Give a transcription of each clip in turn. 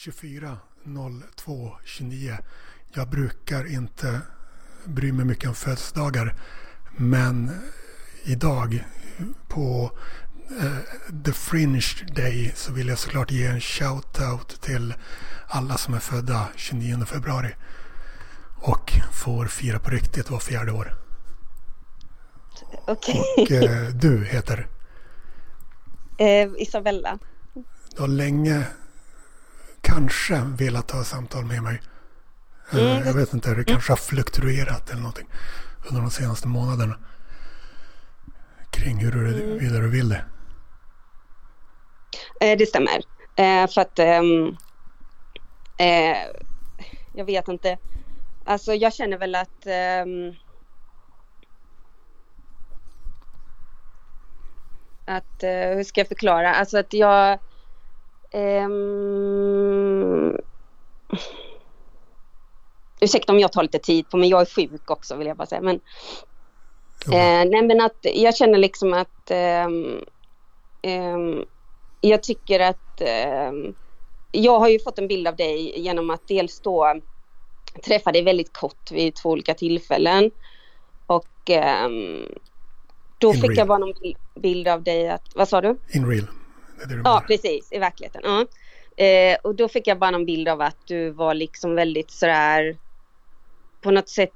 24 02 29. Jag brukar inte bry mig mycket om födelsedagar. Men idag på eh, The Fringe Day så vill jag såklart ge en shout-out till alla som är födda 29 februari. Och får fira på riktigt var fjärde år. Okej. Och eh, du heter? Eh, Isabella. Du har länge kanske velat ha samtal med mig. Eh, Mm. Jag vet inte, det kanske har fluktuerat eller någonting under de senaste månaderna. Kring hur du, Mm. vidare du vill det. Eh, det stämmer. Eh, för att ehm, eh, jag vet inte. Alltså jag känner väl att ehm, att hur ska jag förklara? Alltså att jag ehm, Ursäkta om jag tar lite tid på mig, jag är sjuk också vill jag bara säga. Men, Jo. eh, nej men att jag känner liksom att ehm, ehm, jag tycker att ehm, jag har ju fått en bild av dig genom att dels då träffa dig väldigt kort vid två olika tillfällen. Och då In fick real. jag bara någon bil- bild av dig att, vad sa du? In real. Ja, menar. precis, i verkligheten. Ja. Eh, och då fick jag bara någon bild av att du var liksom väldigt sådär på något sätt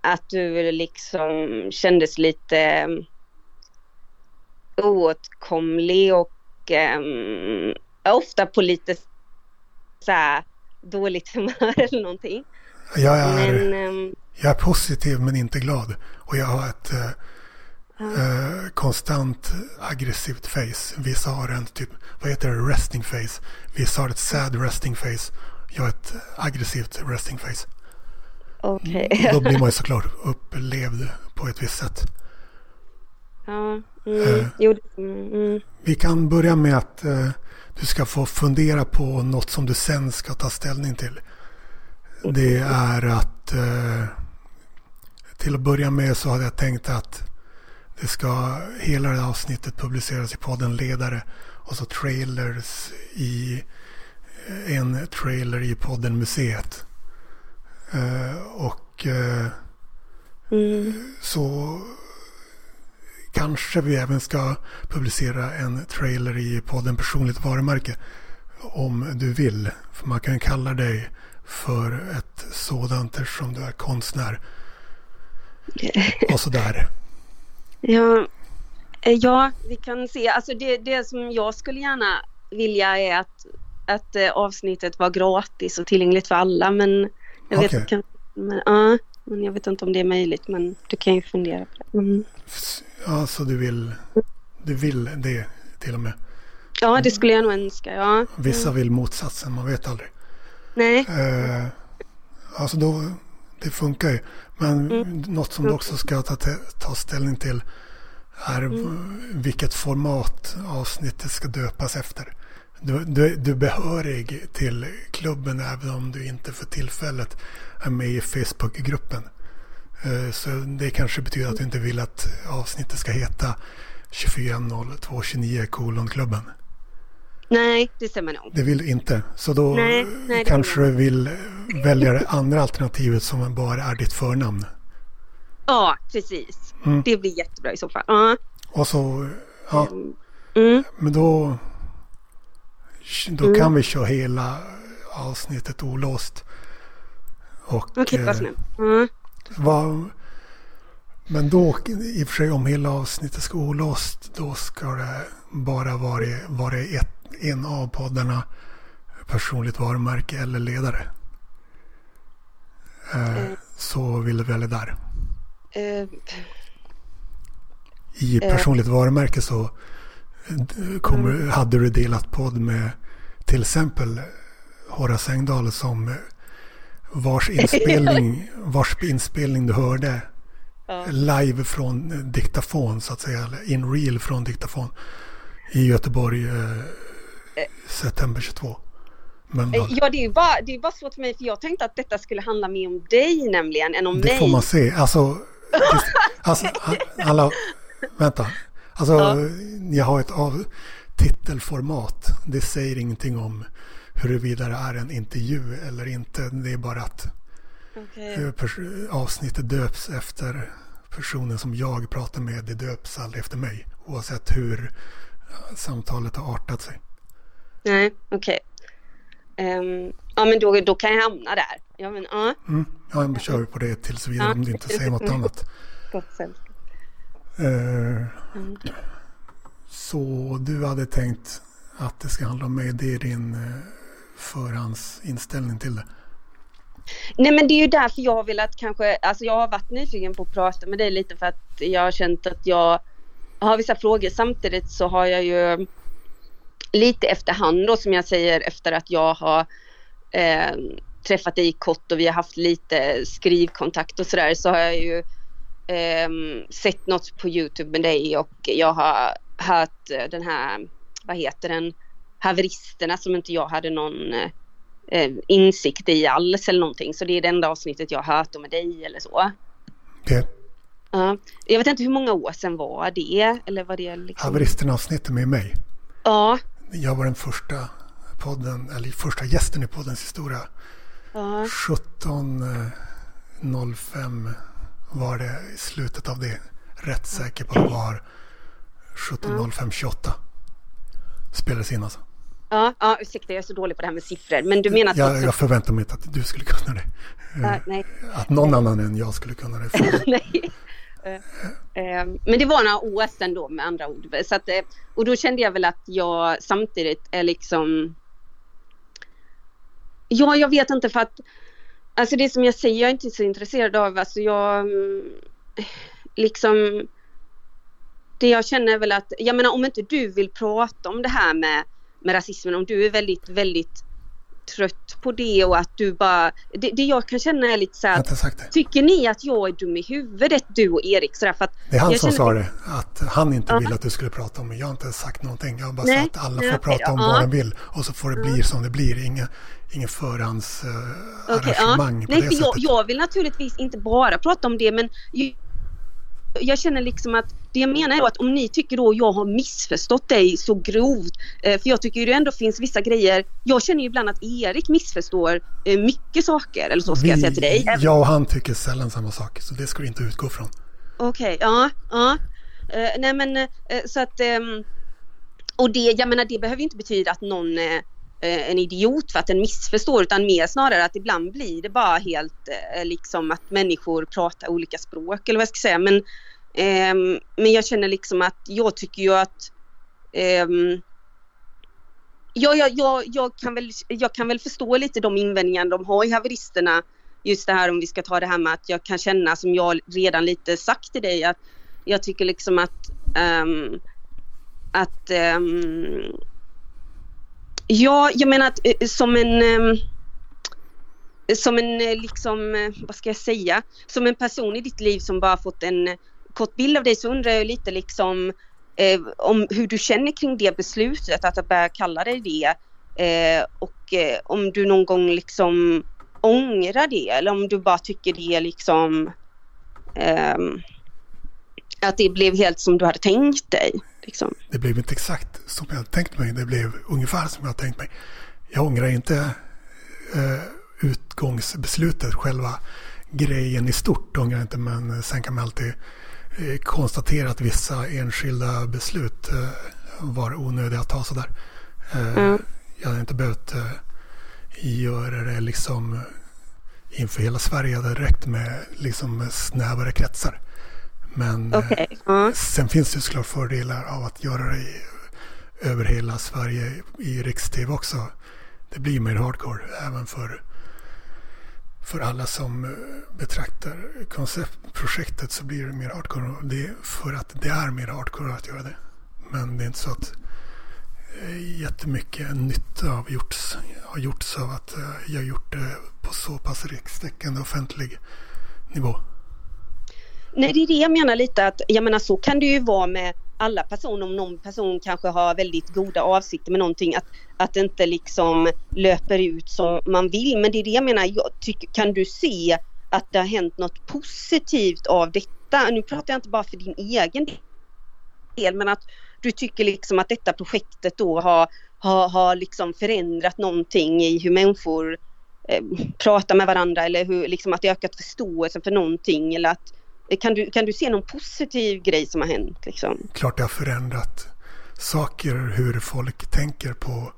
att du liksom kändes lite um, oåtkomlig och ehm, ofta på lite såhär dåligt humör eller någonting. Jag är, Men ehm, jag är positiv men inte glad. Och jag har ett eh, eh, konstant aggressivt face. Vissa har en typ, vad heter det, resting face. Vissa har ett sad resting face. Jag har ett aggressivt resting face. okej. Då blir man ju såklart upplevd på ett visst sätt. ja, Eh. mm, jo, mm, mm. Vi kan börja med att eh, du ska få fundera på något som du sen ska ta ställning till. Det är att eh, till att börja med så hade jag tänkt att det ska hela det här avsnittet publiceras i podden Ledare och så trailers i eh, en trailer i podden Museet. Eh, och eh, Mm. så kanske vi även ska publicera en trailer i podden Personligt varumärke. Om du vill. För man kan kalla dig för ett sådant eftersom du är konstnär. Och sådär. Ja, eh, ja, vi kan se. Alltså det, det som jag skulle gärna vilja är att, att eh, avsnittet var gratis och tillgängligt för alla. Men jag, vet, Okej. kan, men, ja, men jag vet inte om det är möjligt. Men du kan ju fundera på det. Mm. Ja, så du vill, du vill det till och med. Ja, det skulle jag nog önska. Ja. Vissa vill motsatsen, man vet aldrig. Nej, Eh, alltså då, det funkar ju. Men något som du också ska ta, ta ställning till är v- vilket format avsnittet ska döpas efter. Du, du, du är behörig till klubben även om du inte för tillfället är med i Facebookgruppen. Eh, Så det kanske betyder att du inte vill att avsnittet ska heta 240229 kolonklubben. Nej, det stämmer nog. Det vill du inte. Så då Nej, nej, kanske du vill välja det andra alternativet som bara är ditt förnamn. Ja, precis. Mm. Det blir jättebra i så fall. Ja. Och så, ja, Mm. men då, då Mm. kan vi köra hela avsnittet olåst. Och Okej, vad eh. Mm. vad, men då, i och för sig om hela avsnittet ska olåst, då ska det bara vara, vara ett, en av poddarna personligt varumärke eller ledare. Mm. Så vill du välja där. Eh, I personligt varumärke så kommer, Mm. hade du delat podd med till exempel Horace Engdahl som vars inspelning, vars inspelning du hörde ja. live från diktafon så att säga, eller in real från diktafon i Göteborg september 22. Mölndal. Eh, Ja, det är bara, det är bara svårt för mig för jag tänkte att detta skulle handla mer om dig nämligen än om Det mig. får man se. Alltså, just, alltså alla, vänta. Alltså, Ja. jag har ett av titelformat. Det säger ingenting om huruvida det är en intervju eller inte. Det är bara att pers- avsnittet döps efter personen som jag pratar med. Det döps aldrig efter mig. Oavsett hur samtalet har artat sig. Nej, okej. Ehm, ja men då, då kan jag hamna där. Ja men ja, Mm. Ja, men kör vi på det tills vidare om du inte säger något annat. gott sällskap. Eh, Mm. Så du hade tänkt att det ska handla om mig. Det är din eh, förhandsinställning till det. Nej men det är ju därför jag har velat kanske, alltså jag har varit nyfiken på att prata med dig lite för att jag har känt att jag har vissa frågor. Samtidigt så har jag ju lite efterhand då som jag säger efter att jag har eh, träffat dig kort och vi har haft lite skrivkontakt och sådär så har jag ju eh, sett något på Youtube med dig och jag har hört eh, den här, vad heter den, haveristerna som inte jag hade någon eh, insikt i alls eller någonting. Så det är det enda avsnittet jag har hört om med dig eller så. Det Ja. jag vet inte hur många år sedan var det? Eller var det liksom... haveristerna-avsnittet med mig. Ja. Jag var den första podden, eller första gästen i poddens historia. ja. 17.05 var det i slutet av det. Rätt säker på att det var 17.05.28. Spelades in alltså. Ja, ja, ursäkta jag är så dålig på det här med siffror. Men du menar att... Jag, jag förväntar mig inte att du skulle kunna det. Ja, nej. Att någon annan än jag skulle kunna det. Nej. Eh, eh, men det var några OS ändå med andra ord. Så att, eh, och då kände jag väl att jag samtidigt är liksom... Ja, jag vet inte för att... Alltså det som jag säger, jag är inte så intresserad av, alltså jag... Liksom... Det jag känner är väl att, jag menar om inte du vill prata om det här med, med rasismen, om du är väldigt, väldigt trött på det och att du bara... Det, det jag kan känna är lite så att. Tycker ni att jag är dum i huvudet, du och Erik? Sådär, för att Det är han som sa det. Att han inte Ja. vill att du skulle prata om det. Jag har inte sagt någonting. Jag har bara Nej. sagt att alla Nej, får okej prata om Ja. vad de vill. Och så får det bli som det blir. Inga, ingen förhandsarrangemang uh, Okej, ja. på Nej, det för jag, sättet. jag vill naturligtvis inte bara prata om det, men jag känner liksom att det jag menar är att om ni tycker då jag har missförstått dig så grovt, eh, för jag tycker ju det ändå finns vissa grejer, jag känner ju ibland att Erik missförstår eh, mycket saker, eller så ska jag säga till dig. Jag och han tycker sällan samma sak. Så det ska du inte utgå från. Okej, ja, ja. Eh, nej men så att ehm, och det, jag menar det behöver ju inte betyda att någon Eh, en idiot för att den missförstår utan mer snarare att ibland blir det bara helt eh, liksom att människor pratar olika språk eller vad jag ska säga men ehm, men jag känner liksom att jag tycker ju att ehm, Ja, jag, ja, jag, kan väl, jag kan väl förstå lite de invändningar de har i haveristerna. Just det här om vi ska ta det här med att jag kan känna som jag redan lite sagt till dig att jag tycker liksom att um, att um, Ja, jag menar att eh, som en ehm, som en eh, liksom, eh, vad ska jag säga, som en person i ditt liv som bara fått en kort bild av dig så undrar jag lite liksom eh, om hur du känner kring det beslutet att börja kalla dig det eh, och eh, om du någon gång liksom ångrar det eller om du bara tycker det liksom ehm, att det blev helt som du hade tänkt dig. Liksom. Det blev inte exakt som jag hade tänkt mig. Det blev ungefär som jag tänkt mig. Jag ångrar inte eh, utgångsbeslutet, själva grejen i stort ångrar jag inte. Men sen kan man alltid eh, konstatera att vissa enskilda beslut eh, var onödiga att ta sådär. Eh, Mm. Jag hade inte behövt eh, göra det liksom inför hela Sverige. Det räckt med liksom snävare kretsar. Men eh, Okej. Ja. Sen finns det såklart fördelar av att göra det i, över hela Sverige i riks-tv också. Det blir mer hardcore även för, för alla som eh, betraktar konceptprojektet så blir det mer hardcore. Det för att det är mer hardcore att göra det. Men det är inte så att eh, jättemycket nytta har gjorts, har gjorts av att jag gjort det på så pass rikstäckande offentlig nivå. Nej, det är det jag menar lite att, jag menar så kan det ju vara med alla personer om någon person kanske har väldigt goda avsikter med någonting att, att det inte liksom löper ut som man vill. Men det är det jag menar, jag tycker, kan du se att det har hänt något positivt av detta? Nu pratar jag inte bara för din egen del men att du tycker liksom att detta projektet då har, har, har liksom förändrat någonting i hur människor eh, pratar med varandra eller hur, liksom att det ökat förståelsen för någonting eller att kan du, kan du se någon positiv grej som har hänt? Liksom? Klart det har förändrat saker, hur folk tänker på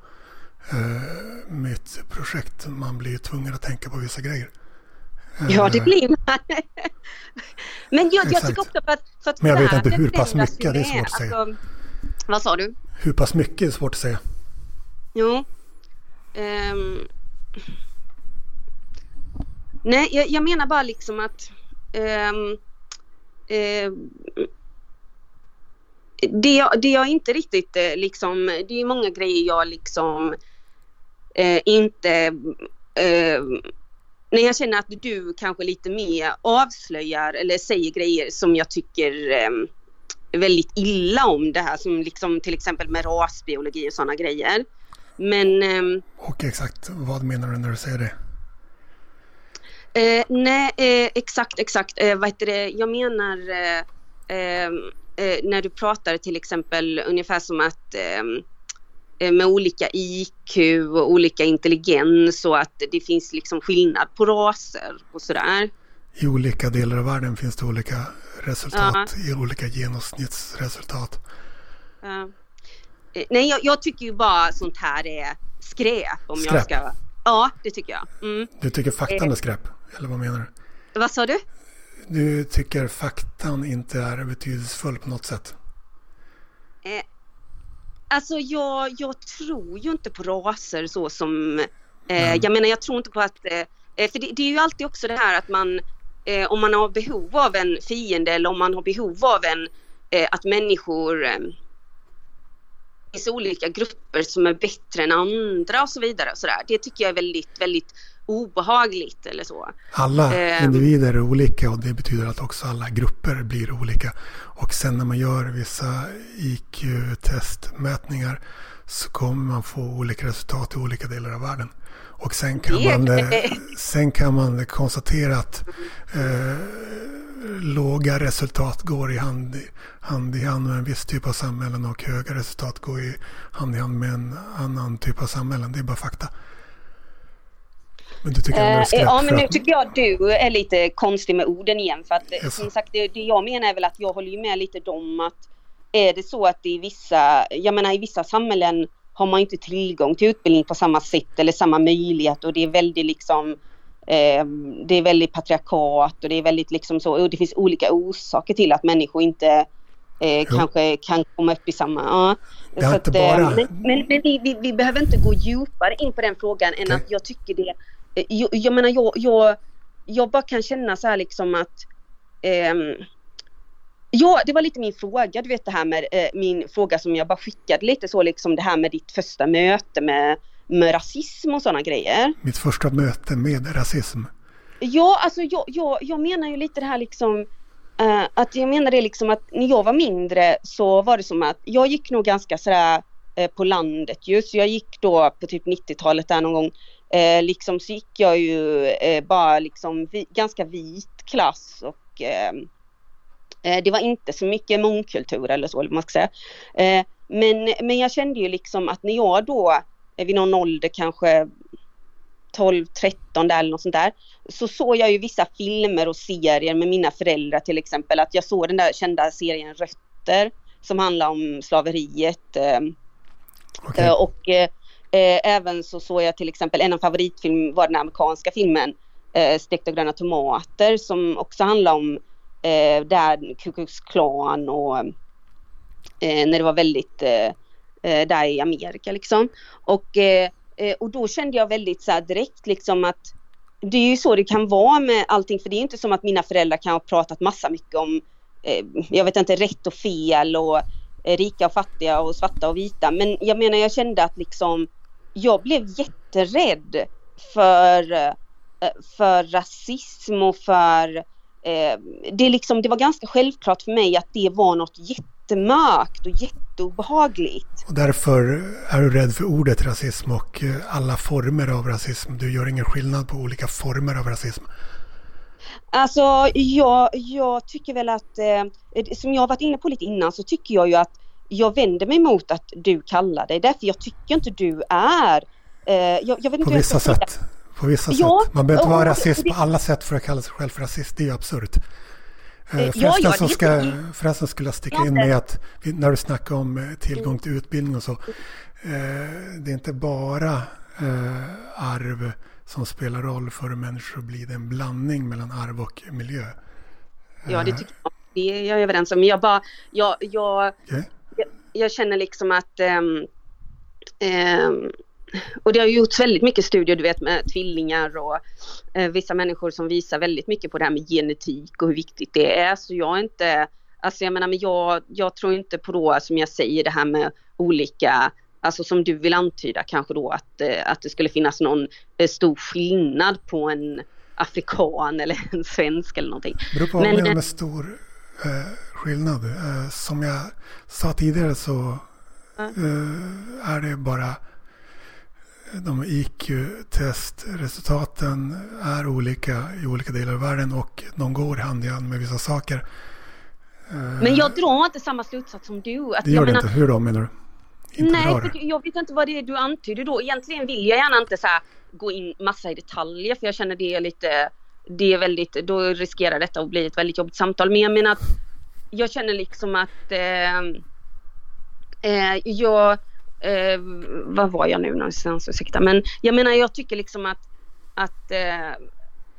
eh, mitt projekt. Man blir tvungen att tänka på vissa grejer. Ja, det eh, blir man. Men jag, jag tycker också att... För att Men jag vet inte hur pass mycket, det är svårt att säga. Alltså, vad sa du? Hur pass mycket är svårt att säga. Jo. Um, nej, jag, jag, menar bara liksom att um, Eh, det, jag, det jag inte riktigt eh, liksom, det är många grejer jag liksom eh, inte eh, när jag känner att du kanske lite mer avslöjar eller säger grejer som jag tycker eh, väldigt illa om det här som liksom till exempel med rasbiologi och sådana grejer. Men... Eh, och exakt vad menar du när du säger det? Eh, nej, eh, exakt, exakt. Eh, vad heter det? Jag menar eh, ehm, eh, när du pratar till exempel ungefär som att ehm, Eh, med olika IQ och olika intelligens och att det finns liksom skillnad på raser och sådär. I olika delar av världen finns det olika resultat, ja. i olika genomsnittsresultat. Ja. Nej, jag, jag, tycker ju bara sånt här är skräp om skräp. jag ska... Ja, det tycker jag. Mm. Du tycker faktan är skräp? Eller vad menar du? Vad sa du? Du tycker faktan inte är betydelsefull på något sätt? Eh, Alltså jag, jag tror ju inte på raser så som, eh, jag menar jag tror inte på att, eh, för det, det, är ju alltid också det här att man, eh, om man har behov av en fiende eller om man har behov av en, eh, att människor eh, finns olika grupper som är bättre än andra och så vidare. Och så där. Det tycker jag är väldigt, väldigt obehagligt eller så. Alla eh, individer är olika och det betyder att också alla grupper blir olika. Och sen när man gör vissa IQ-testmätningar så kommer man få olika resultat i olika delar av världen. Och sen kan, man, eh, sen kan man konstatera att eh, låga resultat går i hand, hand i hand med en viss typ av samhällen och höga resultat går i hand i hand med en annan typ av samhällen. Det är bara fakta. Men du tycker eh, Ja, men nu tycker jag du är lite konstig med orden igen. För att yes. som sagt, det, det jag menar är väl att jag håller ju med lite om att är det så att i vissa, jag menar i vissa samhällen har man inte tillgång till utbildning på samma sätt eller samma möjlighet och det är väldigt liksom eh, det är väldigt patriarkat och det är väldigt liksom så och det finns olika orsaker till att människor inte eh, kanske kan komma upp i samma... Ja. Så att, bara... men, men, men vi, vi, vi, behöver inte gå djupare in på den frågan än okay. att jag tycker det Eh, jag, jag menar jag, jag, jag bara kan känna så här liksom att um, Ja, det var lite min fråga, du vet det här med eh, min fråga som jag bara skickade lite så liksom det här med ditt första möte med, med rasism och sådana grejer. Mitt första möte med rasism? Ja, alltså jag, jag, jag menar ju lite det här liksom eh, att jag menar det liksom att när jag var mindre så var det som att jag gick nog ganska sådär eh, på landet ju, så jag gick då på typ 90-talet där någon gång Eh, liksom så gick jag ju eh, bara liksom vi, ganska vit klass och eh, eh det var inte så mycket mångkultur eller så, eller man ska säga. Eh, men, men jag kände ju liksom att när jag då eh, vid någon ålder kanske 12, 13 där eller något sånt där. Så såg jag ju vissa filmer och serier med mina föräldrar till exempel. Att jag såg den där kända serien Rötter som handlar om slaveriet. Okay. Och Eh, även så såg jag till exempel en av favoritfilm var den amerikanska filmen eh, Stekta gröna tomater som också handlar om eh, där Ku Klux Klan och eh, när det var väldigt eh, eh där i Amerika liksom. Och, eh, eh, och då kände jag väldigt så direkt liksom att det är ju så det kan vara med allting för det är inte som att mina föräldrar kan ha pratat massa mycket om eh, jag vet inte rätt och fel och rika och fattiga och svarta och vita men jag menar jag kände att liksom jag blev jätterädd för, eh, för rasism och för eh, det, liksom, det var ganska självklart för mig att det var något jättemörkt och jätteobehagligt. Och därför är du rädd för ordet rasism och eh, alla former av rasism. Du gör ingen skillnad på olika former av rasism. Alltså jag, jag tycker väl att, som jag har varit inne på lite innan, så tycker jag ju att jag vänder mig mot att du kallar dig det, för jag tycker inte du är... Eh, jag, jag vet inte på vissa sätt. På vissa ja, sätt. Man behöver inte vara rasist på alla sätt för att kalla sig själv för rasist. Det är ju absurt. Eh, förresten, ja, ja, så ska, förresten skulle jag sticka in med att när du snackar om eh, tillgång till utbildning och så. Eh, det är inte bara eh, arv som spelar roll för hur människor blir. Det en blandning mellan arv och miljö. Ja, det tycker jag. Det är jag överens om. Men jag bara, jag, jag, okay. Jag, jag, känner liksom att um, um, och det har gjorts väldigt mycket studier, du vet med tvillingar och eh, vissa människor som visar väldigt mycket på det här med genetik och hur viktigt det är. Så jag är inte, alltså jag menar, men jag, jag tror inte på då som jag säger det här med olika Alltså som du vill antyda kanske då att, eh, att det skulle finnas någon eh, stor skillnad på en afrikan eller en svensk eller någonting. Det beror på vad du menar med stor eh, skillnad. Eh, som jag sa tidigare så eh, är det bara de IQ-testresultaten är olika i olika delar av världen och de går hand i hand med vissa saker. Men jag drar inte samma slutsats som du. Att det gör det inte. Hur då menar du? Inte Nej, för jag vet inte vad det är du antyder då. Egentligen vill jag gärna inte så gå in massa i detaljer för jag känner det är lite, det är väldigt, då riskerar detta att bli ett väldigt jobbigt samtal. Men jag menar att jag känner liksom att eh, eh, jag eh, vad var jag nu någonstans, ursäkta. Men jag menar jag tycker liksom att, att, eh,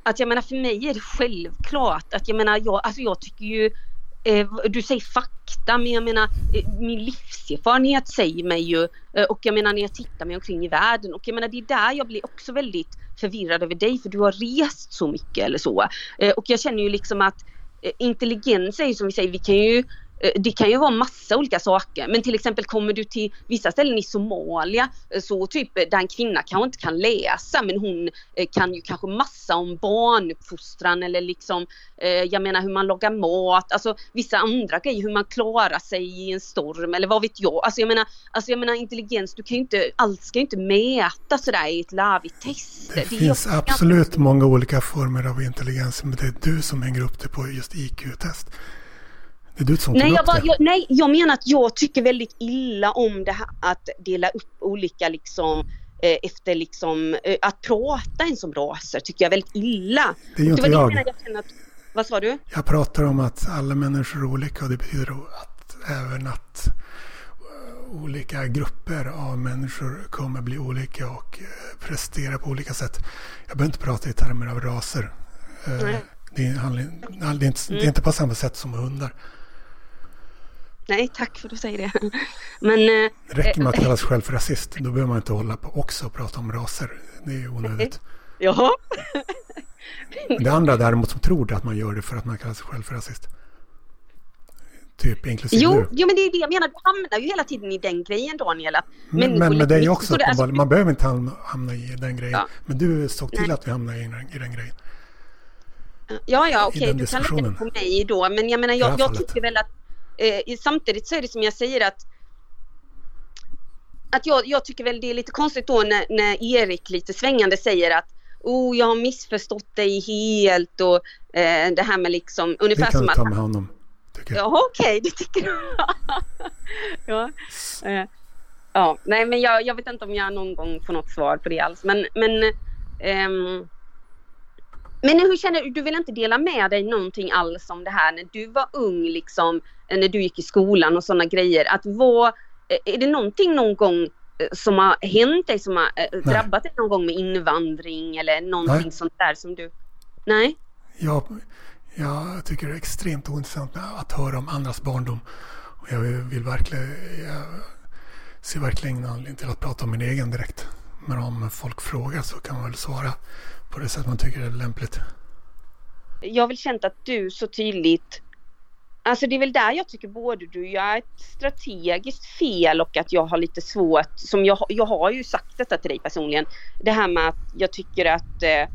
att jag menar för mig är det självklart att jag menar jag, alltså jag tycker ju eh, du säger fakta men jag menar eh, min livserfarenhet säger mig ju eh, och jag menar när jag tittar mig omkring i världen och jag menar det är där jag blir också väldigt förvirrad över dig för du har rest så mycket eller så. Och jag känner ju liksom att Eh, intelligens är ju som vi säger, vi kan ju det kan ju vara massa olika saker men till exempel kommer du till vissa ställen i Somalia eh, så typ där en kvinna kanske inte kan läsa men hon eh, kan ju kanske massa om barnuppfostran eller liksom jag menar hur man lagar mat, alltså vissa andra grejer, hur man klarar sig i en storm eller vad vet jag. Alltså jag menar, alltså jag menar intelligens, du kan ju inte, allt ska ju inte mäta sådär i ett larvigt test. Det, det finns absolut ganska... många olika former av intelligens men det är du som hänger upp det på just IQ-test. Det är du som nej, jag, bara, jag, nej, jag menar att jag tycker väldigt illa om det här att dela upp olika liksom eh, efter liksom eh, att prata ens om raser tycker jag väldigt illa. Det gör inte jag. jag, jag att, vad sa du? Jag pratar om att alla människor är olika och det betyder att även att eh, olika grupper av människor kommer bli olika och prestera på olika sätt. Jag behöver inte prata i termer av raser. Nej. Det är, det, är inte, det är inte på samma sätt som hundar. Nej, tack för att du säger det. Men, eh, det räcker med att kalla sig själv för rasist. Då behöver man inte hålla på också och prata om raser. Det är onödigt. Jaha. Men det andra däremot som tror att man gör det för att man kallar sig själv för rasist. Typ inklusive jo, jo, men det är det jag menar. Du hamnar ju hela tiden i den grejen Daniel. Men, men med dig också. Det, alltså, man behöver inte hamna i den grejen. Ja. Men du såg till Nej. att vi hamnade i, i den grejen. Ja, ja, okej, okay, du kan lägga det på mig då. Men jag menar, jag, jag tycker väl att eh, samtidigt så är det som jag säger att att jag, jag tycker väl det är lite konstigt då när, när Erik lite svängande säger att oh, jag har missförstått dig helt och eh, det här med liksom ungefär det kan som du ta med honom. Jaha okej, okay, det tycker du? ja. Eh, ja, nej men jag, jag vet inte om jag någon gång får något svar på det alls men, men ehm, men hur känner du? Du vill inte dela med dig någonting alls om det här när du var ung, liksom, när du gick i skolan och sådana grejer. Att vad, är det någonting någon gång eh, som har hänt dig, som har eh, drabbat dig någon gång med invandring eller någonting Nej. sånt där som du... Nej? Jag, jag tycker det är extremt ointressant att höra om andras barndom. Och jag vill verkligen... Jag ser verkligen ingen anledning till att prata om min egen direkt. Men om folk frågar så kan man väl svara på det sätt man tycker är lämpligt. Jag har väl känt att du så tydligt Alltså det är väl där jag tycker både du gör ett strategiskt fel och att jag har lite svårt, som jag, jag har ju sagt detta till dig personligen, det här med att jag tycker att eh,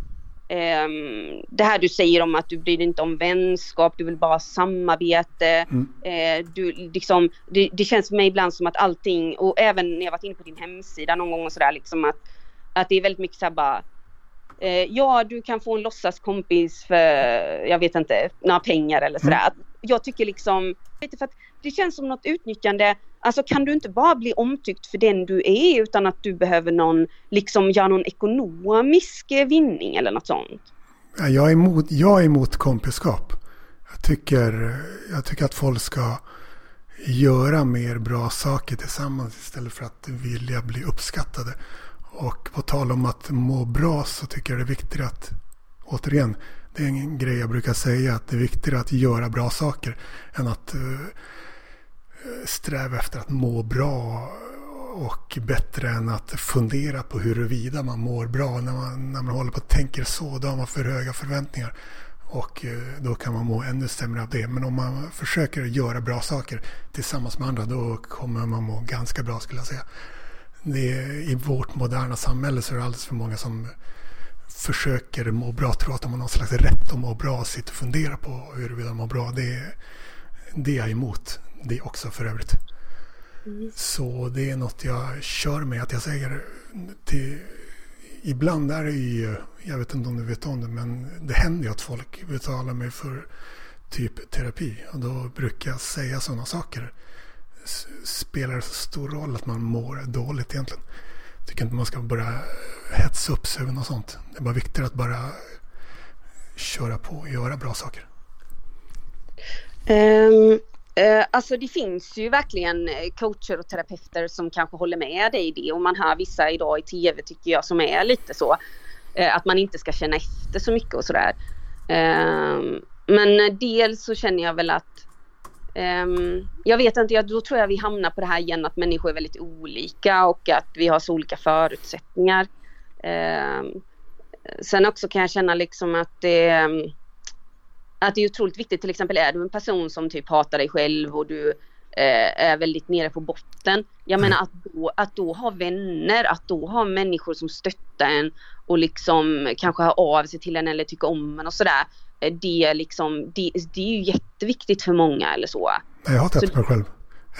Um, det här du säger om att du bryr dig inte om vänskap, du vill bara ha samarbete. Mm. Uh, du, liksom, det, det, känns för mig ibland som att allting, och även när jag varit inne på din hemsida någon gång och sådär, liksom att, att det är väldigt mycket såhär bara eh, ja du kan få en låtsaskompis för, jag vet inte, några pengar eller sådär. Mm. Jag tycker liksom, lite för att det känns som något utnyttjande Alltså kan du inte bara bli omtyckt för den du är utan att du behöver någon, liksom göra någon ekonomisk eh, vinning eller något sånt? Jag är emot, jag är emot kompiskap. Jag tycker, jag tycker att folk ska göra mer bra saker tillsammans istället för att vilja bli uppskattade. Och på tal om att må bra så tycker jag det är viktigt att, återigen, det är en grej jag brukar säga, att det är viktigare att göra bra saker än att uh, sträva efter att må bra och bättre än att fundera på huruvida man mår bra. När man, när man håller på och tänker så, då har man för höga förväntningar. Och eh, då kan man må ännu sämre av det. Men om man försöker göra bra saker tillsammans med andra då kommer man må ganska bra skulle jag säga. Det är, I vårt moderna samhälle så är det alldeles för många som försöker må bra, tror att de har någon slags rätt att må bra sitter och funderar på huruvida de mår bra. Det, det är jag emot. Det också för övrigt. Mm. Så det är något jag kör med. Att jag säger till... Ibland är det ju, jag vet inte om du vet om det, men det händer ju att folk betalar mig för typ terapi. Och då brukar jag säga sådana saker. Spelar det så stor roll att man mår dåligt egentligen? Tycker inte man ska börja hetsa upp sig över något sånt. Det är bara viktigt att bara köra på och göra bra saker. Um, uh, alltså det finns ju verkligen eh, coacher och terapeuter som kanske håller med dig i det och man hör vissa idag i tv tycker jag som är lite så. Uh, att man inte ska känna efter så mycket och sådär. Um, men dels så känner jag väl att Um, jag vet inte, då tror jag vi hamnar på det här igen att människor är väldigt olika och att vi har så olika förutsättningar. Um, sen också kan jag känna liksom att det, att det är otroligt viktigt, till exempel är du en person som typ hatar dig själv och du eh, är väldigt nere på botten. Jag menar att då, att då ha vänner, att då ha människor som stöttar en och liksom kanske hör av sig till en eller tycker om en och sådär. Eh, det, liksom, det, det är ju jätteviktigt för många eller så. Jag hatar inte mig själv.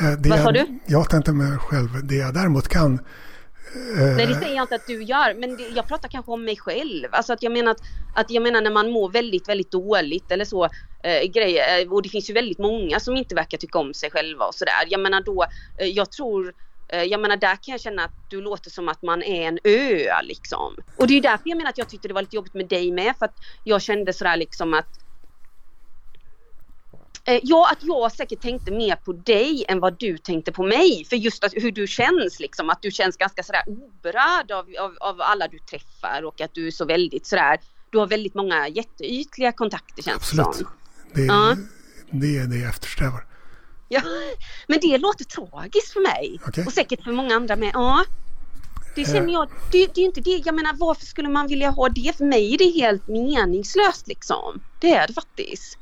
Eh, det Vad sa du? Jag hatar inte mig själv. Det jag däremot kan eh, Nej det säger jag inte att du gör men det, jag pratar kanske om mig själv. Alltså att jag menar att, att jag menar när man mår väldigt väldigt dåligt eller så eh, grejer och det finns ju väldigt många som inte verkar tycka om sig själva och sådär. Jag menar då, eh, jag tror Eh, jag menar där kan jag känna att du låter som att man är en ö liksom. Och det är därför jag menar att jag tyckte det var lite jobbigt med dig med för att jag kände sådär liksom att eh, Ja, att jag säkert tänkte mer på dig än vad du tänkte på mig. För just att, hur du känns liksom, att du känns ganska sådär oberörd av, av, av alla du träffar och att du är så väldigt sådär, du har väldigt många jätteytliga kontakter känns Absolut. det som. Det, ja. det är det jag eftersträvar. Ja, men det låter tragiskt för mig. Okay. Och säkert för många andra med. Ja. Det eh. känner jag, det, det är inte det. Jag menar varför skulle man vilja ha det? För mig är det helt meningslöst liksom. Det är det faktiskt.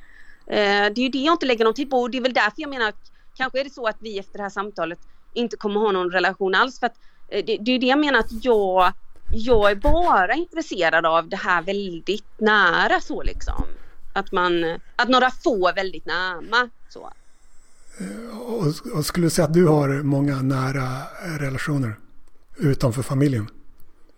Eh, det är ju det jag inte lägger någon tid på och det är väl därför jag menar kanske är det så att vi efter det här samtalet inte kommer ha någon relation alls för att eh, det, det är det jag menar att jag jag är bara intresserad av det här väldigt nära så liksom. Att man, att några få är väldigt närma så. Eh, och, skulle du säga att du har många nära relationer utanför familjen?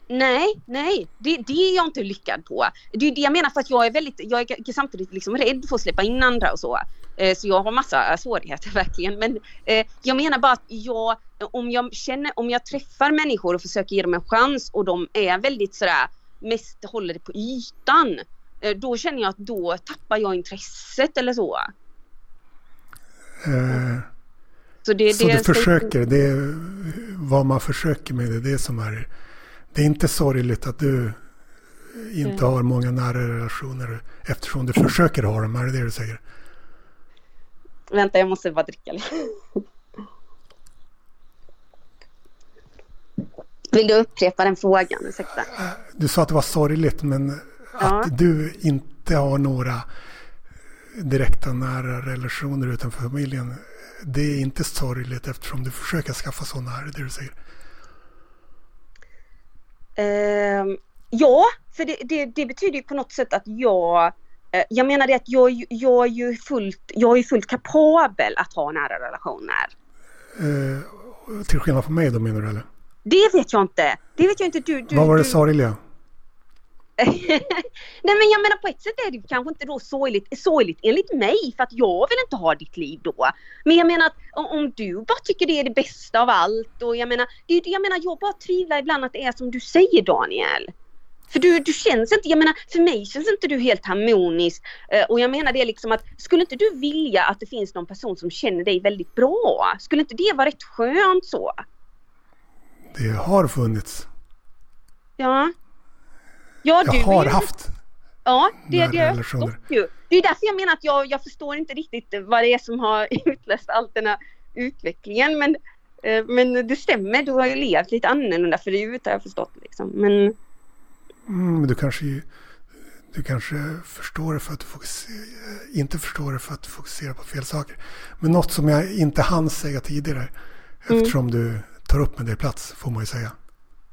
Nej, nej, det, det, är jag inte lyckad på. Det är det jag menar för att jag är väldigt, jag är samtidigt liksom rädd för att släppa in andra och så. Eh, så jag har massa svårigheter verkligen. Men eh, jag menar bara att jag, om jag känner, om jag träffar människor och försöker ge dem en chans och de är väldigt sådär, mest håller det på ytan. Då känner jag att då tappar jag intresset eller så. Eh, så det, så det du försöker, det är vad man försöker med det, det som är... Det är inte sorgligt att du inte har många nära relationer eftersom du försöker ha dem, är det det du säger? Vänta, jag måste bara dricka lite. Vill du upprepa den frågan? Ursäkta. Du sa att det var sorgligt, men ja. att du inte har några direkta nära relationer utanför familjen. Det är inte sorgligt eftersom du försöker skaffa sådana här, det du säger. Uh, ja, för det, det, det, betyder ju på något sätt att jag uh, jag menar det att jag, jag, är ju fullt, jag är fullt kapabel att ha nära relationer. Uh, till skillnad från mig då menar du eller? Det vet jag inte. Det vet jag inte. Du, du... Vad var det sorgliga? Nej men jag menar på ett sätt är det kanske inte då sorgligt, sorgligt enligt mig för att jag vill inte ha ditt liv då. Men jag menar att om, du bara tycker det är det bästa av allt och jag menar, det är jag menar, jag bara tvivlar ibland att det är som du säger Daniel. För du, du känns inte, jag menar för mig känns inte du helt harmonisk. Eh, och jag menar det liksom att skulle inte du vilja att det finns någon person som känner dig väldigt bra? Skulle inte det vara rätt skönt så? Det har funnits. Ja. Ja, jag du har ju... haft Ja, det är det relationer. ju. Det är därför jag menar att jag, jag förstår inte riktigt vad det är som har utlöst all den här utvecklingen. Men, eh, men det stämmer, du har ju levt lite annorlunda förut har jag förstått. Liksom. Men... Mm, du kanske du kanske förstår det för att du fokuserar, inte förstår det för att du fokuserar på fel saker. Men något som jag inte hann säga tidigare, mm. eftersom du tar upp en del plats, får man ju säga,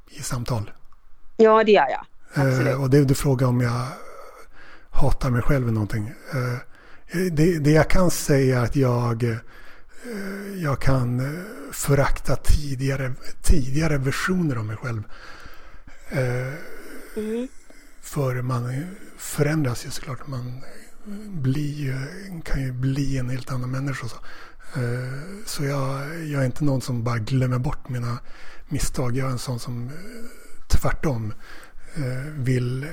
i samtal. Ja, det gör jag. Absolut. Eh, och det du frågar om jag hatar mig själv eller någonting. Eh, det, det, jag kan säga är att jag, eh, jag kan förakta tidigare, tidigare versioner av mig själv. Mm. För man förändras ju såklart. Man blir, kan ju bli en helt annan människa. Så, så jag, jag är inte någon som bara glömmer bort mina misstag. Jag är en sån som tvärtom Eh, vill eh,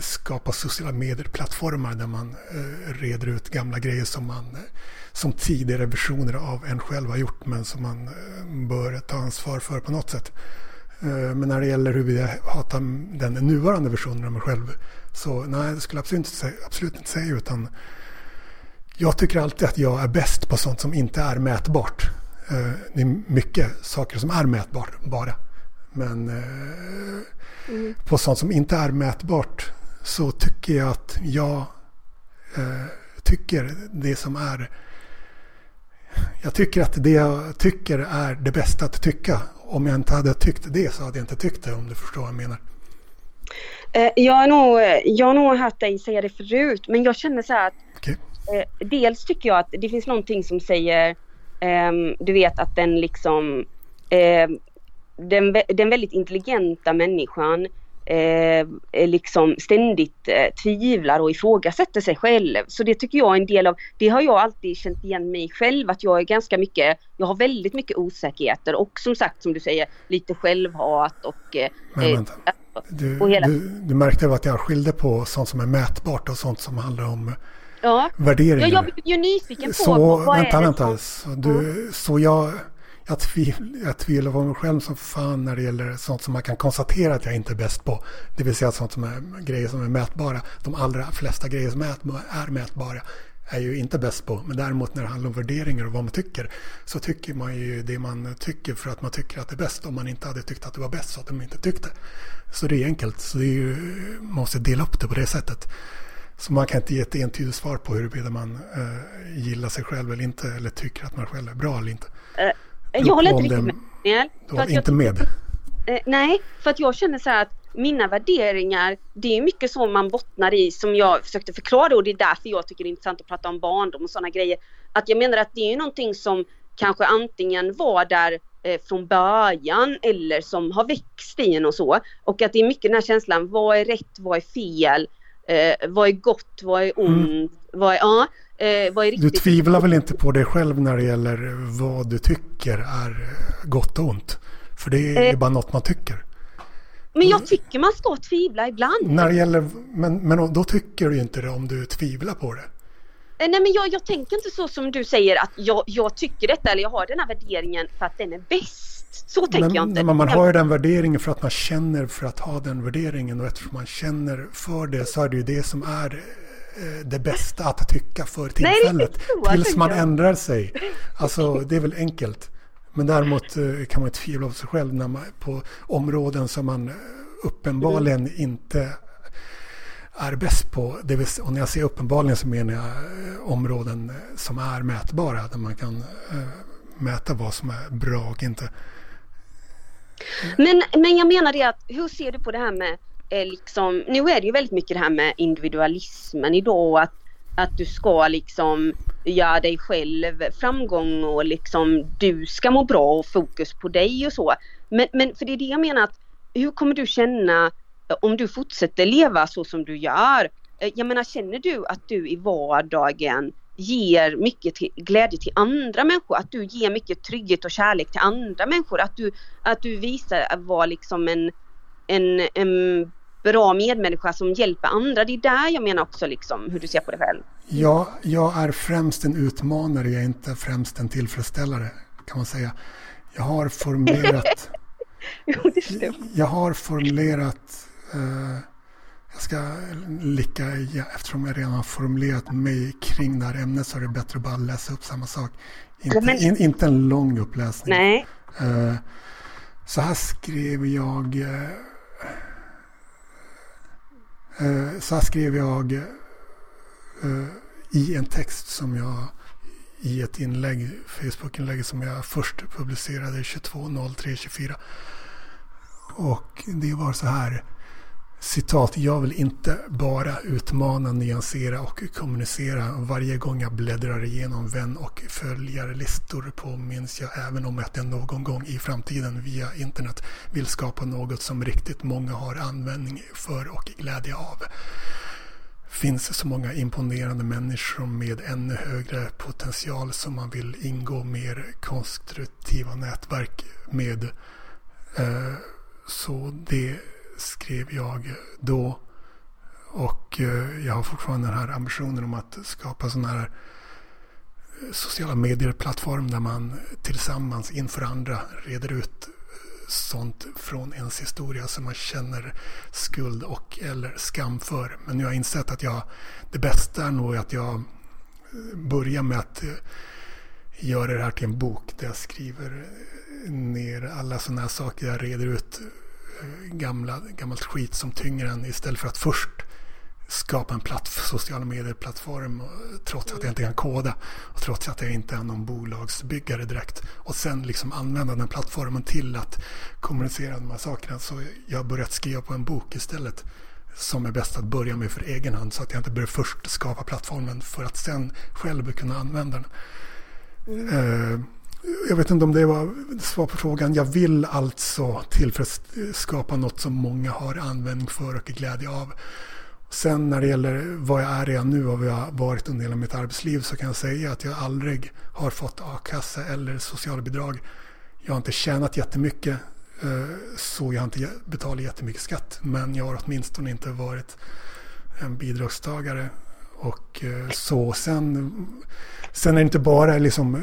skapa sociala medier-plattformar där man eh, reder ut gamla grejer som man eh, som tidigare versioner av en själv har gjort men som man bör ta ansvar för på något sätt. Eh, men när det gäller hur jag hatar den nuvarande versionen av mig själv så nej, det skulle jag absolut inte säga, absolut inte säga utan jag tycker alltid att jag är bäst på sånt som inte är mätbart. Eh, det är mycket saker som är mätbara. Men eh, mm. på sånt som inte är mätbart så tycker jag att jag eh, tycker det som är jag tycker att det jag tycker är det bästa att tycka. Om jag inte hade tyckt det så hade jag inte tyckt det om du förstår vad jag menar. Eh, jag, har nog, jag har nog hört dig säga det förut men jag känner så här att okay. eh, dels tycker jag att det finns någonting som säger eh, du vet att den liksom eh, den, den väldigt intelligenta människan eh, liksom ständigt eh, tvivlar och ifrågasätter sig själv. Så det tycker jag är en del av, det har jag alltid känt igen mig själv att jag är ganska mycket, jag har väldigt mycket osäkerheter och som sagt som du säger lite självhat och... Eh, Men vänta. Du, och hela... du, du märkte väl att jag skilde på sånt som är mätbart och sånt som handlar om ja. värderingar. Ja, jag blir ju nyfiken på så, vad vänta, är det vänta. Så, du, så jag jag, tvivl, jag tvivlar på mig själv som fan när det gäller sånt som man kan konstatera att jag inte är bäst på. Det vill säga sånt som är grejer som är mätbara. De allra flesta grejer som är mätbara är ju inte bäst på. Men däremot när det handlar om värderingar och vad man tycker så tycker man ju det man tycker för att man tycker att det är bäst. Om man inte hade tyckt att det var bäst så att de inte tyckte. Så det är enkelt. Så det är ju, man måste dela upp det på det sättet. Så man kan inte ge ett entydigt svar på huruvida man eh, gillar sig själv eller inte. Eller tycker att man själv är bra eller inte. Eh, Äh, jag håller inte riktigt med. Daniel, du var inte med? Eh, nej, för att jag känner så här att mina värderingar, det är mycket så man bottnar i som jag försökte förklara och det är därför jag tycker det är intressant att prata om barndom och sådana grejer. Att jag menar att det är någonting som kanske antingen var där eh, från början eller som har växt i en och så. Och att det är mycket den här känslan, vad är rätt, vad är fel, eh, vad är gott, vad är ont, mm. vad är, ja. Eh? Du tvivlar väl inte på dig själv när det gäller vad du tycker är gott och ont? För det är eh, bara något man tycker. Men jag tycker man ska tvivla ibland. När det gäller, men, men då tycker du inte det om du tvivlar på det? Eh, nej men jag, jag tänker inte så som du säger att jag, jag tycker detta eller jag har den här värderingen för att den är bäst. Så tänker men, jag inte. Men man har ju den värderingen för att man känner för att ha den värderingen och eftersom man känner för det så är det ju det som är det bästa att tycka för tillfället. Nej, tills man ändrar sig. Alltså det är väl enkelt. Men däremot eh, kan man tvivla på sig själv när man, på områden som man eh, uppenbarligen mm. inte är bäst på. Det vill, och när jag säger uppenbarligen så menar jag områden som är mätbara. Där man kan mäta vad som är bra och inte. Men, men jag menar det att hur ser du på det här med Eh, liksom, nu är det ju väldigt mycket det här med individualismen idag att, att du ska liksom göra dig själv framgång och liksom du ska må bra och fokus på dig och så. Men, men för det är det jag menar att hur kommer du känna eh, om du fortsätter leva så som du gör, eh, jag menar känner du att du i vardagen ger mycket till, glädje till andra människor, att du ger mycket trygghet och kärlek till andra människor, att du, att du visar att vara liksom en, en, en bra medmänniska som hjälper andra. Det är där jag menar också liksom hur du ser på det själv. Ja, jag är främst en utmanare, jag är inte främst en tillfredsställare kan man säga. Jag har formulerat... jo, jag har formulerat... Uh, jag ska licka eftersom jag redan har formulerat mig kring det här ämnet så är det bättre att bara läsa upp samma sak. Inte, men... in, inte en lång uppläsning. Nej. Uh, så här skrev jag... Uh, Eh, så här skrev jag eh, i en text som jag i ett inlägg, Facebook-inlägg som jag först publicerade 22.03.24. Och det var så här. Citat, jag vill inte bara utmana, nyansera och kommunicera. Varje gång jag bläddrar igenom vän och följarlistor påminns jag även om att jag någon gång i framtiden via internet vill skapa något som riktigt många har användning för och glädje av finns så många imponerande människor med ännu högre potential som man vill ingå mer konstruktiva nätverk med. Eh, så det skrev jag då. Och eh, jag har fortfarande den här ambitionen om att skapa sådana här eh, sociala medier-plattform där man tillsammans inför andra reder ut eh, sånt från ens historia som man känner skuld och eller skam för. Men nu har jag insett att jag, det bästa är nog att jag börjar med att göra det här till en bok där jag skriver ner alla sådana här saker. Jag reder ut gamla, gammalt skit som tynger en istället för att först skapa en platt, sociala medier-plattform trots att jag inte kan koda och trots att jag inte är någon bolagsbyggare direkt. Och sen liksom använda den plattformen till att kommunicera de här sakerna. Så jag har börjat skriva på en bok istället som är bäst att börja med för egen hand så att jag inte börjar först skapa plattformen för att sen själv kunna använda den. Mm. Jag vet inte om det var svar på frågan. Jag vill alltså skapa något som många har användning för och glädje av. Sen när det gäller vad jag är redan nu och vad jag har varit under hela mitt arbetsliv så kan jag säga att jag aldrig har fått a-kassa eller socialbidrag. Jag har inte tjänat jättemycket eh, så jag har inte betalat jättemycket skatt. Men jag har åtminstone inte varit en bidragstagare. Och eh, så sen, sen är det inte bara liksom eh,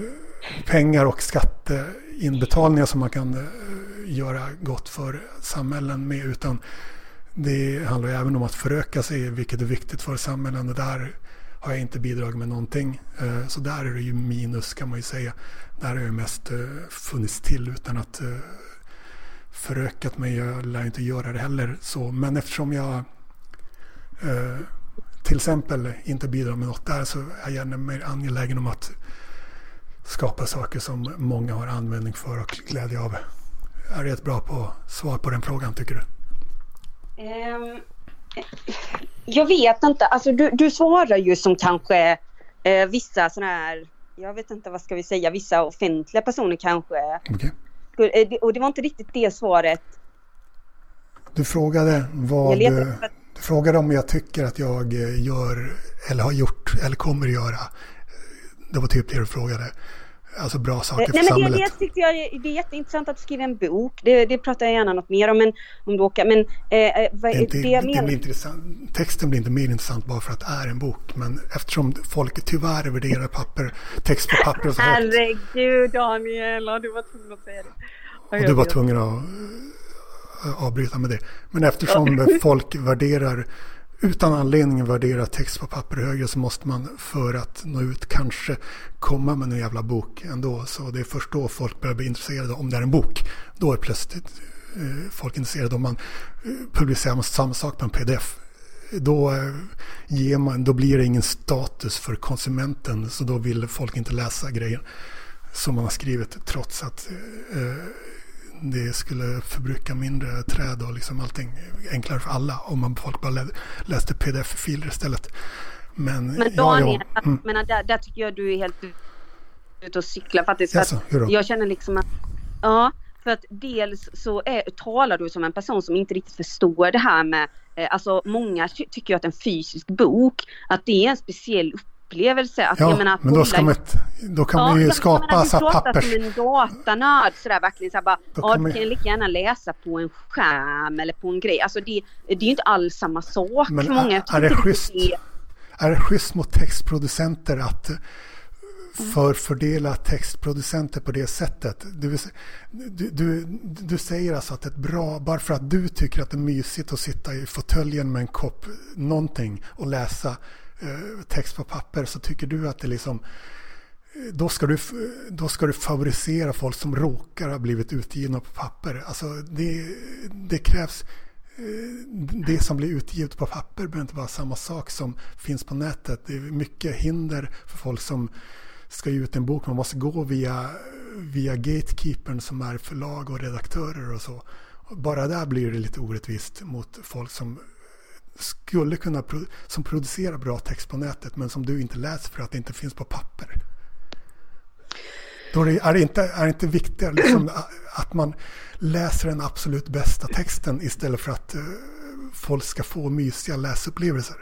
pengar och skatteinbetalningar som man kan eh, göra gott för samhällen med utan det handlar även om att föröka sig, vilket är viktigt för samhällen. Och där har jag inte bidragit med någonting. Eh, så där är det ju minus kan man ju säga. Där har jag mest eh, funnits till utan att förökat mig. Jag lär inte göra det heller. Så, men eftersom jag till exempel inte bidrar med något där så är jag mer angelägen om att skapa saker som många har användning för och glädje av. Är det ett bra på svar på den frågan tycker du? Um, jag vet inte, alltså du, du svarar ju som kanske eh, vissa sådana här, jag vet inte vad ska vi säga, vissa offentliga personer kanske. Okay. Eh, och det var inte riktigt det svaret. Du frågade vad du, du frågade om jag tycker att jag eh, gör eller har gjort eller kommer att göra. Det var typ det du frågade. Alltså bra saker för Nej, men samhället. Det, det tyckte jag det är jätteintressant att du skriver en bok. Det, det pratar jag gärna något mer om. Men, om du åker. men eh, vad, det, det, jag menar... intressant. Texten blir inte mer intressant bara för att det är en bok. Men eftersom folk tyvärr värderar papper, text på papper så högt. Herregud Daniel, du var tvungen att säga det. Och du var tvungen att eh, avbryta med det. Men eftersom folk värderar utan anledning värdera text på papper högre så måste man för att nå ut kanske komma med en jävla bok ändå. Så det är först då folk börjar bli intresserade om det är en bok. Då är plötsligt eh, folk intresserade om man eh, publicerar samma sak på en pdf. Då, eh, ger man, då blir det ingen status för konsumenten så då vill folk inte läsa grejer som man har skrivit trots att eh, det skulle förbruka mindre träd och liksom allting enklare för alla om man folk bara läste pdf-filer istället. Men, men Daniel, ja. Mm. Men där, där, tycker jag du är helt ute och cyklar faktiskt. För Jaså, jag känner liksom att, ja, För att dels så är, talar du som en person som inte riktigt förstår det här med, eh, alltså många ty tycker att en fysisk bok, att det är en speciell upplevelse. Att, ja, menar, men då, ska man, då kan ja, man ju skapa menar, så pappers... som en datanörd sådär verkligen såhär bara, ja du kan lika gärna läsa på en skärm eller på en grej. Alltså det, det är ju inte alls samma sak men för många. Är, är, det schysst, det är det schysst mot textproducenter att förfördela textproducenter på det sättet. Du, du, du, du, säger alltså att ett bra, bara för att du tycker att det är mysigt att sitta i fåtöljen med en kopp någonting och läsa eh, Eh, text på papper så tycker du att det liksom eh, då ska, du, då ska du favorisera folk som råkar ha blivit utgivna på papper. Alltså det, det krävs eh, det som blir utgivet på papper behöver inte vara samma sak som finns på nätet. Det är mycket hinder för folk som ska ge ut en bok. Man måste gå via, via gatekeepern som är förlag och redaktörer och så. Bara där blir det lite orättvist mot folk som skulle kunna som producerar bra text på nätet men som du inte läser för att det inte finns på papper. Då är det inte, är det inte viktigare liksom att man läser den absolut bästa texten istället för att uh, folk ska få mysiga läsupplevelser?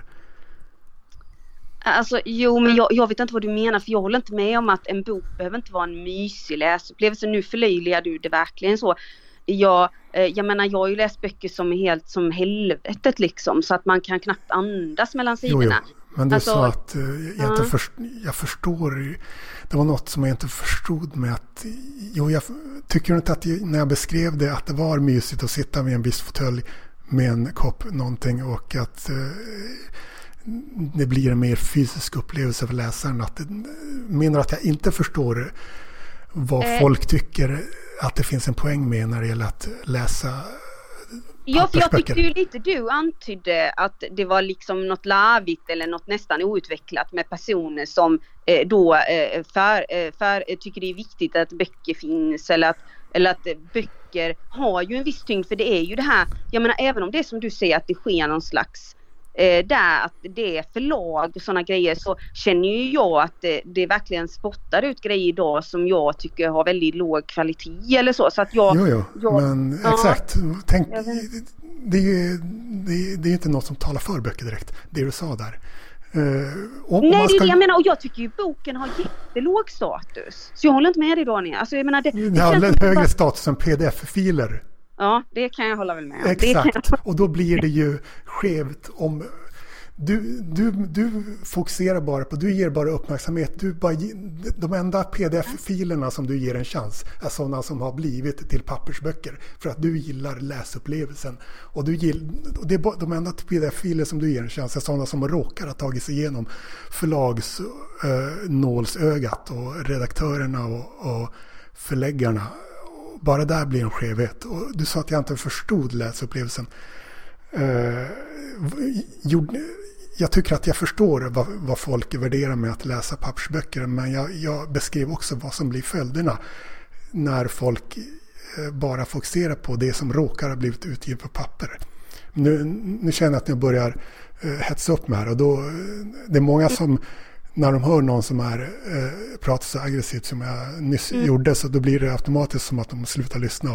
Alltså jo men jag, jag, vet inte vad du menar för jag håller inte med om att en bok behöver inte vara en mysig läsupplevelse. Nu förlöjligar du det verkligen så. Jag, jag menar jag har ju läst böcker som är helt som helvetet liksom så att man kan knappt andas mellan sidorna. Jo, jo. Men du alltså, sa att eh, jag, inte först, jag förstår. Det var något som jag inte förstod med att. Jo, jag tycker inte att jag, när jag beskrev det att det var mysigt att sitta med en viss fåtölj med en kopp någonting och att eh, det blir en mer fysisk upplevelse för läsaren. Att, menar att jag inte förstår vad eh. folk tycker att det finns en poäng med när det gäller att läsa Ja, för jag tyckte ju lite du antydde att det var liksom något larvigt eller något nästan outvecklat med personer som eh, då eh, för, eh, för, tycker det är viktigt att böcker finns eller att, eller att böcker har ju en viss tyngd för det är ju det här, jag menar även om det är som du säger att det sker någon slags eh, där att det är förlag och sådana grejer så känner ju jag att det, det verkligen spottar ut grejer idag som jag tycker har väldigt låg kvalitet eller så. så att jag, jo, jo, jag, men ja, exakt. Tänk, det är det, det är inte något som talar för böcker direkt, det du sa där. Uh, Nej, ska... det är det jag menar och jag tycker ju boken har jättelåg status. Så jag håller inte med dig Daniel. Alltså, jag menar, det, det, det har högre bara... status än pdf-filer. Ja, det kan jag hålla väl med om. Exakt, och då blir det ju skevt om du, du, du fokuserar bara på, du ger bara uppmärksamhet. Du bara, de enda pdf-filerna som du ger en chans är sådana som har blivit till pappersböcker. För att du gillar läsupplevelsen. Och, du gill, och det är de enda pdf-filer som du ger en chans är sådana som råkar ha tagit sig igenom förlagsnålsögat eh, och redaktörerna och, och förläggarna bara där blir en skevhet. Och du sa att jag inte förstod läsupplevelsen. Eh, jag tycker att jag förstår vad, vad folk värderar med att läsa pappersböcker. Men jag, jag beskrev också vad som blir följderna när folk eh, bara fokuserar på det som råkar ha blivit utgivet på papper. Nu, nu känner jag att jag börjar eh, hetsa upp mig här och då, eh, det är många som när de hör någon som är, eh, pratar så aggressivt som jag nyss mm. gjorde så då blir det automatiskt som att de slutar lyssna.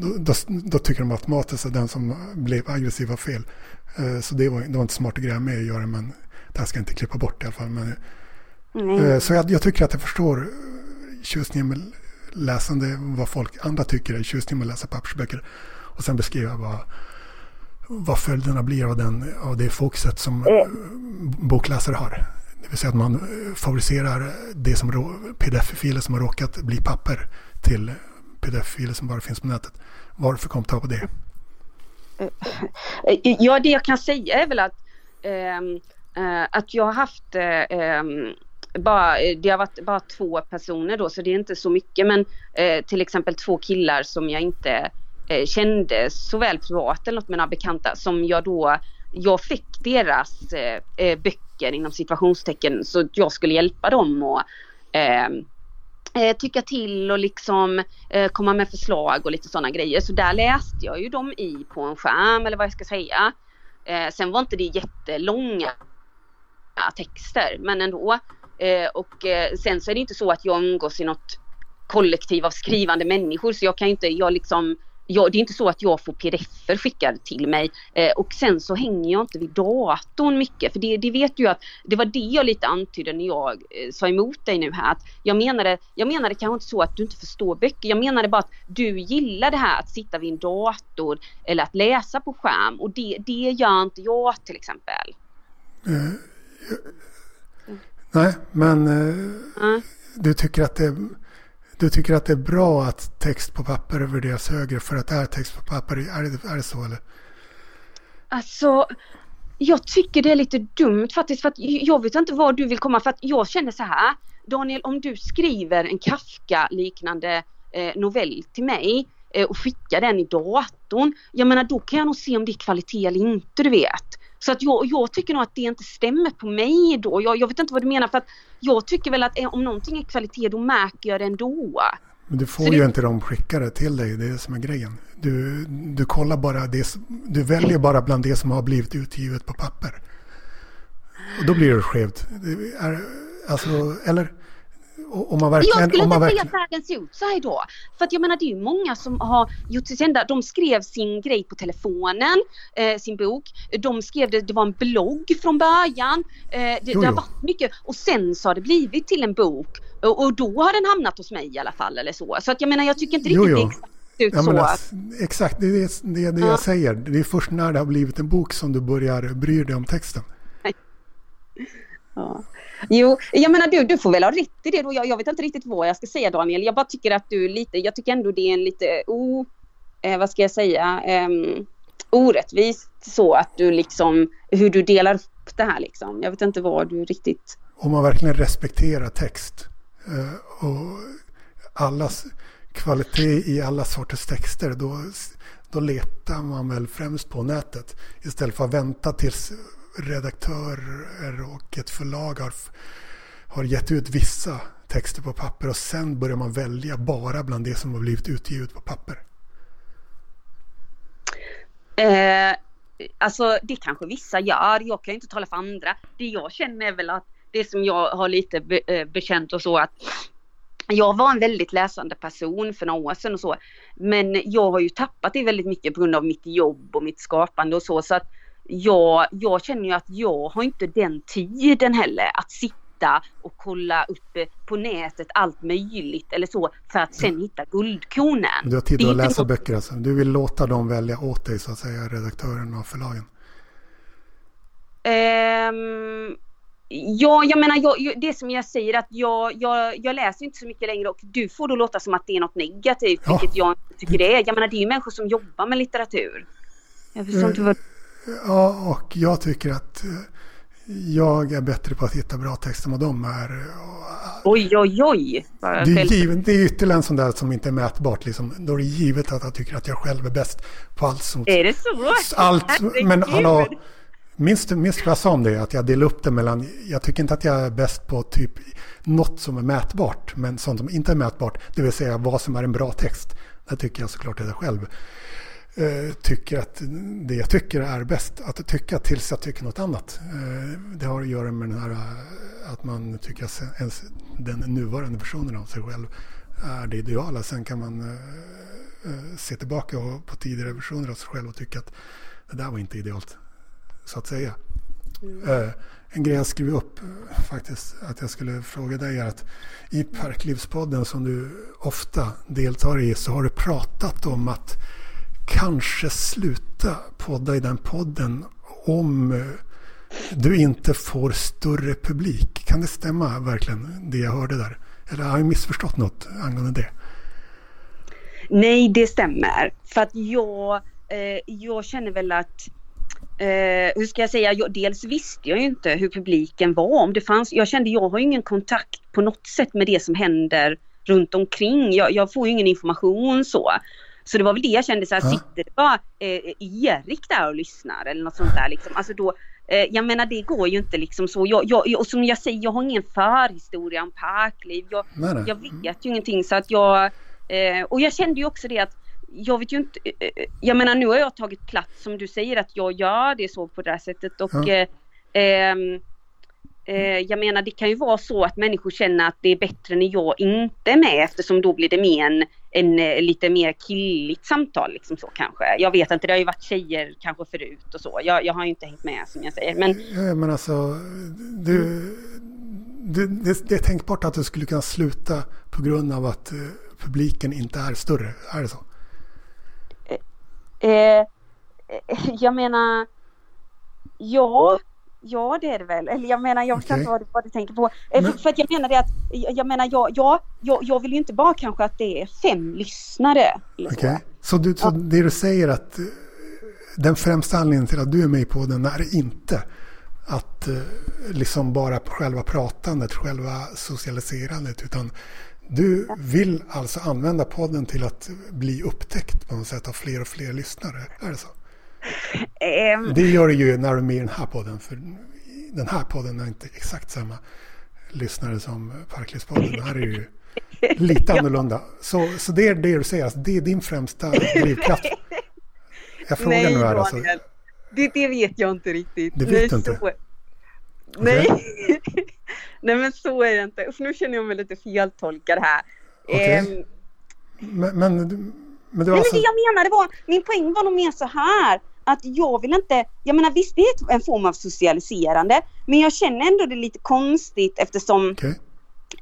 Då, då, då, tycker de automatiskt att den som blev aggressiv var fel. Eh, så det var, det var inte smart grej med att göra men det här ska jag inte klippa bort i alla fall. Men, mm. eh, så jag, jag, tycker att jag förstår tjusningen med läsande, vad folk andra tycker är tjusningen med att läsa pappersböcker. Och sen beskriva vad, vad följderna blir av, den, av det fokuset som mm. bokläsare har. Det vill säga att man eh, favoriserar det som pdf-filer som har råkat bli papper till pdf-filer som bara finns på nätet. Varför kom du på det? Eh, eh, ja, det jag kan säga är väl att, ehm, eh, att jag har haft eh, ehm, bara, det har varit bara två personer då så det är inte så mycket men eh, till exempel två killar som jag inte kände så väl privat eller något med några bekanta som jag då jag fick deras eh, böcker inom situationstecken så jag skulle hjälpa dem och eh, eh, tycka till och liksom eh, komma med förslag och lite sådana grejer. Så där läste jag ju dem i på en skärm eller vad jag ska säga. Eh, sen var inte det jättelånga texter men ändå. Eh, och eh, sen så är det inte så att jag umgås i något kollektiv av skrivande människor så jag kan inte, jag liksom jag, det är inte så att jag får pdf-er skickade till mig eh, och sen så hänger jag inte vid datorn mycket för det, det vet du att det var det jag lite antydde när jag eh, sa emot dig nu här. Att jag, menade, jag menade kanske inte så att du inte förstår böcker. Jag menade bara att du gillar det här att sitta vid en dator eller att läsa på skärm och det, det gör inte jag till exempel. Uh, nej, men uh, du tycker att det du tycker att det är bra att text på papper värderas högre för att det är text på papper? Är det, är det så eller? Alltså, jag tycker det är lite dumt faktiskt för att jag vet inte var du vill komma för att jag känner så här. Daniel, om du skriver en Kafka-liknande eh, novell till mig eh, och skickar den i datorn. Jag menar då kan jag nog se om det är kvalitet eller inte du vet. Så att jag, jag tycker nog att det inte stämmer på mig då. Jag, jag vet inte vad du menar för att jag tycker väl att om någonting är kvalitet då märker jag det ändå. Men du får så ju det... inte dem skickade till dig, det är det som är grejen. Du, du kollar bara det, du väljer bara bland det som har blivit utgivet på papper. Och då blir det skevt. Det är, alltså, eller? Om man verkligen, jag skulle inte verkligen... säga att världen ser ut så här då. För att jag menar det är ju många som har gjort sig kända. De skrev sin grej på telefonen, eh, sin bok. De skrev det, det var en blogg från början. Eh, det, jo, det har varit mycket och sen så har det blivit till en bok. Och, och, då har den hamnat hos mig i alla fall eller så. Så att jag menar jag tycker inte riktigt jo, jo. det ut ja, så. Alltså, exakt, det är det, det, ja. jag säger. Det är först när det har blivit en bok som du börjar bry dig om texten. Ja. Jo, jag menar du, du får väl ha rätt i det då. Jag, jag vet inte riktigt vad jag ska säga Daniel. Jag bara tycker att du lite, jag tycker ändå det är en lite o, eh, vad ska jag säga, um, orättvist så att du liksom, hur du delar upp det här liksom. Jag vet inte vad du riktigt... Om man verkligen respekterar text eh, och allas kvalitet i alla sorters texter, då, då letar man väl främst på nätet istället för att vänta tills redaktörer och ett förlag har, har gett ut vissa texter på papper och sen börjar man välja bara bland det som har blivit utgivet på papper? Eh, alltså det kanske vissa gör. Jag kan inte tala för andra. Det jag känner är väl att det som jag har lite be, eh, bekänt och så att jag var en väldigt läsande person för några år sedan och så. Men jag har ju tappat det väldigt mycket på grund av mitt jobb och mitt skapande och så. Så att jag, jag känner ju att jag har inte den tiden heller att sitta och kolla upp på nätet allt möjligt eller så för att sen hitta guldkornen. Du har tid att läsa böcker alltså? Du vill låta dem välja åt dig så att säga, redaktören och förlagen? Um, ja, jag menar jag, det som jag säger att jag, jag, jag läser inte så mycket längre och du får då låta som att det är något negativt, ja. vilket jag inte tycker det är. Jag menar det är ju människor som jobbar med litteratur. Jag förstår inte vad Ja, och jag tycker att eh, jag är bättre på att hitta bra texter än vad de är. Oj, oj, oj. Det är, givet, det är ytterligare en sån där som inte är mätbart. Liksom. Då är det givet att jag tycker att jag själv är bäst på allt som... Är det så? Allt, men hallå, minns du vad jag sa om det? Att jag delar upp det mellan... Jag tycker inte att jag är bäst på typ något som är mätbart. Men sånt som inte är mätbart. Det vill säga vad som är en bra text. Det tycker jag såklart är det själv. Eh, tycker att det jag tycker är bäst. Att tycka tills jag tycker något annat. Eh, det har att göra med den här eh, att man tycker att ens, den nuvarande versionen av sig själv är det ideala. Sen kan man se tillbaka på tidigare versioner av sig själv och tycka att det där var inte idealt. Så att säga. Mm. En grej jag skrev upp faktiskt att jag skulle fråga dig är att i Parklivspodden som du ofta deltar i så har du pratat om att kanske sluta podda i den podden om eh, du inte får större publik. Kan det stämma verkligen det jag hörde där? Eller har jag missförstått något angående det? Nej, det stämmer. För att jag, eh, jag känner väl att Eh, hur ska jag säga, jag, dels visste jag ju inte hur publiken var. Om det fanns, jag kände jag har ingen kontakt på något sätt med det som händer runt omkring. Jag, jag får ju ingen information så. Så det var väl det jag kände så här, ja. sitter det bara eh, Erik där och lyssnar eller något sånt där liksom. Alltså då, eh, jag menar det går ju inte liksom så. Jag, jag, och som jag säger, jag har ingen förhistoria om parkliv. Jag, jag vet ju ingenting så att jag, eh, och jag kände ju också det att jag vet ju inte, eh, eh, jag menar nu har jag tagit plats som du säger att jag gör det så på det här sättet och ja. Eh, ehm, Eh, jag menar det kan ju vara så att människor känner att det är bättre när jag inte är med eftersom då blir det mer en, en eh, lite mer killigt samtal liksom så kanske. Jag vet inte, det har ju varit tjejer kanske förut och så. Jag, jag har ju inte hängt med som jag säger. Men, men alltså, du, du, det, det är tänkbart att du skulle kunna sluta på grund av att uh, publiken inte är större. Är det så? Eh, jag menar, ja, Ja det är det väl. Eller jag menar jag vet inte vad, du, vad du tänker på. Eh, Men... För, för, att jag menar det att, jag menar jag, ja, jag, jag vill ju inte bara kanske att det är fem lyssnare. Okej, okay. så, du, så ja. det du säger att eh, den främsta anledningen till att du är med på den är inte att eh, liksom bara själva pratandet, själva socialiserandet utan du vill alltså använda podden till att bli upptäckt på något sätt av fler och fler lyssnare. Är det så? Um, det gör det ju när du är med i den här podden. För den här podden är inte exakt samma lyssnare som Parklivspodden. Den här är ju lite annorlunda. Så, så det är det du säger, alltså, det är din främsta drivkraft. Jag frågar Nej, nu här alltså. Det, det vet jag inte riktigt. Det vet Nej, du inte? Så... Nej. Nej men så är det inte. Usch, nu känner jag mig lite feltolkad här. Okay. Um... Men, men, men, det var Nej, alltså... men det jag menade var, min poäng var nog mer så här att jag vill inte, jag menar visst det är en form av socialiserande men jag känner ändå det lite konstigt eftersom okay.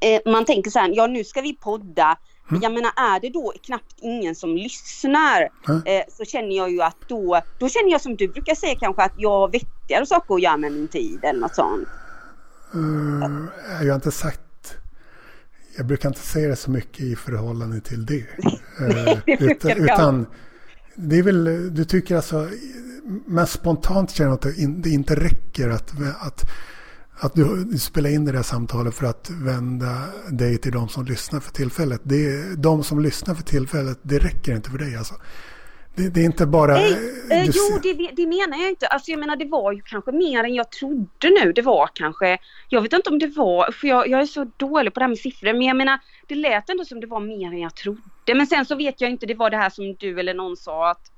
eh, man tänker så här, ja nu ska vi podda. Mm. Jag menar är det då knappt ingen som lyssnar mm. eh, så känner jag ju att då, då känner jag som du brukar säga kanske att jag har vettigare saker att göra med min tid eller något sånt. Uh, jag har inte sagt jag brukar inte säga det så mycket i förhållande till det. uh, det utan, utan det är väl, du tycker alltså, men spontant känner att det inte räcker att, att, att du spelar in det där samtalet för att vända dig till de som lyssnar för tillfället. Det de som lyssnar för tillfället, det räcker inte för dig alltså. Det, det är inte bara... Nej, eh, jo, det, det, menar jag inte. Alltså jag menar det var ju kanske mer än jag trodde nu. Det var kanske, jag vet inte om det var, för jag, jag är så dålig på det här med siffror, men jag menar det lät ändå som det var mer än jag trodde. Men sen så vet jag inte, det var det här som du eller någon sa att,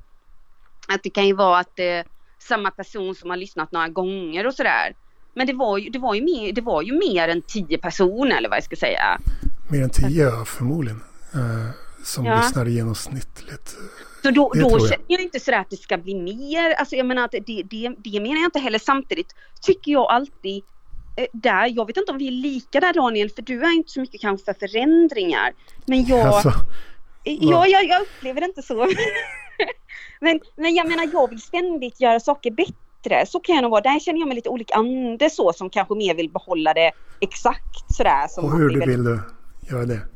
att det kan ju vara att är samma person som har lyssnat några gånger och sådär. Men det var ju, det var ju, mer, det var ju mer än tio personer eller vad jag ska säga. Mer än tio förmodligen. Eh, som ja. lyssnar genomsnittligt. Så då, då känner jag inte sådär att det ska bli mer. Alltså jag menar att det, det, det menar jag inte heller. Samtidigt tycker jag alltid eh, där, jag vet inte om vi är lika där Daniel, för du är inte så mycket kanske för förändringar. Men jag, alltså, ja, jag, jag upplever det inte så. men, men jag menar, jag vill ständigt göra saker bättre. Så kan jag nog vara. Där känner jag mig lite olika ande så som kanske mer vill behålla det exakt sådär. Som Och hur du vill du göra det?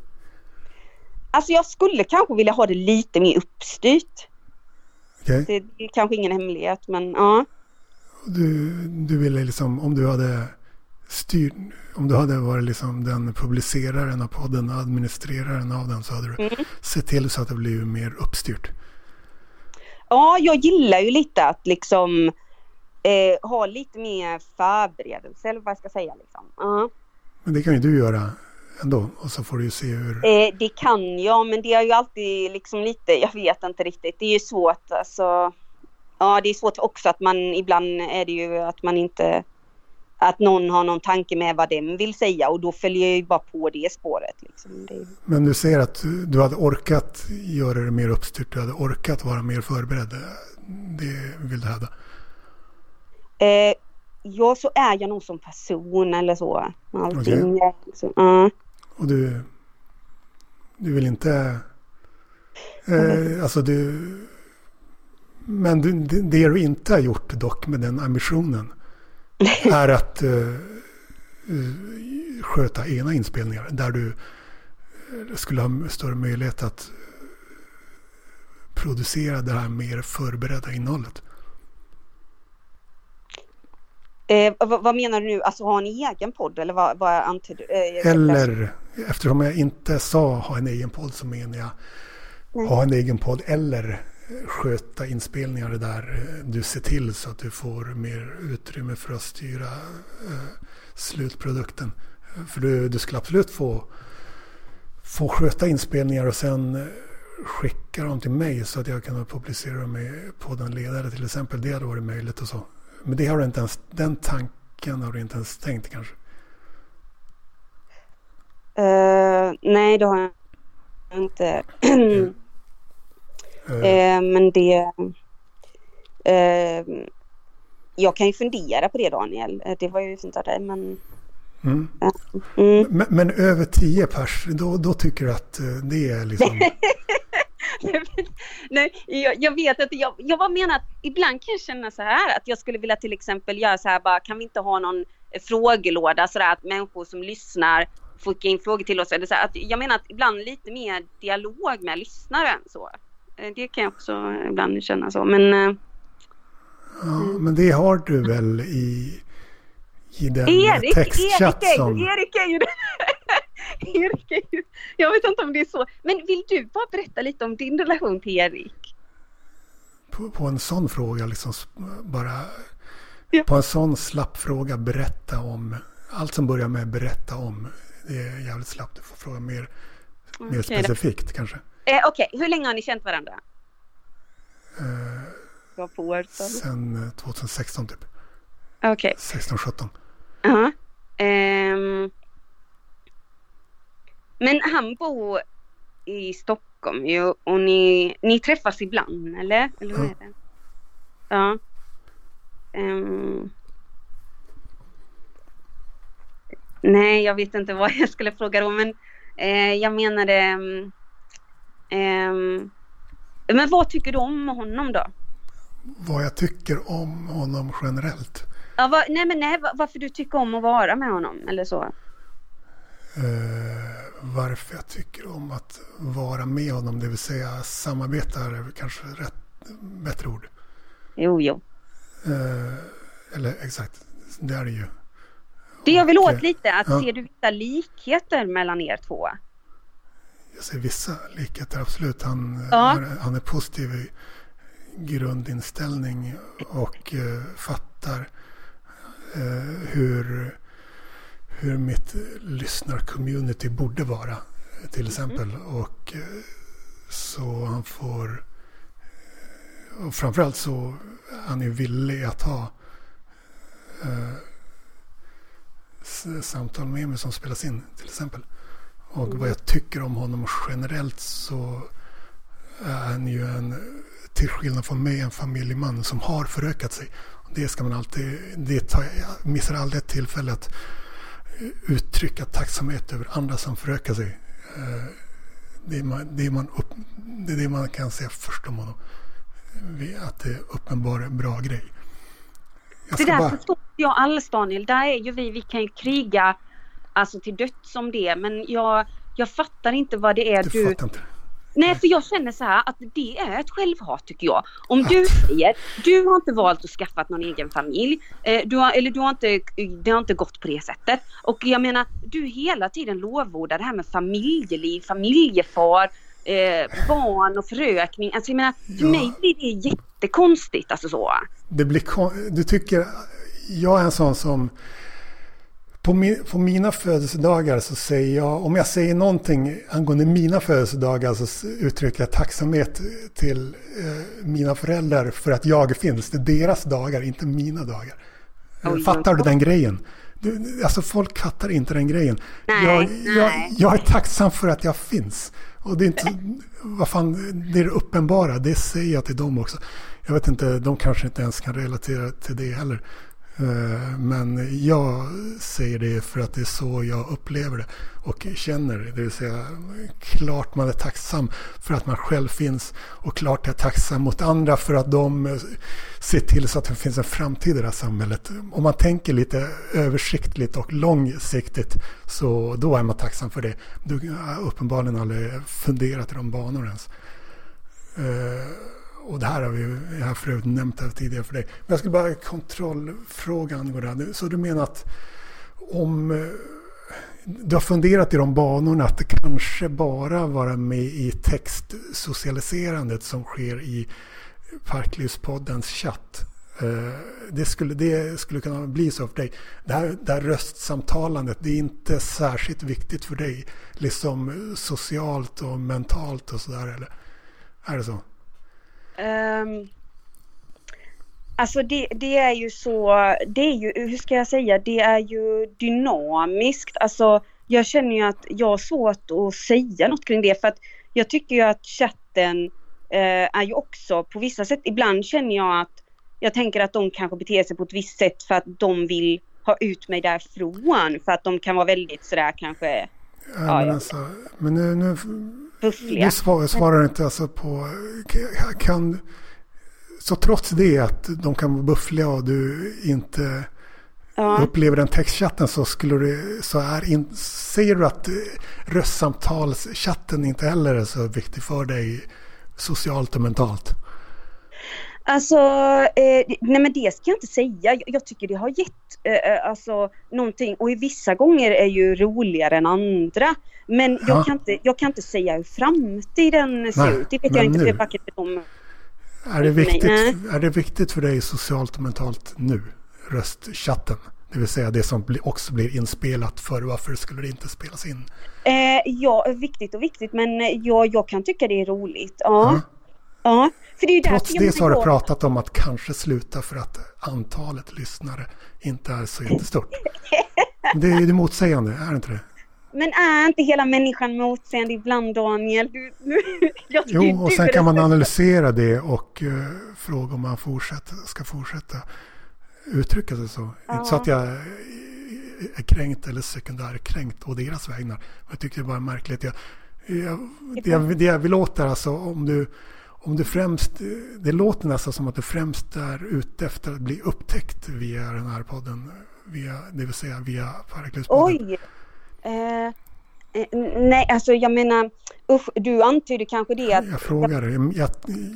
Alltså jag skulle kanske vilja ha det lite mer uppstyrt. Okay. Det, det är kanske ingen hemlighet men ja. Du, du ville liksom, om du hade styrt, om du hade varit liksom den publiceraren av podden, administreraren av den så hade du mm. sett till så att det blev mer uppstyrt. Ja, jag gillar ju lite att liksom eh, ha lite mer förberedelse eller vad jag ska säga liksom. Uh. Men det kan ju du göra ändå och så får du ju se hur... Eh, det kan jag men det är ju alltid liksom lite, jag vet inte riktigt. Det är ju svårt alltså. Ja det är svårt också att man ibland är det ju att man inte att någon har någon tanke med vad den vill säga och då följer jag ju bara på det spåret. Liksom. Det... Men du säger att du hade orkat göra det mer uppstyrt, du hade orkat vara mer förberedd. Det vill du hävda? Eh, ja, så är jag nog som person eller så. Allting. Okay. Liksom. Uh. Och du, du vill inte... Eh, alltså du... Men du, det du inte har gjort dock med den ambitionen är att uh, sköta ena inspelningar där du eh, skulle ha större möjlighet att producera det här mer förberedda innehållet. Eh, vad, vad, menar du nu? Alltså ha en egen podd eller vad, vad antyder du? Eh, eller, eftersom jag inte sa ha en egen podd så menar jag Nej. ha en egen podd eller sköta inspelningar där du ser till så att du får mer utrymme för att styra eh, slutprodukten. För du, du skulle absolut få, få sköta inspelningar och sen skicka dem till mig så att jag kan publicera dem på den ledare till exempel. Det hade varit möjligt och så. Men det har du inte ens, den tanken har du inte ens tänkt kanske? Uh, nej, det har jag inte. uh. Uh, men det... jag kan ju fundera på det Daniel. Det var ju fint av dig men... Mm. Mm. Men, men, över tio pers, då, då tycker du att det är liksom... Nej, jag, jag, vet att jag, jag bara menar att ibland kan jag känna så här att jag skulle vilja till exempel göra så här bara kan vi inte ha någon frågelåda så där att människor som lyssnar får skicka in frågor till oss. Eller så här, att jag menar att ibland lite mer dialog med lyssnaren så. Eh, det kan jag också ibland känna så men Ja, men det har du väl i, i den Erik, textchatt Erik som... Erik är ju Erik är ju, jag vet inte om det är så. Men vill du bara berätta lite om din relation till Erik? På, på en sån fråga, liksom bara... Ja. På en sån slapp fråga berätta om... Allt som börjar med berätta om. Det är jävligt slappt. Du får fråga mer, mer Okej, specifikt kanske. Eh, Okej, hur länge har ni känt varandra? Eh, året? sen eh, 2016 typ. Okej. 16, 17. Ja. Ehm. Men han bor i Stockholm ju och ni, ni träffas ibland eller? Eller hur Ja. är det? Ja. Ehm. nej, jag vet inte vad jag skulle fråga då men eh, jag menade ehm, ehm, men vad tycker du om honom då? Vad jag tycker om honom generellt. Ja, va, nej men nej, va- varför du tycker om att vara med honom eller så? Eh, varför jag tycker om att vara med honom, det vill säga samarbeta är kanske rätt bättre ord. Jo, jo. Eh, eller exakt, det är det ju. Det jag vill åt lite, att ja. ser du vissa likheter mellan er två? Jag ser vissa likheter, absolut. Han, Ja. han är positiv i grundinställning och eh, fattar eh, hur, hur mitt lyssnar-community borde vara, till exempel. Och eh, så han får... Och framförallt så är han ju villig att ha eh, samtal med mig som spelas in, till exempel. Och vad jag tycker om honom generellt så är han ju en, till skillnad från mig, en familjeman som har förökat sig. Det ska man alltid, det tar, jag missar aldrig ett tillfälle att uttrycka tacksamhet över andra som förökar sig. Eh, Det är, man, det, är man upp, det är det man kan säga först om honom. Att det är uppenbar en bra grej. Det där bara, förstår jag alls Daniel. Där är ju vi, vi kan ju kriga alltså till döds om det men jag, jag fattar inte vad det är du du... fattar inte. Nej för jag känner så här att det är ett självhat tycker jag. Om du säger, du har inte valt att skaffa någon egen familj. Eh, du har, eller du har inte, det har inte gått på det sättet. Och jag menar, du hela tiden lovordar det här med familjeliv, familjefar, eh, barn och förökning. Alltså jag menar, för Ja. mig blir det jättekonstigt alltså så. Det blir du tycker, jag är en sån som på, min, på mina födelsedagar så säger jag, om jag säger någonting angående mina födelsedagar så uttrycker jag tacksamhet till eh, mina föräldrar för att jag finns. Det är deras dagar, inte mina dagar. Oj, fattar du den grejen? Du, alltså folk fattar inte den grejen. Nej, jag, jag, nej. jag är tacksam för att jag finns. Och det är inte, vad fan, det är det uppenbara, det säger jag till dem också. Jag vet inte, de kanske inte ens kan relatera till det heller. Eh, men jag säger det för att det är så jag upplever det och känner det. Det vill säga, klart man är tacksam för att man själv finns och klart är tacksam mot andra för att de eh, ser till så att det finns en framtid i det här samhället. Om man tänker lite översiktligt och långsiktigt så då är man tacksam för det. Du har uppenbarligen aldrig funderat i de banorna ens. Eh, och det här har vi jag har för övrigt nämnt här tidigare för dig. Men jag skulle bara kontrollfråga angående. Så du menar att om eh, du har funderat i de banorna att det kanske bara vara med i textsocialiserandet som sker i Parklivspoddens chatt. Eh, det skulle, det skulle kunna bli så för dig. Det här, det här röstsamtalandet, det är inte särskilt viktigt för dig. Liksom socialt och mentalt och sådär eller? Är det så? Um, alltså det, det är ju så, det är ju, hur ska jag säga, det är ju dynamiskt. Alltså jag känner ju att jag har svårt att säga något kring det för att jag tycker ju att chatten eh, är ju också på vissa sätt, ibland känner jag att jag tänker att de kanske beter sig på ett visst sätt för att de vill ha ut mig därifrån för att de kan vara väldigt sådär kanske Ja, men, ja. alltså, men nu, nu, buffliga. du svar, svarar inte alltså på... Kan, så trots det att de kan vara buffliga och du inte Ja. upplever den textchatten så skulle du... Så är in, säger du att röstsamtalschatten inte heller är så viktig för dig socialt och mentalt? Alltså, eh, nej men det ska jag inte säga. Jag, jag tycker det har gett eh, eh, alltså någonting och i vissa gånger är ju roligare än andra. Men jag, Ja. kan, inte, jag kan inte säga hur framtiden ser Nej, ut. Det vet jag inte nu- jag varken för dem. Är det, Nej. viktigt, är det viktigt för dig socialt och mentalt nu? Röstchatten? Det vill säga det som också blir inspelat för varför skulle det inte spelas in? Eh, ja, viktigt och viktigt men eh, ja, jag kan tycka det är roligt. Ja. Ja. ja. För det är ju Trots det så har du pratat om att kanske sluta för att antalet lyssnare inte är så jättestort. Det är ju motsägande, är det inte det? Men är inte hela människan motsägande ibland Daniel? Du, jag Jo, och sen kan man analysera det och eh, fråga om man fortsätter, ska fortsätta uttrycka sig så. Inte så att jag är kränkt eller sekundärkränkt å deras vägnar. Jag tycker det bara märkligt. Jag, jag, det, jag, det jag vill åt är alltså om du, om du främst, det låter nästan som att du främst är ute efter att bli upptäckt via den här podden. Via, det vill säga via Paraklivspodden. Oj! Eh, eh, nej, alltså jag menar, usch, du antyder kanske det att... Jag frågar. Jag,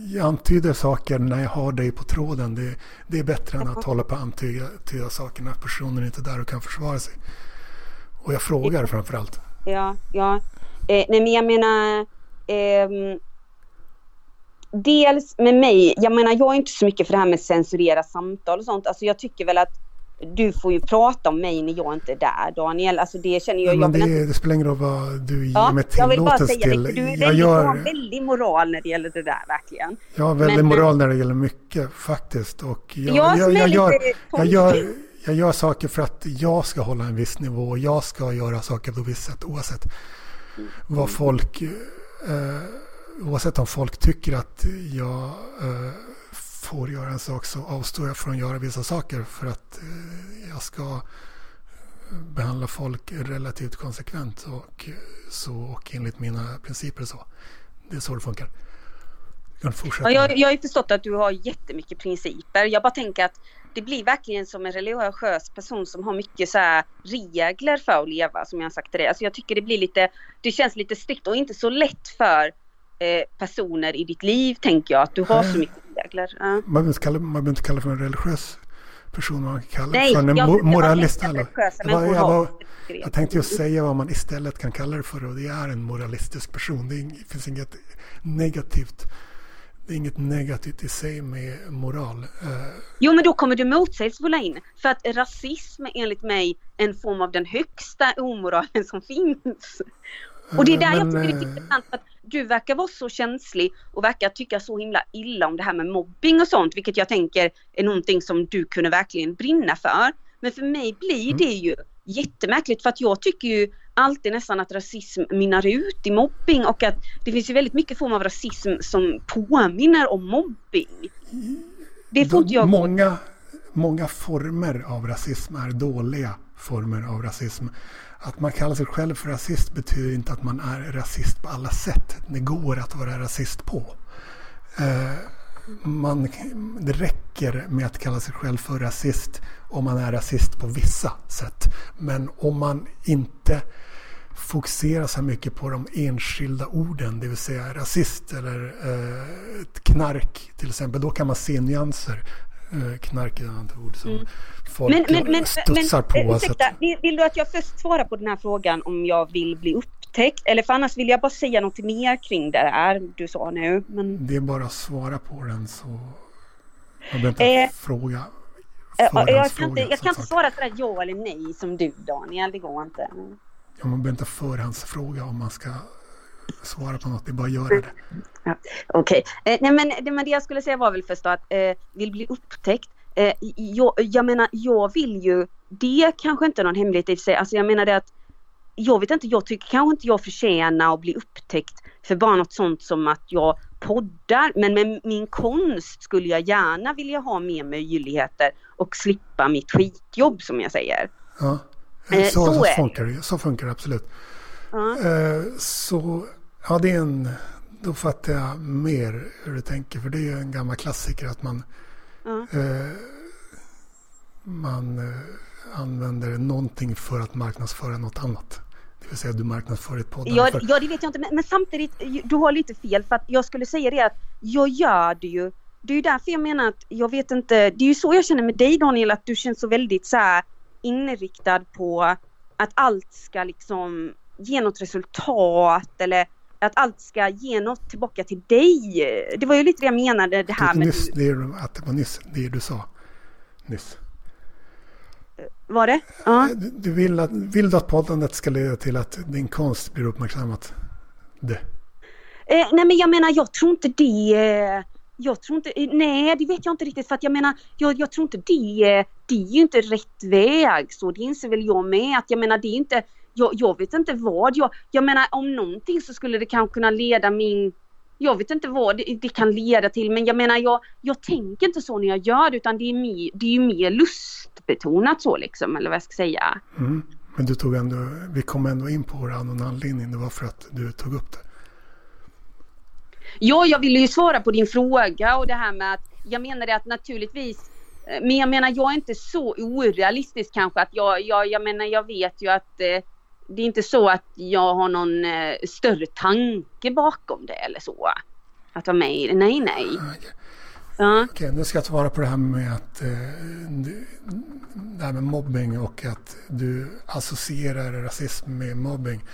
jag, antyder saker när jag har dig på tråden. Det, det är bättre än att hålla på att antyda, antyda saker när personen inte är där och kan försvara sig. Och jag frågar framför allt. Ja, ja. Eh, nej men jag menar... ehm, dels med mig, jag menar jag är inte så mycket för det här med censurera samtal och sånt. Alltså jag tycker väl att du får ju prata om mig när jag inte är där Daniel. Alltså det känner jag. jag Men vill inte det, det spelar ingen roll vad du ger Ja, mig jag vill bara tillåtelse säga till. det, du är Jag, väldigt, du har gör, väldigt moral när det gäller det där verkligen. jag har väldigt men- moral när det gäller mycket faktiskt. Och jag, Jag jag, jag, gör, jag, gör, jag gör saker för att jag ska hålla en viss nivå. Och jag ska göra saker på ett visst sätt oavsett vad folk... Eh, oavsett om folk tycker att jag eh, får göra en sak så avstår jag från att göra vissa saker för att eh, jag ska eh, behandla folk relativt konsekvent och, eh, så, och enligt mina principer. Så. Det är så det funkar. Jag. Ja, jag, jag har förstått att du har jättemycket principer. Jag bara tänker att det blir verkligen som en religiös person som har mycket så här regler för att leva som jag har sagt till dig. Alltså jag tycker det blir lite, det känns lite strikt och inte så lätt för personer i ditt liv tänker jag att du har så mycket regler. Ja. Man behöver inte kalla, man behöver inte kalla för en religiös person. Man kan kalla Nej, för en jag- mo- jag moralist. eller- Det var- människor jag, var, tänkte just säga vad man istället kan kalla det för och det är en moralistisk person. Det, är, ing- finns inget negativt. Det är inget negativt i sig med moral. Eh, Jo men då kommer du motsägelsefulla in. För att rasism är enligt mig en form av den högsta omoralen som finns. Och det är där jag Men, tycker det är eh, intressant att du verkar vara så känslig och verkar tycka så himla illa om det här med mobbing och sånt, vilket jag tänker är någonting som du kunde verkligen brinna för. Men för mig blir Mm. det ju jättemärkligt för att jag tycker ju alltid nästan att rasism mynnar ut i mobbing och att det finns ju väldigt mycket form av rasism som påminner om mobbing. Det får inte jag många, många former av rasism är dåliga former av rasism. Att man kallar sig själv för rasist betyder inte att man är rasist på alla sätt. Det går att vara rasist på. Eh, man, det räcker med att kalla sig själv för rasist om man är rasist på vissa sätt. Men om man inte fokuserar så mycket på de enskilda orden, det vill säga rasist eller eh, knark till exempel, då kan man se nyanser. Eh, knark är ett annat ord som folk Mm. Men, men, men, studsar men på. eh, ursäkta, att- vill, vill du att jag först svarar på den här frågan om jag vill bli upptäckt? Eller för annars vill jag bara säga något mer kring det här du sa nu. Men, Det är bara att svara på den så man behöver inte Eh, fråga. eh, jag kan förhandsfråga, inte, jag kan inte svara sådär ja eller nej som du Daniel, det går inte. Ja, man behöver inte förhandsfråga om man ska svara på något. Det är bara att göra det. Ja, Okej, eh, nej men det, men det jag skulle säga var väl först att eh, vill bli upptäckt. Eh, jag, jag menar, jag vill ju, det kanske inte är någon hemlighet i sig, alltså jag menar det att jag vet inte, jag tycker kanske inte jag förtjänar att bli upptäckt för bara något sånt som att jag poddar. Men med min konst skulle jag gärna vilja ha mer möjligheter och slippa mitt skitjobb som jag säger. Ja, Eh, så, så så, funkar det. Så funkar det absolut. Eh, Så, ja det är en, då fattar jag mer hur du tänker. För det är ju en gammal klassiker att man, Ja. eh, man eh, använder någonting för att marknadsföra något annat. Det vill säga du marknadsför ett poddande Ja, för... ja, det vet jag inte. Men, men samtidigt, du har lite fel för att jag skulle säga det att jag gör det ju. Det är ju därför jag menar att jag vet inte. Det är ju så jag känner med dig Daniel att du känns så väldigt så här inriktad på att allt ska liksom ge något resultat eller att allt ska ge något tillbaka till dig. Det var ju lite det jag menade det här med... nyss, det, är, att det var nyss det du sa. Nyss. Var det? Ja. Du, du vill, att, vill du att poddandet ska leda till att din konst blir uppmärksammat? Det. Eh, nej men jag menar jag tror inte det. eh, Jag tror inte, eh, nej det vet jag inte riktigt för att jag menar jag, jag tror inte det, eh, det är ju inte rätt väg så det inser väl jag med att jag menar det är inte, jag, jag vet inte vad jag, jag menar om någonting så skulle det kanske kunna leda min, jag vet inte vad det, det kan leda till men jag menar jag, jag tänker inte så när jag gör det utan det är, mer, det är ju mer lustbetonat så liksom eller vad jag ska säga. Mm. Men du tog ändå, vi kom ändå in på det av någon anledning. Det var för att du tog upp det. Ja, jag ville ju svara på din fråga och det här med att jag menar det att naturligtvis eh, men jag menar jag är inte så orealistisk kanske att jag, jag, jag menar jag vet ju att eh, det är inte så att jag har någon eh, större tanke bakom det eller så. Att vara med i det. Nej, nej. Okej. Ja. Okej, nu ska jag svara på det här med att eh, det här med mobbing och att du associerar rasism med mobbing.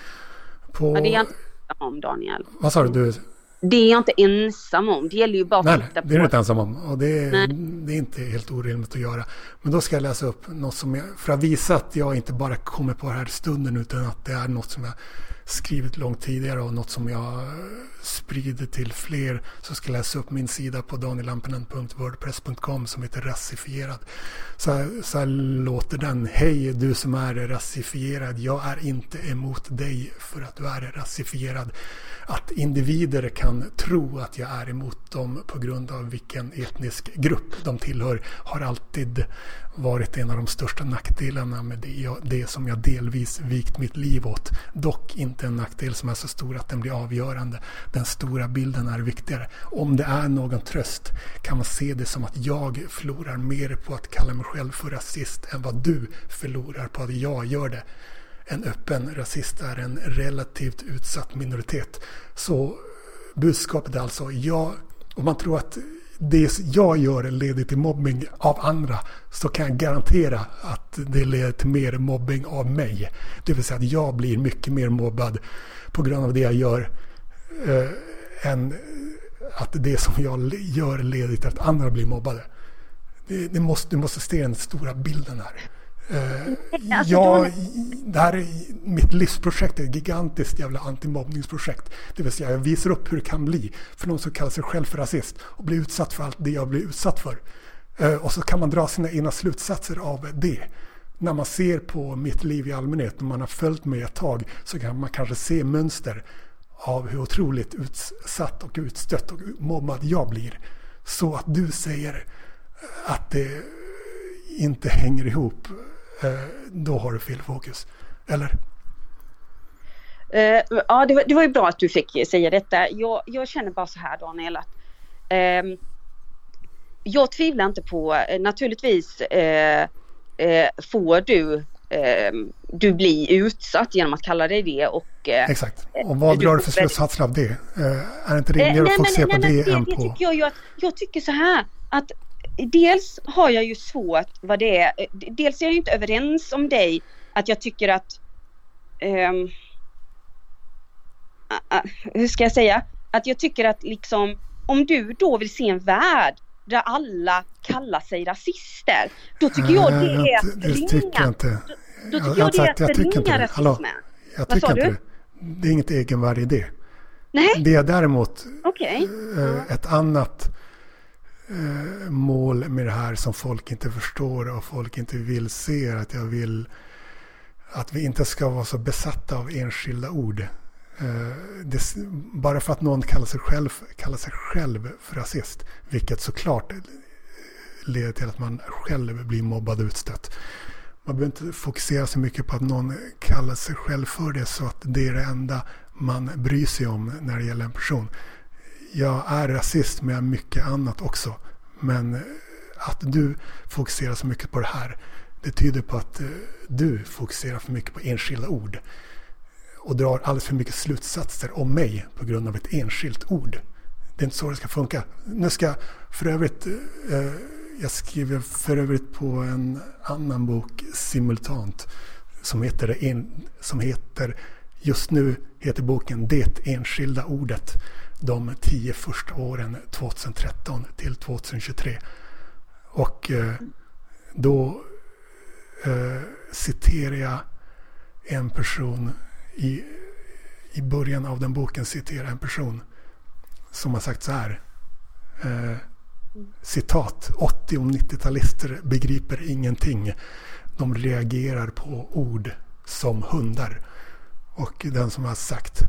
På, ja, det är jag inte om Daniel. Vad sa du? du Det är jag inte ensam om. Det gäller ju bara att nej, titta det är du på. inte ensam om. Och det är, det är inte helt orimligt att göra. Men då ska jag läsa upp något som jag, för att visa att jag inte bara kommer på det här stunden utan att det är något som jag skrivit långt tidigare och något som jag sprider till fler. Så ska jag läsa upp min sida på danielampinen.wordpress.com som heter rasifierad. Så så här låter den. Hej du som är rasifierad. Jag är inte emot dig för att du är rasifierad. Att individer kan tro att jag är emot dem på grund av vilken etnisk grupp de tillhör har alltid varit en av de största nackdelarna med det, jag, det som jag delvis vikt mitt liv åt. Dock inte en nackdel som är så stor att den blir avgörande. Den stora bilden är viktigare. Om det är någon tröst kan man se det som att jag förlorar mer på att kalla mig själv för rasist än vad du förlorar på att jag gör det. En öppen rasist är en relativt utsatt minoritet. Så budskapet är alltså, jag, om man tror att det jag gör leder till mobbing av andra så kan jag garantera att det leder till mer mobbing av mig. Det vill säga att jag blir mycket mer mobbad på grund av det jag gör eh, än att det som jag gör leder till att andra blir mobbade. Det, det måste, du måste se den stora bilden här. Eh, Alltså, jag, det här är mitt livsprojekt, är ett gigantiskt jävla antimobbningsprojekt. Det vill säga jag visar upp hur det kan bli för någon som kallar sig själv för rasist och blir utsatt för allt det jag blir utsatt för. Eh, och så kan man dra sina egna slutsatser av det. När man ser på mitt liv i allmänhet, när man har följt mig ett tag, så kan man kanske se mönster av hur otroligt utsatt och utstött och mobbad jag blir. Så att du säger att det inte hänger ihop, då har du fel fokus. Eller? Eh, ja, det var, det var ju bra att du fick säga detta. Jag, jag känner bara så här Daniel att ehm, jag tvivlar inte på, eh, naturligtvis eh, eh, får du, ehm, du bli utsatt genom att kalla dig det och eh, Exakt. Och vad drar du för slutsatser av det? Eh, är inte Eh, rimligare att fokusera på nej, det men än det, på... det tycker jag ju att, jag tycker så här att dels har jag ju svårt vad det är, eh, dels är jag inte överens om dig att jag tycker att ah, hur ska jag säga? Att jag tycker att liksom om du då vill se en värld där alla kallar sig rasister, då tycker jag det är att det tycker jag inte. Då tycker Jag- det är att jag tycker inte det. Hallå? rasismen. Jag tycker inte det. Det är inget egenvärde i det. Nej, Det är däremot okej. eh, ett annat eh, mål med det här som folk inte förstår och folk inte vill se att jag vill att vi inte ska vara så besatta av enskilda ord. Eh, det, bara för att någon kallar sig, själv, kallar sig själv för rasist, vilket såklart leder till att man själv blir mobbad och utstött. Man behöver inte fokusera så mycket på att någon kallar sig själv för det så att det är det enda man bryr sig om när det gäller en person. Jag är rasist men jag är mycket annat också. Men eh, att du fokuserar så mycket på det här, det tyder på att eh, du fokuserar för mycket på enskilda ord. Och drar alldeles för mycket slutsatser om mig på grund av ett enskilt ord. Det är inte så det ska funka. Nu ska för övrigt, eh, eh jag skriver för övrigt på en annan bok simultant som heter, en, som heter just nu heter boken Det enskilda ordet. De tio första åren 2013 till 2023. Och eh, då eh, citerar jag en person i, i början av den boken citerar en person som har sagt så här. Eh, citat. 80 och 90-talister begriper ingenting. De reagerar på ord som hundar. Och den som har sagt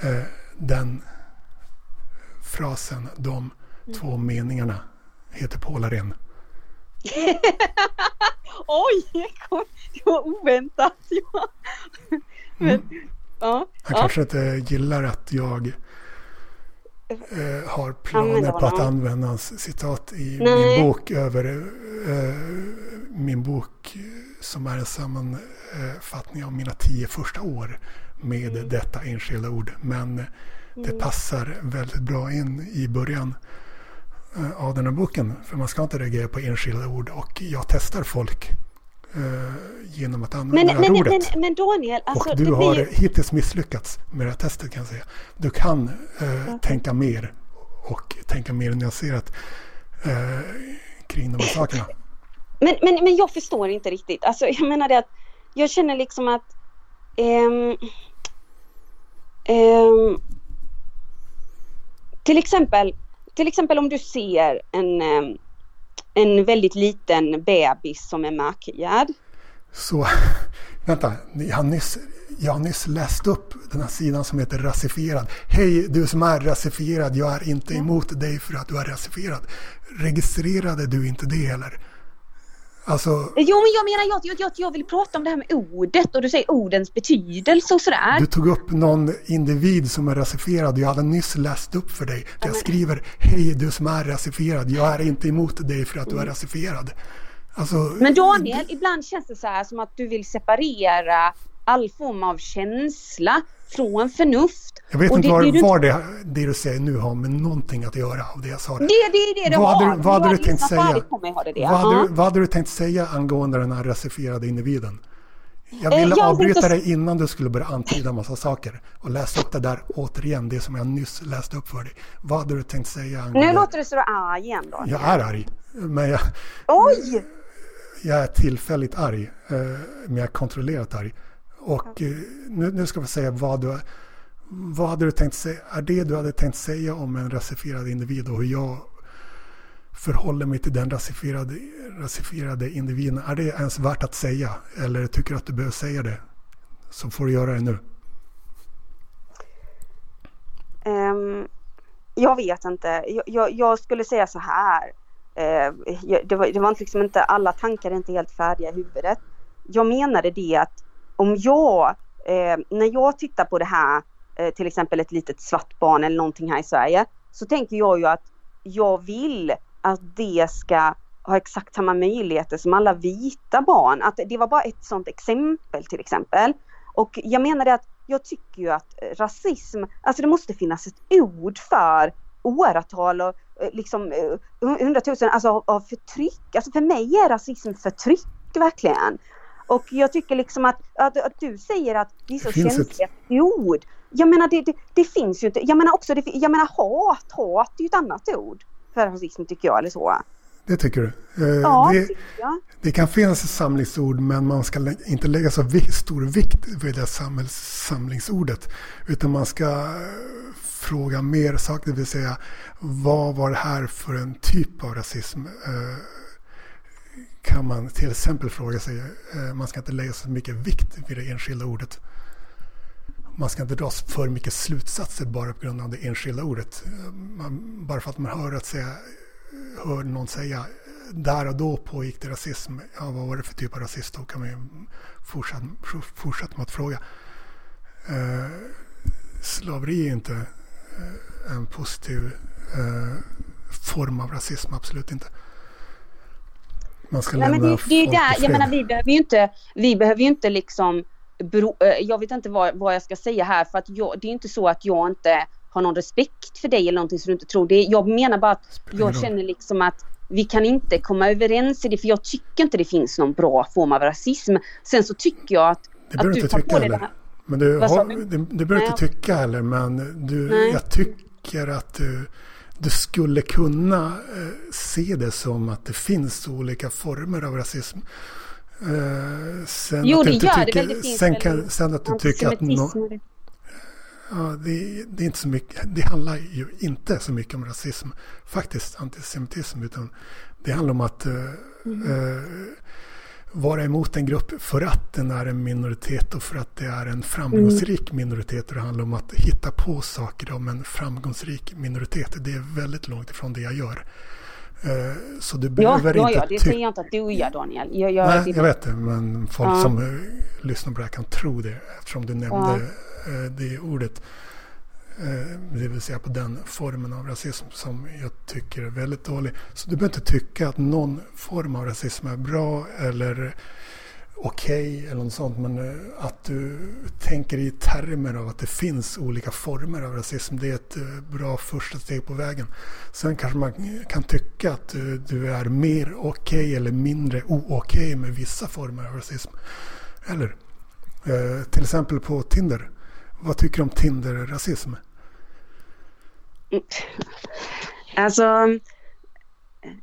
eh, den frasen, de två meningarna heter Paul Arén. Oj, det var oväntat. Ja. Men, mm. ja, Han ja. kanske inte gillar att jag eh, har planer på att använda hans citat i Nej. min bok över eh, min bok som är en sammanfattning av mina tio första år med detta enskilda ord. Men det mm. passar väldigt bra in i början Eh, av den här boken. För man ska inte reagera på enskilda ord och jag testar folk eh, genom att använda men, det här men, ordet. Men, men Daniel, alltså, och du har blir... hittills misslyckats med det här testet kan jag säga. Du kan eh, okay. tänka mer och tänka mer nyanserat eh, kring de här sakerna. Men, men, men jag förstår inte riktigt. Alltså, jag menar det att jag känner liksom att um, um, till exempel till exempel om du ser en, en väldigt liten bebis som är mörkhyad. Så, vänta, jag har, nyss, jag har nyss läst upp den här sidan som heter rasifierad. Hej du som är rasifierad, jag är inte emot dig för att du är rasifierad. Registrerade du inte det heller? Alltså... Jo, men jag menar, jag, jag, jag vill prata om det här med ordet och du säger ordens betydelse och sådär. Du tog upp någon individ som är rasifierad. Jag hade nyss läst upp för dig. Där ja, jag skriver, hej du som är rasifierad. Jag är inte emot dig för att du är rasifierad. Alltså, men Daniel, ibland känns det så här som att du vill separera all form av känsla från förnuft. Jag vet inte var, det, var det, det du säger nu har med någonting att göra av det jag sa. Det, det det det vad har. Hade, vad hade du, du tänkt säga? Vad, hade, vad hade du tänkt säga angående den här rasifierade individen? Jag eh, ville jag avbryta inte... dig innan du skulle börja antyda en massa saker och läsa upp det där återigen, det som jag nyss läste upp för dig. Vad hade du tänkt säga? Angående... Nu låter du så arg igen då. Jag är arg. Men jag, Oj! Jag är tillfälligt arg, eh, men jag är kontrollerat arg. Och eh, nu, nu ska vi säga vad du, vad hade du tänkt säga, är det du hade tänkt säga om en rasifierad individ och hur jag förhåller mig till den rasifierade, rasifierade individen. Är det ens värt att säga? Eller tycker du att du behöver säga det? Så får du göra det nu. Um, jag vet inte. Jag, jag, jag, skulle säga så här. Uh, det, var, det var liksom inte, alla tankar är inte helt färdiga i huvudet. Jag menade det att om jag, eh, när jag tittar på det här, eh, till exempel ett litet svart barn eller någonting här i Sverige, så tänker jag ju att jag vill att det ska ha exakt samma möjligheter som alla vita barn. Att det var bara ett sådant exempel till exempel. Och jag menar det att jag tycker ju att rasism, alltså det måste finnas ett ord för åratal och eh, liksom eh, hundratusen alltså av förtryck. Alltså för mig är rasism förtryck verkligen. Och jag tycker liksom att, att, att du säger att det är så känsliga ett... ord. Jag menar det, det, det, finns ju inte, jag menar också, det, jag menar hat, hat är ju ett annat ord för rasism tycker jag eller så. Det tycker du? Eh, ja, det, tycker jag. det kan finnas samlingsord men man ska inte lägga så stor vikt vid det samlingsordet. Utan man ska eh, fråga mer saker, det vill säga vad var det här för en typ av rasism? Kan man till exempel fråga sig, eh, man ska inte lägga så mycket vikt vid det enskilda ordet. Man ska inte dra för mycket slutsatser bara på grund av det enskilda ordet. Eh, man, bara för att man hör, att säga, hör någon säga där och då pågick det rasism. Ja, vad var det för typ av rasism? Då kan man ju fortsätta, fortsätta med att fråga. Eh, slaveri är inte eh, en positiv eh, form av rasism, absolut inte. Man ska Nej, men det, det är där, jag menar vi behöver ju inte, vi behöver ju inte liksom, bero, eh, jag vet inte vad, vad jag ska säga här för att jag, det är inte så att jag inte har någon respekt för dig eller någonting som du inte tror. Det, jag menar bara att jag känner liksom att vi kan inte komma överens i det för jag tycker inte det finns någon bra form av rasism. Sen så tycker jag att, det att du dig det här. Men du, har, du? du behöver inte tycka heller men du, jag tycker att du, du skulle kunna eh, se det som att det finns olika former av rasism. Eh, sen jo, det gör tycker, det. Det sen, kan, sen att du tycker att... No, ja, det, det, är inte så mycket, det handlar ju inte så mycket om rasism, faktiskt, antisemitism, utan det handlar om att eh, mm. eh, vara emot en grupp för att den är en minoritet och för att det är en framgångsrik mm. minoritet. Och det handlar om att hitta på saker om en framgångsrik minoritet. Det är väldigt långt ifrån det jag gör. Eh, så du behöver ja, inte... Ja, det säger jag inte att du gör Daniel. Jag, jag, Nej, jag vet det. Men folk ja. som uh, lyssnar på det här kan tro det eftersom du nämnde ja. uh, det ordet. Eh, det vill säga på den formen av rasism som jag tycker är väldigt dålig. Så du behöver inte tycka att någon form av rasism är bra eller okej okay, eller något sånt. Men eh, att du tänker i termer av att det finns olika former av rasism. Det är ett eh, bra första steg på vägen. Sen kanske man kan tycka att du, är mer okej okay eller mindre okej okay med vissa former av rasism. Eller eh, till exempel på Tinder. Vad tycker du om Tinder-rasism? Alltså,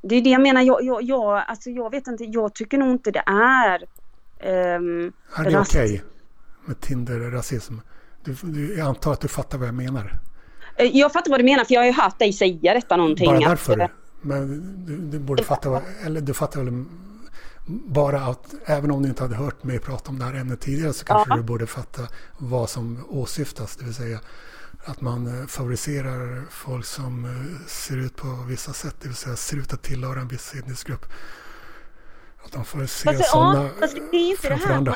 det är det jag menar. Jag, jag, jag, alltså jag vet inte, jag tycker nog inte det är Um, är det okej okay med Tinder-rasism? Du, du, jag antar att du fattar vad jag menar. Eh, jag fattar vad du menar för jag har ju hört dig säga detta någonting. Bara därför? Att, men du, du borde fatta, vad, eller du fattar väl bara att även om du inte hade hört mig prata om det här ämnet tidigare så kanske ja. du borde fatta vad som åsyftas. Det vill säga att man eh, favoriserar folk som eh, ser ut på vissa sätt. Det vill säga ser ut att tillhöra en viss etnisk grupp. Att de får se fast, sådana ja, fast det är inte framför det här. andra.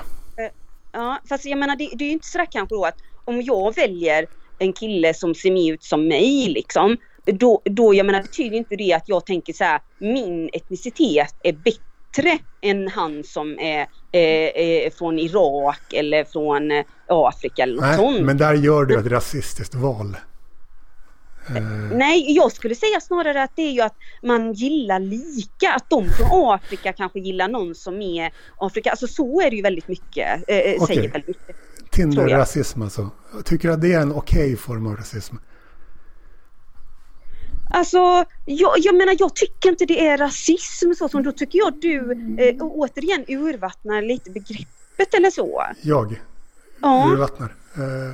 Ja, fast jag menar det, det är ju inte sådär kanske då att om jag väljer en kille som ser ut som mig liksom. Då, då jag menar betyder inte det att jag tänker så här min etnicitet är bättre än han som är, är från Irak eller från Afrika eller något Nej, sånt. Men där gör du ett rasistiskt val. Eh. Nej, jag skulle säga snarare att det är ju att man gillar lika. Att de från Afrika kanske gillar någon som är Afrika. Alltså så är det ju väldigt mycket. Eh, eh okay. Säger väldigt mycket. Tinder-rasism alltså. Tycker du att det är en okej okay form av rasism? Alltså, jag, jag menar jag tycker inte det är rasism så som då tycker jag du eh, återigen urvattnar lite begreppet eller så. Jag? Ja. Urvattnar? Eh,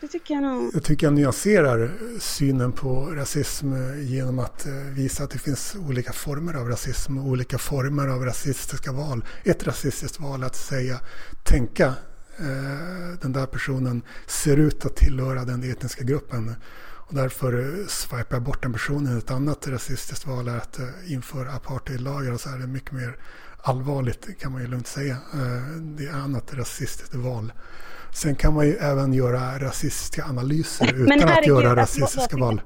det tycker jag nog. Jag tycker jag nyanserar synen på rasism genom att eh, visa att det finns olika former av rasism och olika former av rasistiska val. Ett rasistiskt val att säga, tänka eh, den där personen ser ut att tillhöra den etniska gruppen. Och därför eh, swipar jag bort den personen. Ett annat rasistiskt val är att införa apartheidlagar och så är det mycket mer allvarligt kan man ju lugnt säga. Det är annat rasistiskt val. Sen kan man ju även göra rasistiska analyser utan att göra rasistiska val.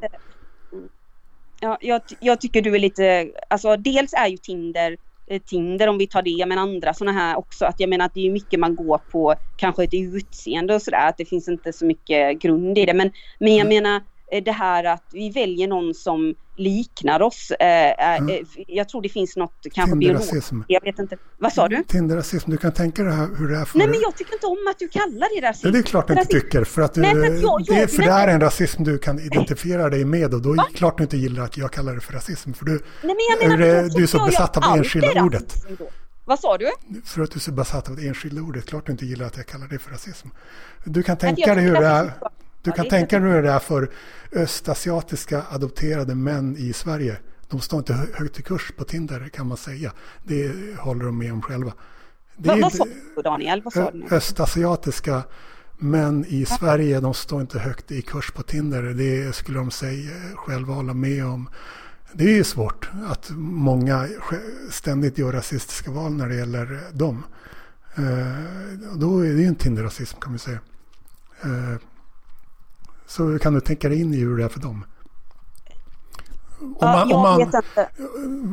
Ja, jag, jag, tycker du är lite, alltså dels är ju Tinder eh, Tinder om vi tar det, men andra sådana här också. Att jag menar att det är mycket man går på, kanske ett utseende och sådär, att det finns inte så mycket grund i det. Men, men jag mm. menar Eh, det här att vi väljer någon som liknar oss. Eh, mm. Jag tror det finns något kanske biologiskt. Jag vet inte. Vad sa du? Tinderrasism. Du kan tänka dig hur det är för... Nej men jag tycker inte om att du kallar det rasism. Ja, det är klart du inte tycker. För att, Nej, att jag, det, för det är en rasism du kan identifiera dig med och då är det klart du inte gillar att jag kallar det för rasism. För du, Nej, men jag menar, du är så besatt av enskilda ordet. Vad sa du? För att du är så besatt av det enskilda ordet. Klart du inte gillar att jag kallar det för rasism. Du kan tänka dig hur det är. Du kan tänka dig hur det är för östasiatiska adopterade män i Sverige. de står inte högt i kurs på Tinder kan man säga. Det håller de med om själva. Det vad, vad sa du Daniel? Vad sa du? Östasiatiska män i Sverige, de står inte högt i kurs på Tinder. Det skulle de säga själva hålla med om. Det är ju svårt att många ständigt gör rasistiska val när det gäller dem. Eh, då är det ju en Tinder-rasism kan vi säga. Så kan du tänka dig in i hur det är för dem. Om man, jag man, vet inte.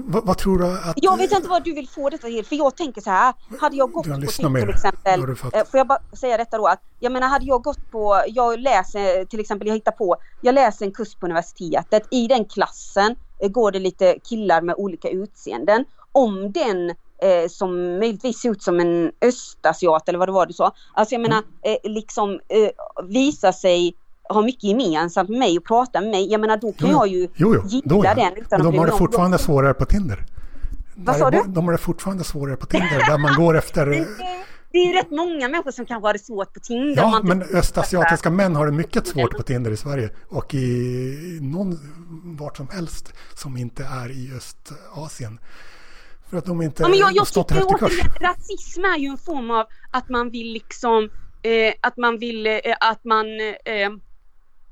Vad, vad, tror du att... Jag vet inte vad du vill få detta till. För jag tänker så här. Hade jag gått på Tinder till exempel. Eh, får jag bara säga detta då? Att, jag menar hade jag gått på, jag läser till exempel, jag hittar på, jag läser en kurs på universitetet. I den klassen eh, går det lite killar med olika utseenden. Om den eh, som möjligtvis ser ut som en östasiat eller vad det var du sa. Alltså jag menar mm. eh, liksom eh, visar sig har mycket gemensamt med mig och prata med mig. Jag menar då kan jo, jag ju jo, jo, gilla då, ja. den. Utan och de har det fortfarande svårare på Tinder. Vad sa du? De har det fortfarande svårare på Tinder där man går efter... det är rätt många människor som kanske har det svårt på Tinder. Ja, men östasiatiska män har det mycket svårt på Tinder i Sverige. Och i någon, vart som helst som inte är i Östasien. För att de inte ja, men jag, jag tycker återigen, rasism är ju en form av att man vill liksom eh, att man vill eh, att man eh,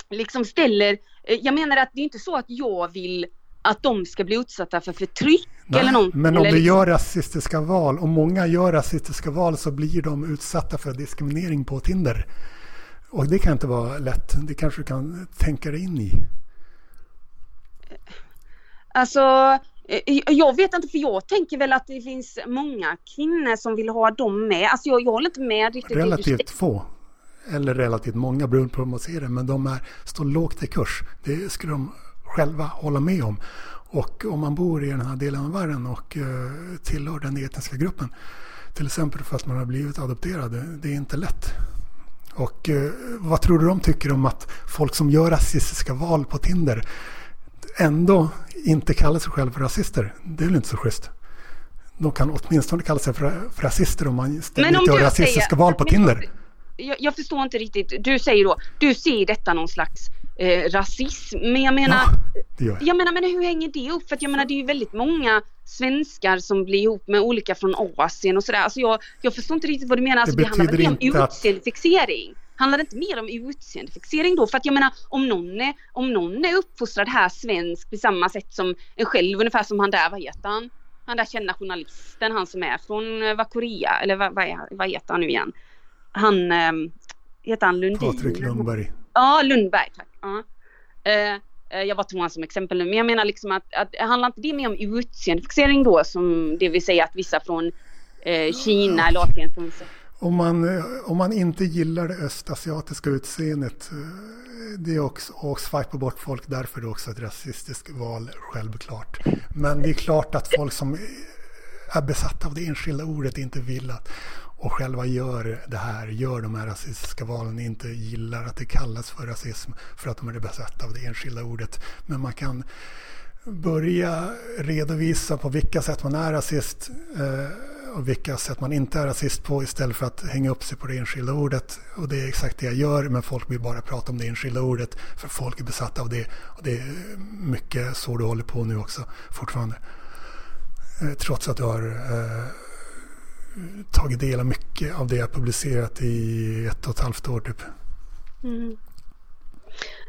liksom ställer, eh, jag menar att det är inte så att jag vill att de ska bli utsatta för förtryck Nej, eller någonting. Men om du liksom... gör rasistiska val, om många gör rasistiska val så blir de utsatta för diskriminering på Tinder. Och det kan inte vara lätt, det kanske du kan tänka dig in i. Alltså, eh, jag vet inte för jag tänker väl att det finns många kvinnor som vill ha dem med. Alltså jag, jag håller inte med riktigt. Relativt få eller relativt många beroende på hur man ser det, men de är, står lågt i kurs. Det skulle de själva hålla med om. Och om man bor i den här delen av världen och uh, tillhör den etniska gruppen, till exempel för att man har blivit adopterad, det är inte lätt. Och uh, vad tror du de tycker om att folk som gör rasistiska val på Tinder ändå inte kallar sig själva för rasister? Det är väl inte så schysst? De kan åtminstone kalla sig för, för rasister om man ständigt gör rasistiska säger, val på Tinder jag, jag, förstår inte riktigt. Du säger då, du ser detta någon slags eh, rasism. Men jag menar, ja, gör. jag menar, men hur hänger det upp? För att jag menar, det är ju väldigt många svenskar som blir ihop med olika från Asien och sådär. Alltså jag, jag förstår inte riktigt vad du menar. Alltså, det, det handlar väl mer om utseendefixering? Handlar det inte mer om utseendefixering då? För att jag menar, om någon är, om någon är uppfostrad här svensk på samma sätt som en själv, ungefär som han där, vad heter han? Han där kända journalisten, han som är från eh, vad, Korea, eller vad, vad, är, vad heter han nu igen? Han, eh, heter han Lundin? Patrik Lundberg. Ja, Lundberg, tack. Ja. Eh, eh, jag bara tog honom som exempel nu, men jag menar liksom att, att handlar inte det mer om utseendefixering då, som det vill säga att vissa från eh, Kina eller Asien som om man, eh, om man inte gillar det östasiatiska utseendet eh, det är också, och swipa bort folk därför är det också ett rasistiskt val, självklart. Men det är klart att folk som är besatta av det enskilda ordet inte vill att och själva gör det här, gör de här rasistiska valen, inte gillar att det kallas för rasism för att de är besatta av det enskilda ordet. Men man kan börja redovisa på vilka sätt man är rasist eh, och vilka sätt man inte är rasist på istället för att hänga upp sig på det enskilda ordet. Och det är exakt det jag gör, men folk vill bara prata om det enskilda ordet för folk är besatta av det. Och det är mycket så du håller på nu också fortfarande. Eh, trots att du har eh, tagit del av mycket av det jag publicerat i ett och ett halvt år typ. Mm.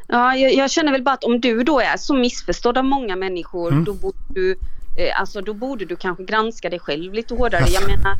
Ja, jag, jag, känner väl bara att om du då är så missförstådd av många människor mm. då, borde du, eh, alltså, då borde du kanske granska dig själv lite hårdare. Alltså. Jag menar,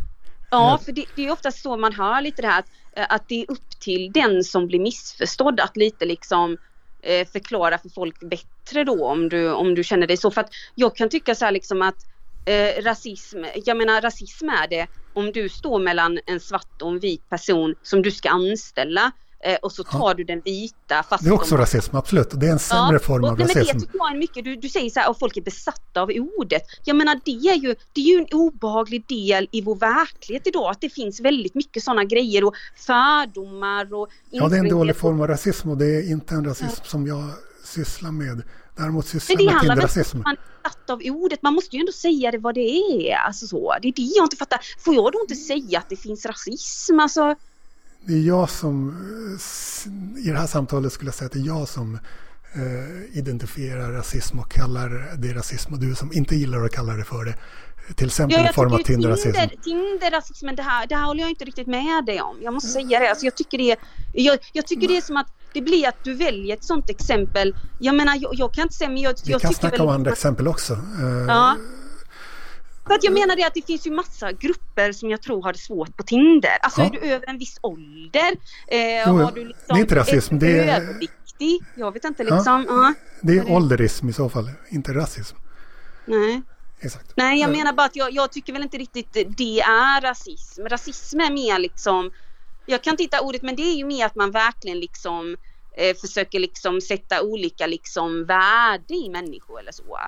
ja, för det, det är ofta så man hör lite det här att, eh, att det är upp till den som blir missförstådd att lite liksom eh, förklara för folk bättre då om du, om du känner dig så. För att jag kan tycka så här liksom att eh, rasism, jag menar rasism är det om du står mellan en svart och en vit person som du ska anställa eh, och så tar ja. du den vita fast Det är också de... rasism, absolut. Det är en sämre ja, form av och, rasism. Nej, men det tycker jag är mycket, du, du säger så här att folk är besatta av ordet. Jag menar det är, ju, det är ju en obehaglig del i vår verklighet idag att det finns väldigt mycket sådana grejer och fördomar och... Ja, det är en dålig form av rasism och det är inte en rasism ja. som jag sysslar med. Däremot sysslar jag med kinderrasism. Man är av ordet, man måste ju ändå säga det vad det är. Alltså så. Det är det jag inte fattar. Får jag då inte säga att det finns rasism? Alltså... Det är jag som, i det här samtalet skulle jag säga att det är jag som eh, identifierar rasism och kallar det rasism och du som inte gillar att kalla det för det. Till exempel ja, i form av Tinder-rasism. Tinder, Tinder-rasismen, det här, det här håller jag inte riktigt med dig om. Jag måste säga det. Alltså, jag tycker, det, jag, jag tycker det är som att det blir att du väljer ett sånt exempel. Jag menar, jag, jag kan inte säga, men jag, Vi jag kan snacka om andra exempel också. Uh, ja. För att jag menar det att det finns ju massa grupper som jag tror har det svårt på Tinder. Alltså ja. är du över en viss ålder? Eh, jo, har du liksom det är inte rasism. Det är överviktig? Jag vet inte liksom. Ja. Uh, det är ålderism i så fall, inte rasism. Nej. Exakt. Nej, jag menar bara att jag, jag, tycker väl inte riktigt det är rasism. Rasism är mer liksom, jag kan inte hitta ordet, men det är ju mer att man verkligen liksom eh, försöker liksom sätta olika liksom värde i människor eller så.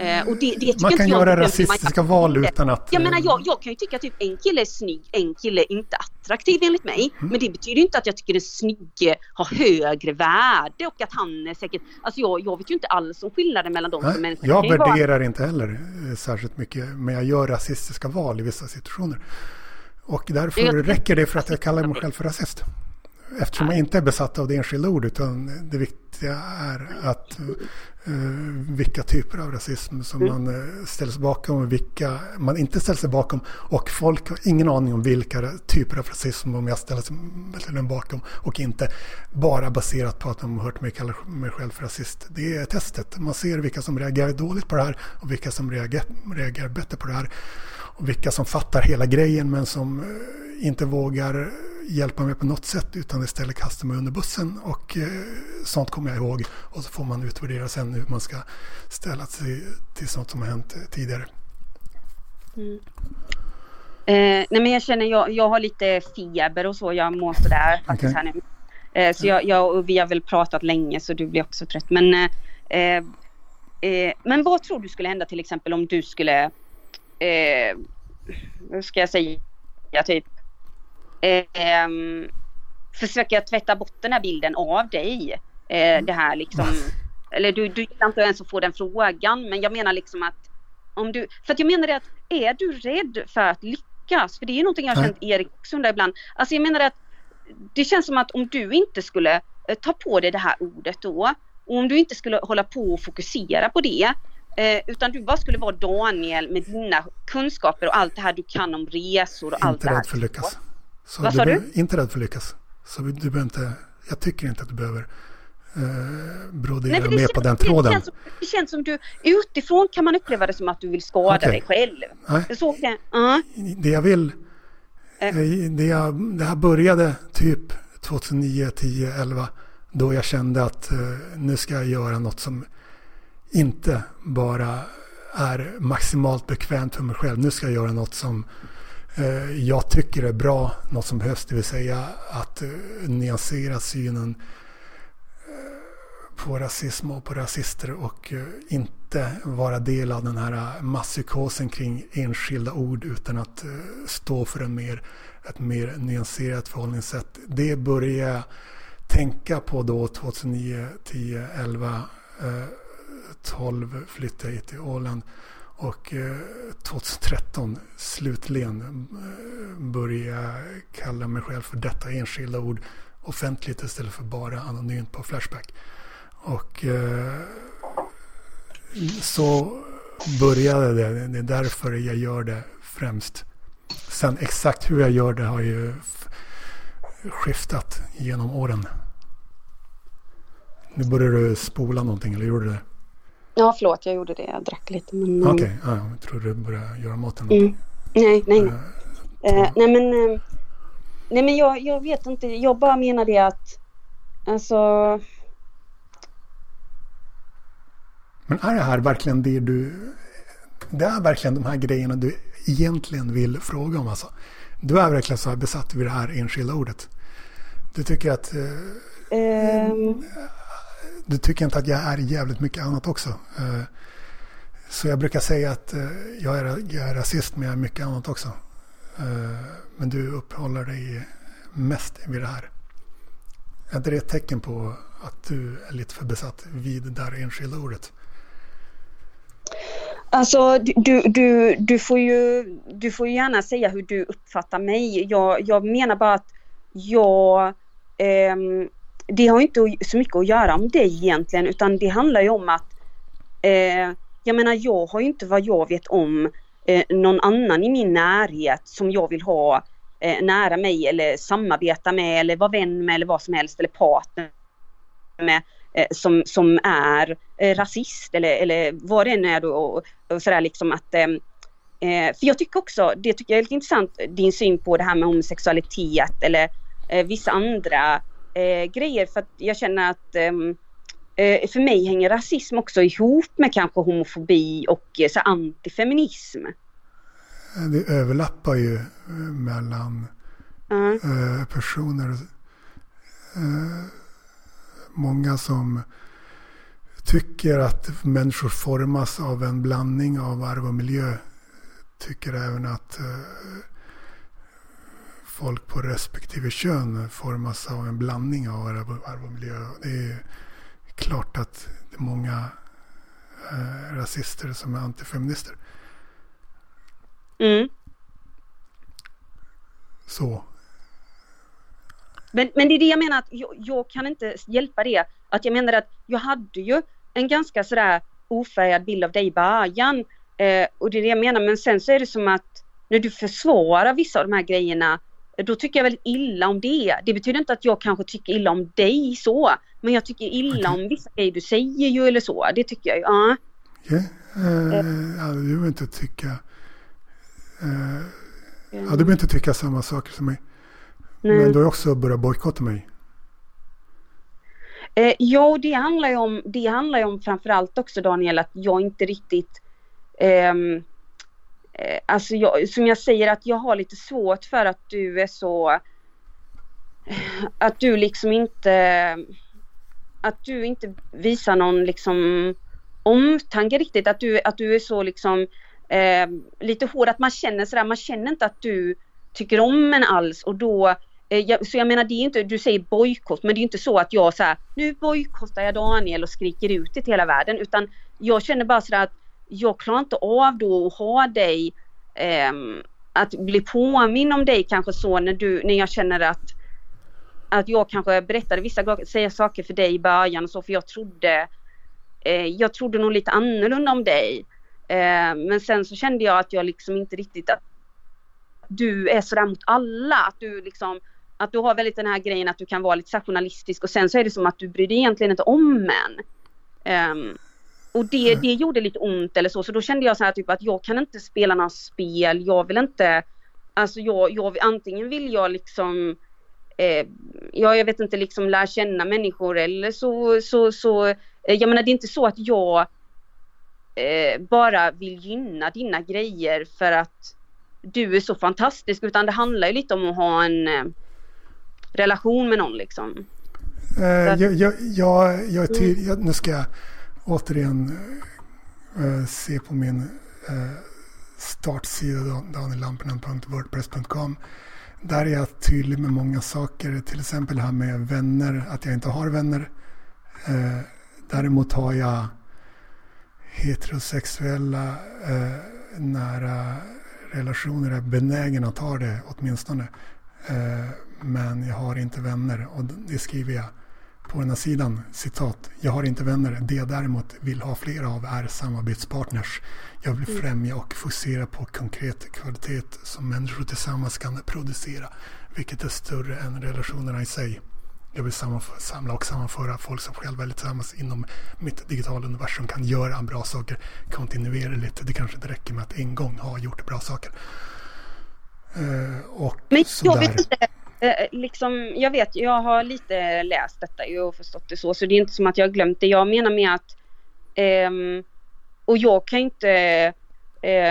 Eh, och det, det man kan göra rasistiska val utan att... Jag menar, eh, jag, jag kan ju tycka att typ en kille är snygg, en kille är inte attraktiv enligt mig. Mm. Men det betyder inte att jag tycker den snygge har högre värde och att han är säkert... Alltså jag, jag vet ju inte alls om skillnaden mellan de som människor. Jag värderar vara... inte heller eh, särskilt mycket, men jag gör rasistiska val i vissa situationer. Och därför jag... räcker det för att jag kallar mig själv för rasist. Eftersom jag inte är besatt av det enskilda ordet utan det viktiga är att uh, vilka typer av rasism som mm. man uh, ställer sig bakom och vilka man inte ställer sig bakom. Och folk har ingen aning om vilka typer av rasism om jag ställer sig bakom och inte. Bara baserat på att de har hört mig kalla mig själv för rasist. Det är testet. Man ser vilka som reagerar dåligt på det här och vilka som reagerar, reagerar bättre på det här. Och vilka som fattar hela grejen men som uh, inte vågar hjälpa mig på något sätt utan istället kasta mig under bussen och eh, sånt kommer jag ihåg. Och så får man utvärdera sen hur man ska ställa sig till sånt som har hänt tidigare. Mm. Eh, nej men jag känner jag, jag har lite feber och så, jag mår sådär faktiskt okay. här nu. Eh, så jag, jag, och vi har väl pratat länge så du blir också trött. Men, eh, eh, men vad tror du skulle hända till exempel om du skulle, eh, ska jag säga, typ eh, försöka tvätta bort den här bilden av dig. Eh, det här liksom, eller du, du gillar inte ens att få den frågan, men jag menar liksom att om du, för att jag menar det att är du rädd för att lyckas, för det är någonting jag har känt Erik Sunda ibland, alltså jag menar att det känns som att om du inte skulle eh, ta på dig det här ordet då, och om du inte skulle hålla på och fokusera på det, eh, utan du bara skulle vara Daniel med dina kunskaper och allt det här du kan om resor och inte allt det här. Inte rädd för att lyckas. Så Vad sa du? Inte rädd för att lyckas. Så du behöver inte, jag tycker inte att du behöver eh, brodera Nej, med på den tråden. Det känns, det känns som du, utifrån kan man uppleva det som att du vill skada okay. dig själv. Nej. Jag såg det. Uh. Det jag vill, uh. det, jag, det här började typ 2009, 10, 11. Då jag kände att uh, nu ska jag göra något som inte bara är maximalt bekvämt för mig själv. Nu ska jag göra något som Eh, Eh, jag tycker det är bra, något som behövs, det vill säga att eh, nyansera synen eh, på rasism och på rasister och inte vara del av den här masspsykosen kring enskilda ord utan att stå för en mer, ett mer nyanserat förhållningssätt. Det började jag tänka på då 2009, 10, 11, 12 flyttade jag till Åland. Och eh, 2013 slutligen eh, börja kalla mig själv för detta enskilda ord offentligt istället för bara anonymt på Flashback. Och eh, så började det. Det är därför jag gör det främst. Sen exakt hur jag gör det har ju skiftat genom åren. Nu börjar du spola någonting, eller gjorde du det? Ja, förlåt, jag gjorde det. Jag drack lite. Men... Okej, okay. ja, jag trodde du började göra maten. Mm. Nej, nej. Uh, uh, nej, men, uh, nej, men jag, jag vet inte. Jag bara menar det att alltså... Men är det här verkligen det du... Det är verkligen de här grejerna du egentligen vill fråga om alltså? Du är verkligen så här besatt vid det här enskilda ordet. Du tycker att... Um du tycker inte att jag är jävligt mycket annat också. Eh, så jag brukar säga att eh, jag är, jag är rasist men jag är mycket annat också. Eh, men du uppehåller dig mest vid det här. Är inte det ett tecken på att du är lite för besatt vid det där enskilda ordet? Alltså du, du, du, får ju, du får gärna säga hur du uppfattar mig. Jag, jag menar bara att jag, eh, det har inte så mycket att göra om dig egentligen utan det handlar ju om att eh, jag menar jag har ju inte vad jag vet om eh, någon annan i min närhet som jag vill ha eh, nära mig eller samarbeta med eller vara vän med eller vad som helst eller partner med eh, som, som är eh, rasist eller, eller vad det än är då och, och sådär liksom att eh, eh, för jag tycker också, det tycker jag är lite intressant, din syn på det här med homosexualitet eller eh, vissa andra grejer för att jag känner att ehm, för mig hänger rasism också ihop med kanske homofobi och så antifeminism. Det överlappar ju mellan uh. personer många som tycker att människor formas av en blandning av arv och miljö. Tycker även att eh, folk på respektive kön formas av en blandning av arv och miljö. Det är klart att det är många eh, rasister som är antifeminister. Mm. Så. Men, men det är det jag menar att jag, jag, kan inte hjälpa det. Att jag menar att jag hade ju en ganska sådär ofärgad bild av dig i början. Eh, och det är det jag menar men sen så är det som att när du försvarar vissa av de här grejerna då tycker jag väldigt illa om det. Det betyder inte att jag kanske tycker illa om dig så. Men jag tycker illa okay. om vissa grejer du säger ju eller så. Det tycker jag ju. Ja. Yeah. Uh, uh. du behöver inte tycka... Uh, ja, du behöver inte tycka samma saker som mig. Nej. Men du har också börjat bojkotta mig. Eh, ja, det handlar ju om, det handlar ju om framförallt också Daniel att jag inte riktigt eh, Eh, alltså jag, som jag säger att jag har lite svårt för att du är så eh, Att du liksom inte Att du inte visar någon liksom omtanke riktigt. Att du, att du är så liksom eh, lite hård. Att man känner sådär, man känner inte att du tycker om en alls och då eh, så jag menar det är inte, du säger bojkott men det är inte så att jag så här, nu bojkottar jag Daniel och skriker ut det till hela världen utan jag känner bara sådär att jag klarar inte av då att ha dig eh, att bli påminn om dig kanske så när du, när jag känner att att jag kanske berättade vissa säga saker för dig i början och så för jag trodde eh, jag trodde nog lite annorlunda om dig. Eh, men sen så kände jag att jag liksom inte riktigt att du är sådär mot alla, att du liksom att du har väldigt den här grejen att du kan vara lite journalistisk och sen så är det som att du bryr dig egentligen inte om män. Um, ehm, och det, det gjorde lite ont eller så, så då kände jag så här typ att jag kan inte spela några spel, jag vill inte, alltså jag, jag antingen vill jag liksom eh, ja, jag vet inte, liksom lära känna människor eller så, så, så, eh, jag menar det är inte så att jag eh, bara vill gynna dina grejer för att du är så fantastisk utan det handlar ju lite om att ha en eh, relation med någon liksom. Uh, jag, jag, jag, jag, är till, jag, nu ska jag återigen eh, se på min eh, startsida danielampinen.wordpress.com. Där är jag tydlig med många saker, till exempel det här med vänner, att jag inte har vänner. Eh, däremot har jag heterosexuella eh, nära relationer, är benägen att ha det åtminstone eh, men jag har inte vänner. Och det skriver jag på här sidan. Citat. Jag har inte vänner. Det jag däremot vill ha fler av är samarbetspartners. Jag vill mm. främja och fokusera på konkret kvalitet som människor tillsammans kan producera. Vilket är större än relationerna i sig. Jag vill samla och sammanföra folk som själva eller tillsammans inom mitt digitala universum kan göra bra saker kontinuerligt. Det kanske inte räcker med att en gång ha gjort bra saker. Uh, och Men jag vet inte, Eh, liksom, jag vet, jag har lite läst detta och förstått det så, så det är inte som att jag har glömt det. Jag menar med att, um, och jag kan inte...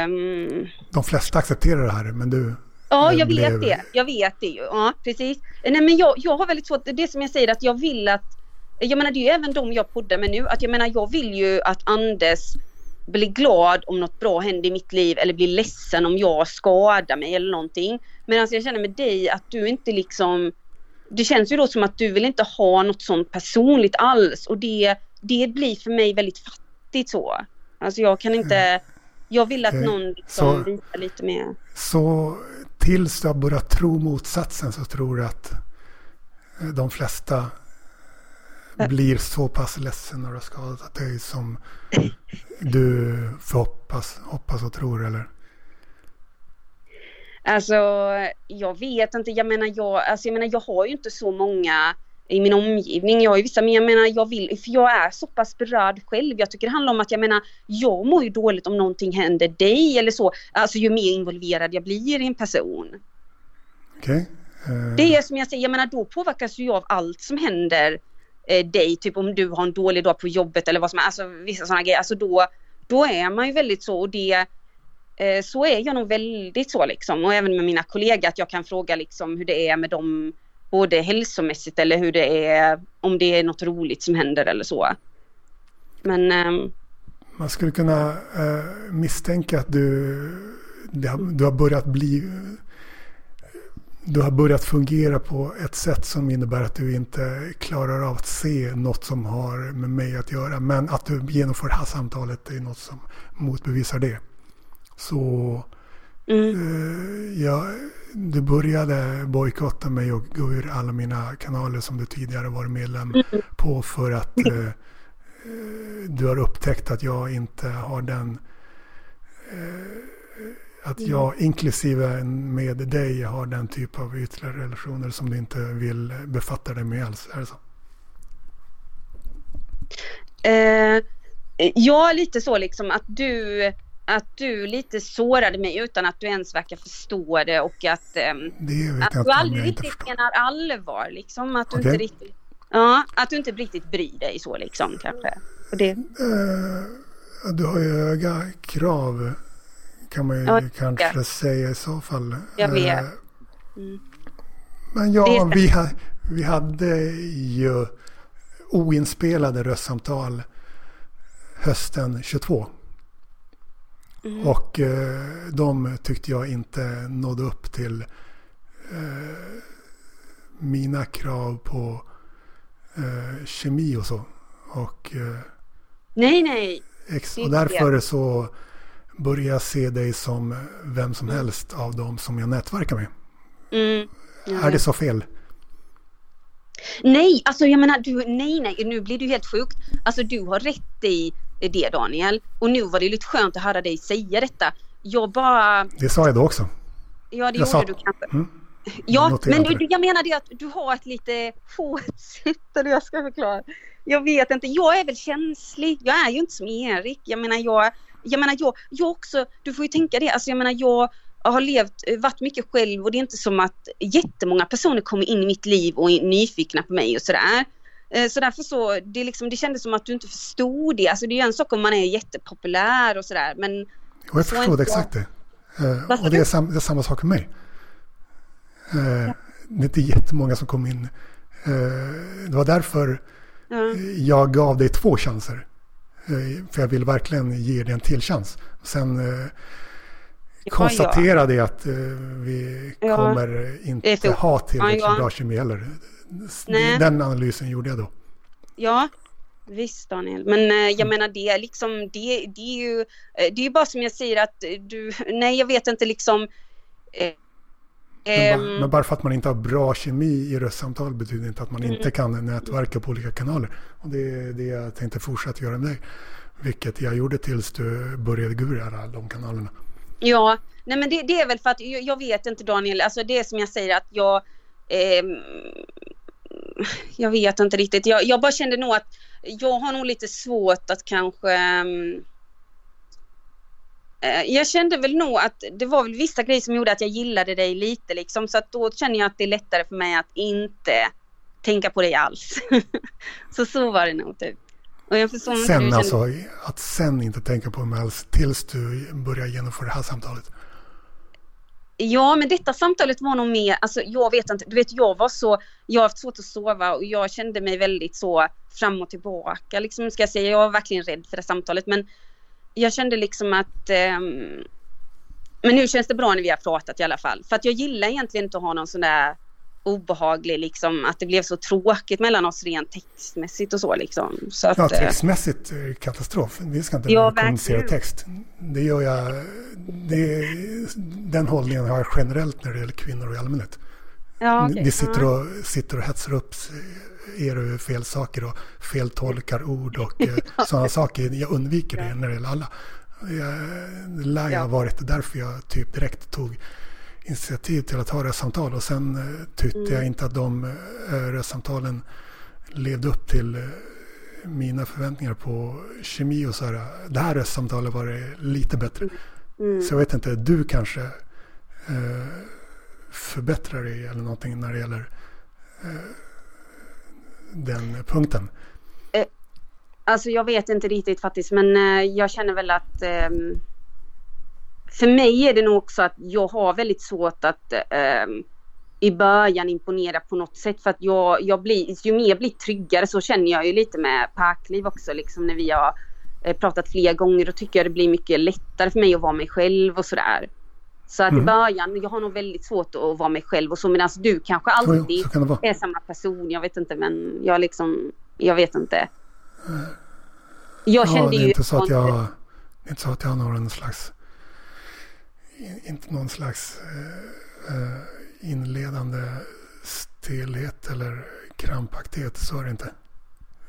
Um, De flesta accepterar det här, men du... Ja, jag blev... vet det. Jag vet det ju. Ja, precis. Nej, men jag, jag har väldigt svårt, det som jag säger att jag vill att, jag menar det är ju även de jag poddar med nu, att jag menar jag vill ju att Anders blir glad om något bra händer i mitt liv eller blir ledsen om jag skadar mig eller någonting. Medan jag känner med dig att du inte liksom Det känns ju då som att du vill inte ha något sånt personligt alls och det, det blir för mig väldigt fattigt så. Alltså jag kan inte Jag vill att någon liksom så, visar lite mer. Så tills du har börjat tro motsatsen så tror du att de flesta blir så pass ledsen när du har skadat dig som du får hoppas, hoppas och tror eller? Alltså, jag vet inte. Jag menar, jag, alltså, jag menar, jag har ju inte så många i min omgivning. Jag har ju vissa, men jag menar, jag vill, för jag är så pass berörd själv. Jag tycker det handlar om att, jag menar, jag mår ju dåligt om någonting händer dig eller så. Alltså ju mer involverad jag blir i en person. Okej. Okay. Uh... Det är som jag säger, jag menar, då påverkas ju jag av allt som händer eh, dig. Typ om du har en dålig dag på jobbet eller vad som är, alltså vissa sådana grejer. Alltså då, då är man ju väldigt så och det Eh, så är jag nog väldigt så liksom och även med mina kollegor att jag kan fråga liksom hur det är med dem både hälsomässigt eller hur det är om det är något roligt som händer eller så. Men eh, man skulle kunna eh, misstänka att du, du har börjat bli du har börjat fungera på ett sätt som innebär att du inte klarar av att se något som har med mig att göra. Men att du genomför det här samtalet är något som motbevisar det. Så mm. eh, ja, du började bojkotta mig och gå ur alla mina kanaler som du tidigare varit medlem mm. på för att eh, eh, du har upptäckt att jag inte har den eh, att jag inklusive med dig har den typ av ytterligare relationer som du inte vill befatta dig med alls. Är det så? Eh, ja, lite så liksom att du att du lite sårade mig utan att du ens verkar förstå det och att, det att du aldrig riktigt menar allvar liksom. Att du okay. inte riktigt, ja, att du inte riktigt bryr dig så liksom kanske. Och det... Uh, du har ju höga krav kan man ju ja, kanske ja. säga i så fall. Jag vet. Uh, mm. Men ja, vi, ha, vi hade ju oinspelade röstsamtal hösten 22. Mm. Och eh, de tyckte jag inte nådde upp till eh, mina krav på eh, kemi och så. Och, eh, nej, nej. Ex och därför så börjar jag se dig som vem som helst av dem som jag nätverkar med. Mm. Mm. Är det så fel? Nej, alltså jag menar, du, nej, nej, nu blir du helt sjukt. Alltså du har rätt i det Daniel. Och nu var det lite skönt att höra dig säga detta. Jag bara... Det sa jag då också. Ja, det jag gjorde sa... du kanske. Mm. Ja, men du, jag menar det att du har ett lite hårt sätt, eller jag ska förklara. Jag vet inte, jag är väl känslig. Jag är ju inte som Erik. Jag menar, jag, jag menar, jag, jag också, du får ju tänka det, alltså jag menar, jag har levt, varit mycket själv och det är inte som att jättemånga personer kommer in i mitt liv och är nyfikna på mig och sådär. Eh, så därför så, det, liksom, det kändes som att du inte förstod det. Alltså det är ju en sak om man är jättepopulär och sådär men... Jo, jag förstod inte... exakt det. Uh, och det är, sam, det är, samma sak med mig. Ja. Det är inte jättemånga som kom in. Det var därför ja. jag gav dig två chanser. För jag vill verkligen ge dig en till chans. Sen konstaterade jag att vi ja. kommer inte ha tillräckligt bra kemi heller. Nej. Den analysen gjorde jag då. Ja, visst Daniel. Men eh, jag mm. menar det liksom, det, det är ju, eh, det är bara som jag säger att du, nej jag vet inte liksom. Men, bara, men, bara för att man inte har bra kemi i röstsamtal betyder inte att man mm. inte kan nätverka på olika kanaler. Och det är det jag tänkte fortsätta göra med dig. Vilket jag gjorde tills du började gå ur alla de kanalerna. Ja, nej men det, det, är väl för att jag, jag, vet inte Daniel, alltså det är som jag säger att jag eh, jag vet inte riktigt. Jag, jag bara kände nog att jag har nog lite svårt att kanske um, jag kände väl nog att det var väl vissa grejer som gjorde att jag gillade dig lite liksom så att då känner jag att det är lättare för mig att inte tänka på dig alls. så så var det nog typ. Och jag förstår sen inte alltså, att sen inte tänka på mig alls tills du börjar genomföra det här samtalet. Ja, men detta samtalet var nog mer, alltså jag vet inte, du vet jag var så, jag har haft svårt att sova och jag kände mig väldigt så fram och tillbaka liksom ska jag säga. Jag var verkligen rädd för det samtalet men jag kände liksom att eh, men nu känns det bra när vi har pratat i alla fall. För att jag gillar egentligen inte att ha någon sån där obehaglig liksom att det blev så tråkigt mellan oss rent textmässigt och så liksom. Så att, ja, eh, textmässigt katastrof. Vi ska inte ja, kommunicera text. Det gör jag. Det, den hållningen har jag generellt när det gäller kvinnor i allmänhet. Ja, okay. Ni sitter och, sitter och hetsar upp er fel saker och feltolkar ord och eh, ja. sådana saker. Jag undviker det när det gäller alla. Det lär ju ha varit därför jag typ direkt tog initiativ till att ha röstsamtal och sen eh, tyckte mm. jag inte att de äh, röstsamtalen levde upp till mina förväntningar på kemi och så här. Det här röstsamtalet var det lite bättre. Mm. mm. Så jag vet inte, du kanske äh, förbättrar dig eller någonting när det gäller den punkten. Eh, alltså jag vet inte riktigt faktiskt men eh, jag känner väl att ehm, för mig är det nog också att jag har väldigt svårt att eh, i början imponera på något sätt för att jag, jag blir, ju mer jag blir tryggare så känner jag ju lite med Parkliv också liksom när vi har eh, pratat flera gånger då tycker jag det blir mycket lättare för mig att vara mig själv och sådär. Så att mm. i början, jag har nog väldigt svårt att vara mig själv och så medan du kanske alltid jo, är samma person. Jag vet inte men jag liksom, jag vet inte. Jag ja, kände det är ju... Inte så att jag, inte så att jag har någon slags inte någon slags eh, eh, inledande stelhet eller krampaktighet. Så är det inte.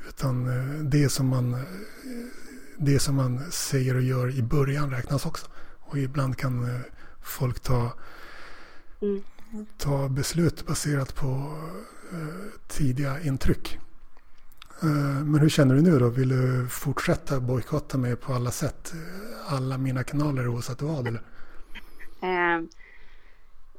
Utan eh, det som man det som man säger och gör i början räknas också. Och ibland kan folk ta, mm. ta beslut baserat på tidiga intryck. Men hur känner du nu då? Vill du fortsätta bojkotta mig på alla sätt? Alla mina kanaler oavsett vad? Eller? Eh,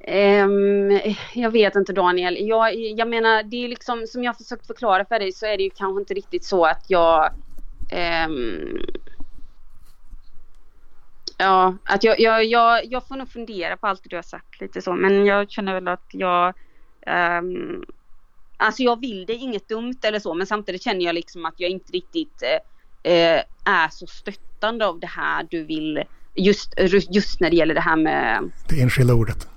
Um, jag vet inte Daniel. Jag, jag menar det är liksom som jag försökt förklara för dig så är det ju kanske inte riktigt så att jag um, Ja, att jag, jag, jag, jag får nog fundera på allt du har sagt lite så men jag känner väl att jag um, Alltså jag vill det inget dumt eller så men samtidigt känner jag liksom att jag inte riktigt uh, är så stöttande av det här du vill just, just när det gäller det här med... Det enskilda ordet.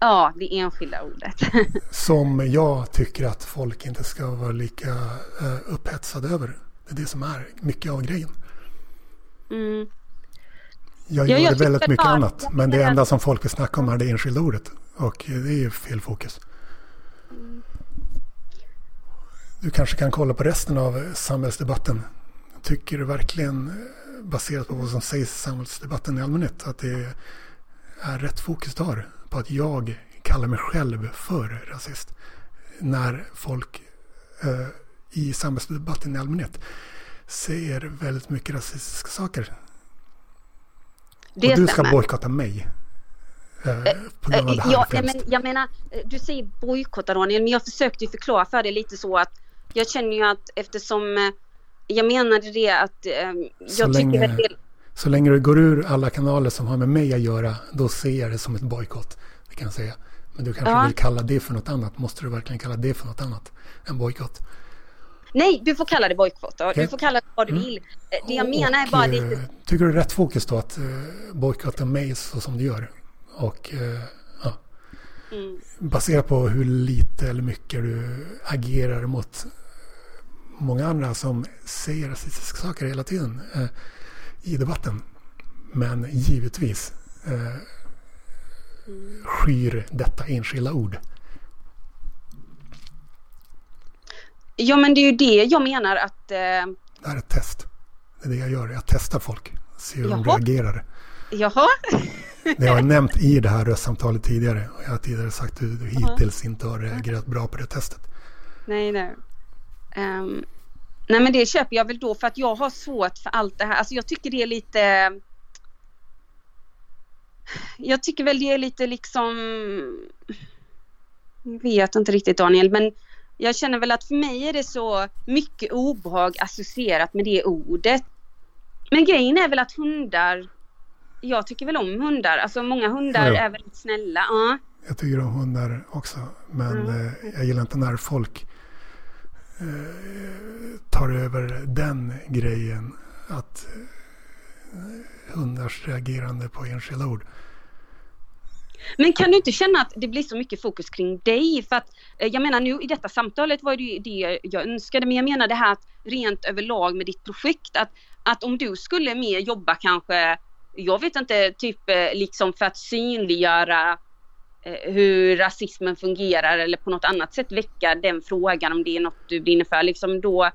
Ja, det enskilda ordet. som jag tycker att folk inte ska vara lika uh, upphetsade över. Det är det som är mycket av grejen. Mm. Jag gör ja, väldigt mycket har, annat. Men det enda som folk vill snacka om är det enskilda ordet. Och det är ju fel fokus. Du kanske kan kolla på resten av samhällsdebatten. Tycker du verkligen baserat på vad som sägs i samhällsdebatten i allmänhet. Att det är rätt fokus du har på att jag kallar mig själv för rasist. När folk eh, i samhällsdebatten i allmänhet säger väldigt mycket rasistiska saker. Det och du ska bojkotta mig. Eh, det här ja, men, jag menar, du säger bojkotta Daniel, men jag försökte ju förklara för dig lite så att jag känner ju att eftersom eh, jag menade det att eh, jag så tycker länge, det... Så länge du går ur alla kanaler som har med mig att göra, då ser jag det som ett bojkott. Det kan jag säga. Men du kanske ja. vill kalla det för något annat. Måste du verkligen kalla det för något annat än bojkott? Nej, du får kalla det bojkott. Okay. Du får kalla det vad du mm. vill. Eh, det jag och, menar är bara och, lite... Tycker du det är rätt fokus då att uh, bojkotta mig så som du gör? Och ja. Mm. Baserat på hur lite eller mycket du agerar mot många andra som säger rasistiska saker hela tiden eh, i debatten. Men givetvis eh, skyr detta enskilda ord. Ja men det är ju det jag menar att... Eh... Det här är ett test. Det är det jag gör. Jag testar folk. Ser hur Jaha. de reagerar. Jaha. det har jag nämnt i det här röstsamtalet tidigare. Och jag har tidigare sagt att du hittills inte har reagerat bra på det testet. Nej, nej. Um, nej men det köper jag väl då för att jag har svårt för allt det här. Alltså jag tycker det är lite Jag tycker väl det är lite liksom Jag vet inte riktigt Daniel men jag känner väl att för mig är det så mycket obehag associerat med det ordet. Men grejen är väl att hundar Jag tycker väl om hundar. Alltså många hundar ja. är väldigt snälla. Ja. Jag tycker om hundar också. Men mm. jag gillar inte när folk Eh, tar över den grejen. Att eh, hundars reagerande på enskilda ord. Men kan du inte känna att det blir så mycket fokus kring dig? För att eh, jag menar nu i detta samtalet var det det jag önskade men jag menar det här att rent överlag med ditt projekt att, att om du skulle mer jobba kanske, jag vet inte, typ eh, liksom för att synliggöra eh, hur rasismen fungerar eller på något annat sätt väcka den frågan om det är något du brinner för. Liksom då,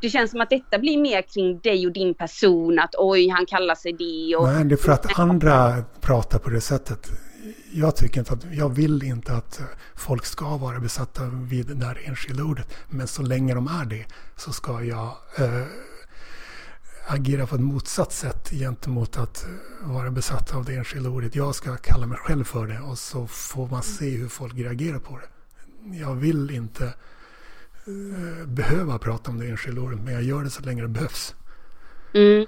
det känns som att detta blir mer kring dig och din person, att oj, han kallar sig det. Och... Nej, det är för att andra pratar på det sättet. Jag tycker inte att, jag vill inte att folk ska vara besatta vid det där enskilda ordet. Men så länge de är det så ska jag äh, agera på ett motsatt sätt gentemot att vara besatt av det enskilda ordet. Jag ska kalla mig själv för det och så får man se hur folk reagerar på det. Jag vill inte äh, behöva prata om det enskilda ordet men jag gör det så länge det behövs. Mm.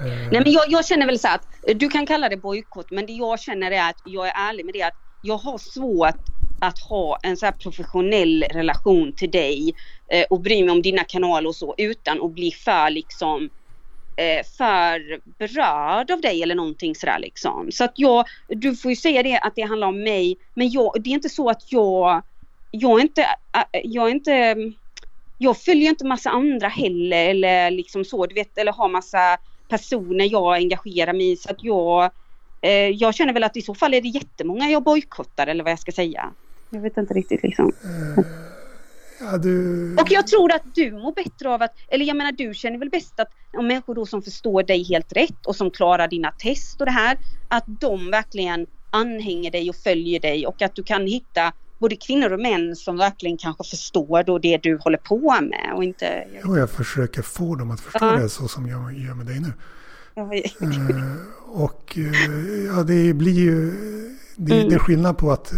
Eh. Nej, men jag, jag, känner väl så att eh, du kan kalla det bojkott men det jag känner är att jag är ärlig med det att jag har svårt att ha en så här professionell relation till dig eh, och bry mig om dina kanaler och så utan att bli för liksom eh, för berörd av dig eller någonting sådär liksom. Så att jag, du får ju säga det att det handlar om mig men jag, det är inte så att jag, jag är inte, eh, jag är inte jag följer inte massa andra heller eller liksom så, du vet, eller har massa personer jag engagerar mig i så att jag eh, jag känner väl att i så fall är det jättemånga jag bojkottar eller vad jag ska säga. Jag vet inte riktigt liksom. Uh, ja, du... Och jag tror att du mår bättre av att, eller jag menar du känner väl bäst att om människor då som förstår dig helt rätt och som klarar dina test och det här, att de verkligen anhänger dig och följer dig och att du kan hitta både kvinnor och män som verkligen kanske förstår då det du håller på med och inte... Jo, jag försöker få dem att förstå uh. det så som jag gör med dig nu. uh, och uh, ja, det blir ju... Det, mm. det är skillnad på att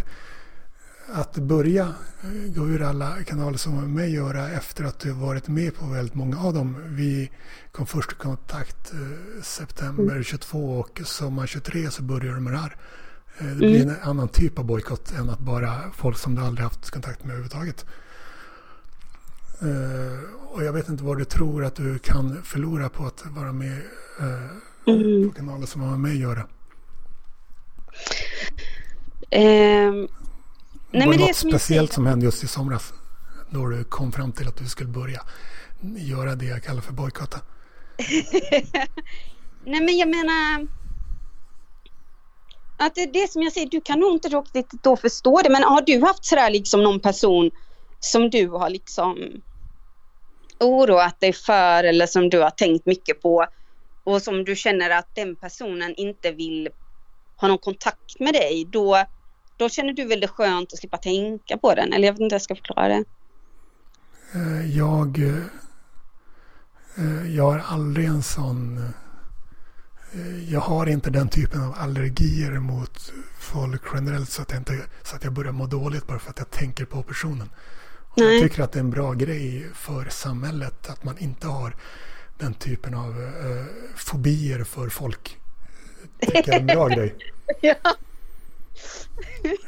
att börja eh, gå ur alla kanaler som har mig göra efter att du varit med på väldigt många av dem. Vi kom först i kontakt eh, september 22 mm. och sommar 23 så började du med det här. Eh, det blir mm. en annan typ av bojkott än att bara folk som du aldrig haft kontakt med överhuvudtaget. Och jag vet inte vad du tror att du kan förlora på att vara med mm. på kanaler som har med mig att göra. Um Nej, var det något speciellt som hände just i somras? Då du kom fram till att du skulle börja göra det jag kallar för bojkotta. Nej men jag menar att det är det som jag säger, du kan nog inte riktigt då förstå det men har du haft sådär liksom någon person som du har liksom oroat dig för eller som du har tänkt mycket på och som du känner att den personen inte vill ha någon kontakt med dig då då känner du väl det skönt att slippa tänka på den? Eller jag vet inte hur jag ska förklara det. Eh, jag, eh, eh, jag har aldrig en sån... Eh, jag har inte den typen av allergier mot folk generellt så att jag, inte, så att jag börjar må dåligt bara för att jag tänker på personen. Jag tycker att det är en bra grej för samhället att man inte har den typen av uh, fobier för folk. Det är en bra grej. ja.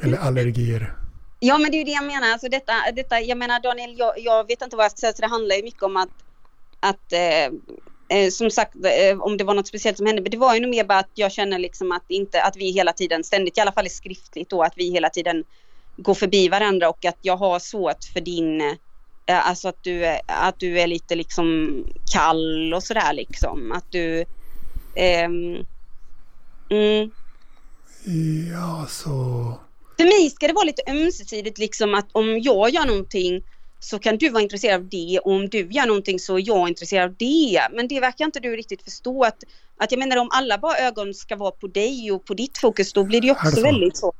Eller allergier. Ja men det är ju det jag menar. Alltså detta, detta, jag menar Daniel, jag, jag vet inte vad jag ska säga. Så det handlar ju mycket om att, att eh, eh, som sagt eh, om det var något speciellt som hände. Men det var ju nog mer bara att jag känner liksom att, inte, att vi hela tiden ständigt, i alla fall skriftligt då, att vi hela tiden går förbi varandra och att jag har svårt för din eh, Alltså att du, att du är lite liksom kall och sådär liksom. Att du... Ehm, mm, Ja, så... För mig ska det vara lite ömsesidigt liksom att om jag gör någonting så kan du vara intresserad av det och om du gör någonting så är jag intresserad av det. Men det verkar inte du riktigt förstå att, att jag menar om alla bara ögon ska vara på dig och på ditt fokus då blir det ju också alltså, väldigt så.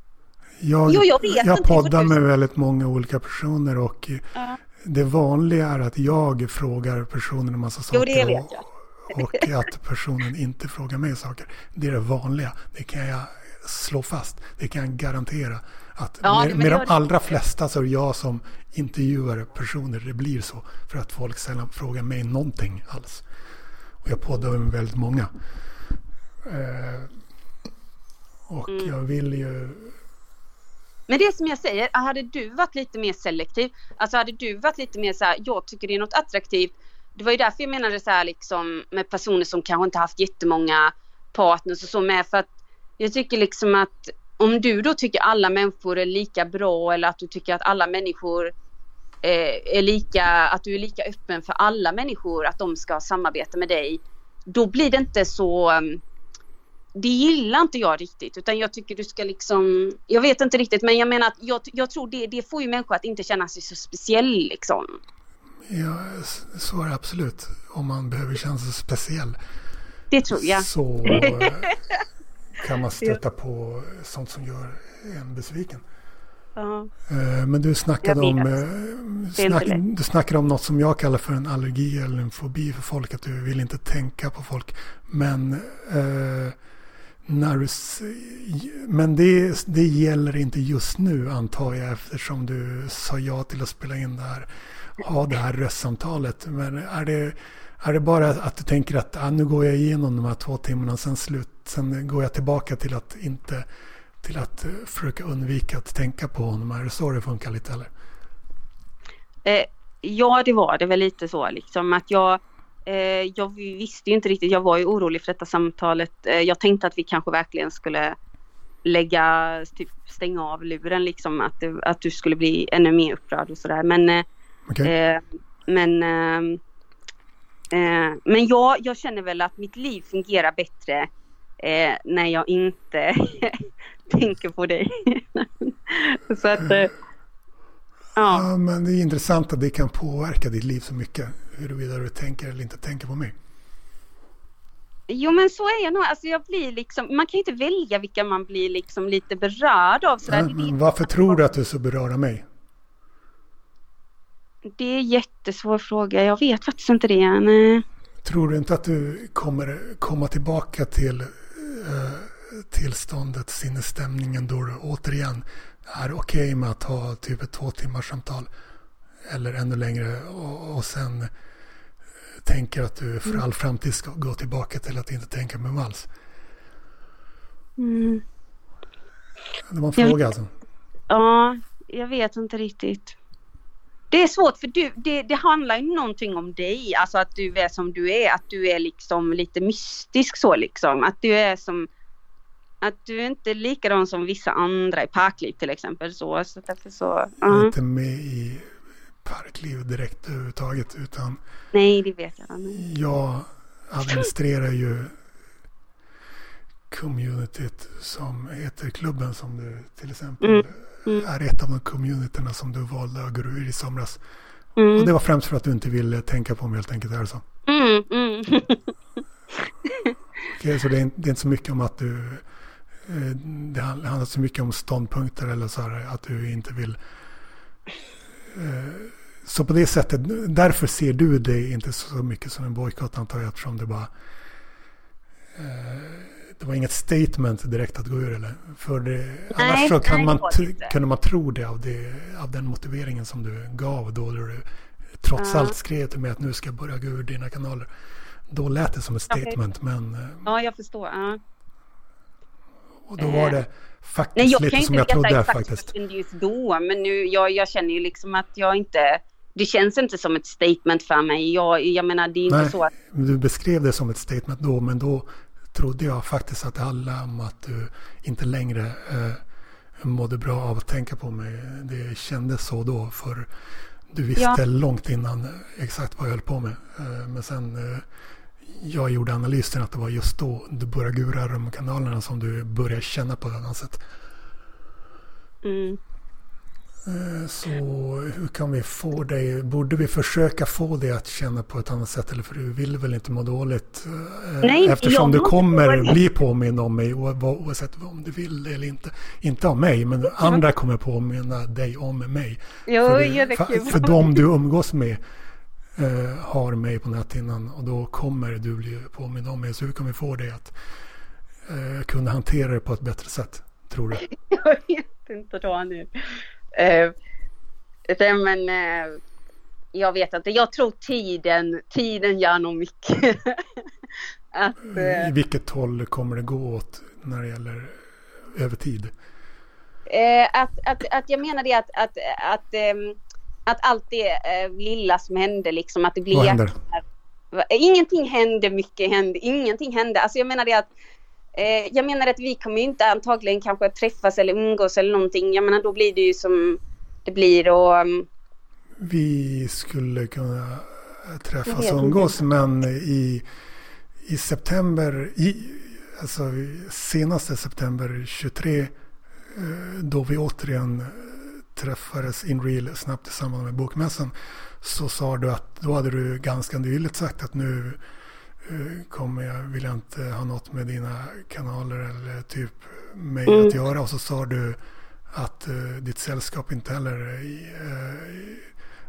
Jag, jo, jag, vet jag poddar med väldigt många olika personer och uh. det vanliga är att jag frågar personen en massa saker. Jo, det vet jag. Och, och att personen inte frågar mig saker. Det är det vanliga. Det kan jag slå fast. Det kan jag garantera. Att ja, med, med de allra flesta så är det jag som intervjuar personer. Det blir så. För att folk sällan frågar mig någonting alls. Och jag poddar med väldigt många. Eh, och mm. jag vill ju... Men det som jag säger, hade du varit lite mer selektiv, alltså hade du varit lite mer så här, jag tycker det är något attraktivt. Det var ju därför jag menade så här liksom med personer som kanske inte haft jättemånga partners och så med för att jag tycker liksom att om du då tycker alla människor är lika bra eller att du tycker att alla människor eh, är lika, att du är lika öppen för alla människor att de ska samarbeta med dig. Då blir det inte så, mm, det gillar inte jag riktigt utan jag tycker du ska liksom, jag vet inte riktigt men jag menar att jag, jag tror det, det får ju människor att inte känna sig så speciell liksom. Ja, så är det absolut. Om man behöver känna sig speciell. Det tror jag. Så eh, kan man stöta på sånt som gör en besviken. Ja. Eh, Men du snackade om, eh, snack, du snackade om något som jag kallar för en allergi eller en fobi för folk. Att du vill inte tänka på folk. Men, eh, när du, men det, det gäller inte just nu antar jag eftersom du sa ja till att spela in det här. Ha det här röstsamtalet. Men är det, är det bara att du tänker att ah, nu går jag igenom de här två timmarna sen slut. Sen går jag tillbaka till att inte till att eh, försöka undvika att tänka på honom. Är det så det funkar lite eller? Eh, ja, det var det väl lite så liksom att jag, eh, jag visste ju inte riktigt, jag var ju orolig för detta samtalet. Eh, jag tänkte att vi kanske verkligen skulle lägga, typ stänga av luren liksom, att, att du skulle bli ännu mer upprörd och sådär. Men, eh, Okej? eh, men, eh, men jag, jag känner väl att mitt liv fungerar bättre eh, när jag inte tänker på dig. så att, eh, ja. Ja, men det är intressant att det kan påverka ditt liv så mycket. Huruvida du tänker eller inte tänker på mig. Jo men så är jag nog. Alltså jag blir liksom, man kan ju inte välja vilka man blir liksom lite berörd av. Sådär. Men det, varför tror du att du är så berörd av mig? Det är en jättesvår fråga. Jag vet faktiskt inte det. Nej. Tror du inte att du kommer komma tillbaka till eh, tillståndet, sinnesstämningen då du återigen är okej med att ha typ ett två timmars samtal eller ännu längre och, och sen eh, tänker att du för all framtid ska gå tillbaka till att inte tänka med alls? Mm. Det var en Jag- fråga alltså. Ja, jag vet inte riktigt. Det är svårt för du, det, det handlar ju någonting om dig. Alltså att du är som du är. Att du är liksom lite mystisk så liksom. Att du är som att du är inte är likadan som vissa andra i Parkliv till exempel. Så, så därför så. Jag är inte med i parkliv direkt överhuvudtaget utan Nej, det vet jag. Nej. jag administrerar ju communityt som heter klubben som du till exempel Mm, mm. är ett av de communityna som du valde att gå ur i somras. Och Mm. det var främst för att du inte ville tänka på mig helt enkelt. Är det så? Mm, mm. Okej, så det är, inte, det är inte så mycket om att du eh, det handlar handlar så mycket om ståndpunkter eller så här att du inte vill eh, så på det sättet, därför ser du det inte så mycket som en bojkott antar jag eftersom det bara eh, det var inget statement direkt att gå ur eller? För det, annars så kan nej, man, det det inte. kunde man tro det av, det av den motiveringen som du gav då du trots Ja. allt skrev till mig att nu ska jag börja gå ur dina kanaler. Då lät det som ett statement men eh, Ja, jag förstår. Ja. och då var det Nej, faktiskt jag kan lite inte som jag veta trodde exakt faktiskt. jag kände just då, men nu, jag, jag känner ju liksom att jag inte... Det känns inte som ett statement för mig. Jag, jag menar, det är inte Nej, så att... du beskrev det som ett statement då men då trodde jag faktiskt att det handlade om att du inte längre eh, mådde bra av att tänka på mig. Det kändes så då för du visste Ja. långt innan exakt vad jag höll på med. Eh, men sen eh, jag gjorde analysen att det var just då du började gura de kanalerna som du började känna på ett annat sätt. Mm. Eh, Så hur kan vi få dig, borde vi försöka få dig att känna på ett annat sätt? Eller för du vill väl inte må dåligt? eh, Nej, Eftersom du kommer bli påmind om mig oavsett om du vill det eller inte. Inte av mig, men andra kommer påminna dig om mig. Jo, för, det för, för de du umgås med eh, har mig på näthinnan och då kommer du bli påmind om mig. Så hur kan vi få dig att eh, kunna hantera det på ett bättre sätt? Tror du? Jag vet inte då det, men eh, jag vet inte. Jag tror tiden, tiden gör nog mycket. att, eh, I vilket håll kommer det gå åt när det gäller över tid? Eh, att, att, att jag menar det att, att, att, ehm, att allt det eh, lilla som hände liksom att det blir Vad händer? Ingenting hände, mycket hände, ingenting hände. Alltså jag menar det att eh, jag menar att vi kommer ju inte antagligen kanske träffas eller umgås eller någonting. Jag menar då blir det ju som det blir och um, Vi skulle kunna Jag träffas och umgås men i, i september, i, alltså, senaste september 23 eh, då vi återigen träffades in real snabbt i samband med bokmässan så sa du att då hade du ganska nyligt sagt att nu kommer jag, vill jag inte ha något med dina kanaler eller typ mig mm. att göra och så sa du att uh, ditt sällskap inte heller uh,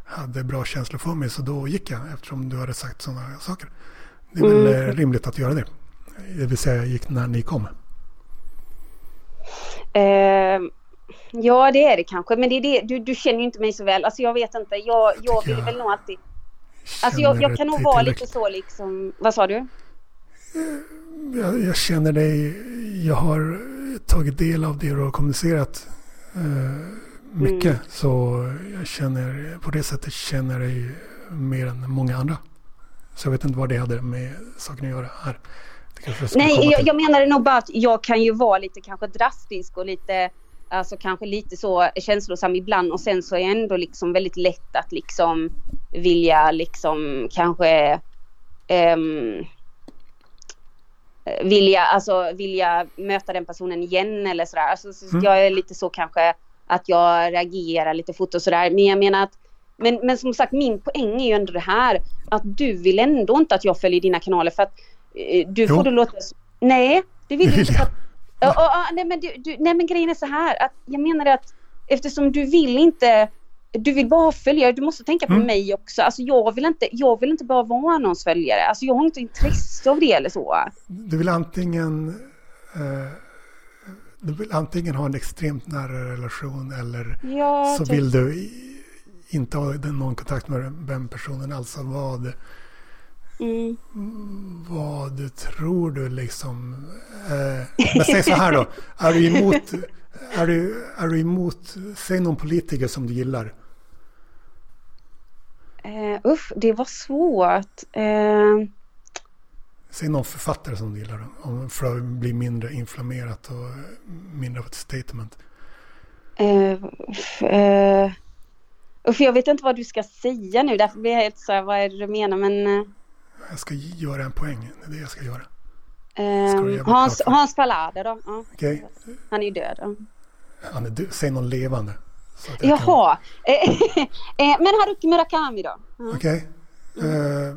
hade bra känslor för mig så då gick jag eftersom du hade sagt sådana saker. Det är väl mm. rimligt att göra det. Det vill säga gick när ni kom. Uh, ja det är det kanske men det är det, du, du känner ju inte mig så väl. Alltså jag vet inte. Jag, jag vill jag väl nog alltid. Alltså jag, jag kan nog vara lite så liksom. Vad sa du? Jag, jag, känner dig. Jag har tagit del av det du har kommunicerat eh, mycket. Mm. Så jag känner på det sättet känner dig mer än många andra. Så jag vet inte vad det hade med saken att göra här. Nej, jag, jag menade nog bara att jag kan ju vara lite kanske drastisk och lite Alltså kanske lite så känslosam ibland och sen så är jag ändå liksom väldigt lätt att liksom vilja liksom kanske um, vilja, alltså vilja möta den personen igen eller sådär. Alltså, så mm. Jag är lite så kanske att jag reagerar lite fort och sådär. Men jag menar att men, men som sagt min poäng är ju ändå det här att du vill ändå inte att jag följer dina kanaler för att eh, du jo. får det låta... Nej, det vill du inte. Ja, ja, nej, men du, du, nej men grejen är så här att jag menar att eftersom du vill inte du vill bara ha följare, du måste tänka på mm. mig också. Alltså jag vill, inte, jag vill inte bara vara någons följare. Alltså jag har inte intresse av det eller så. Du vill antingen eh, du vill antingen ha en extremt nära relation eller ja, så typ. vill du inte ha någon kontakt med den personen alls. Vad, Mm. Vad tror du liksom? Eh, men säg så här då. Är du emot, är du, är du emot, säg någon politiker som du gillar. Uh, usch, det var svårt. Uh... Säg någon författare som du gillar då, för att bli mindre inflammerat och mindre av ett statement. Uh, uh, usch, jag vet inte vad du ska säga nu, därför blir jag helt så här, vad är det du menar, men... Jag ska göra en poäng. Det är det jag ska göra. Um, Hans, Hans Fallader då. Ja. Okay. Han är ju död. Ja. Han är död. Säg någon levande. Jaha. Kan... Eh, men Haruki Murakami då? Ja. Okej. Okay. Uh,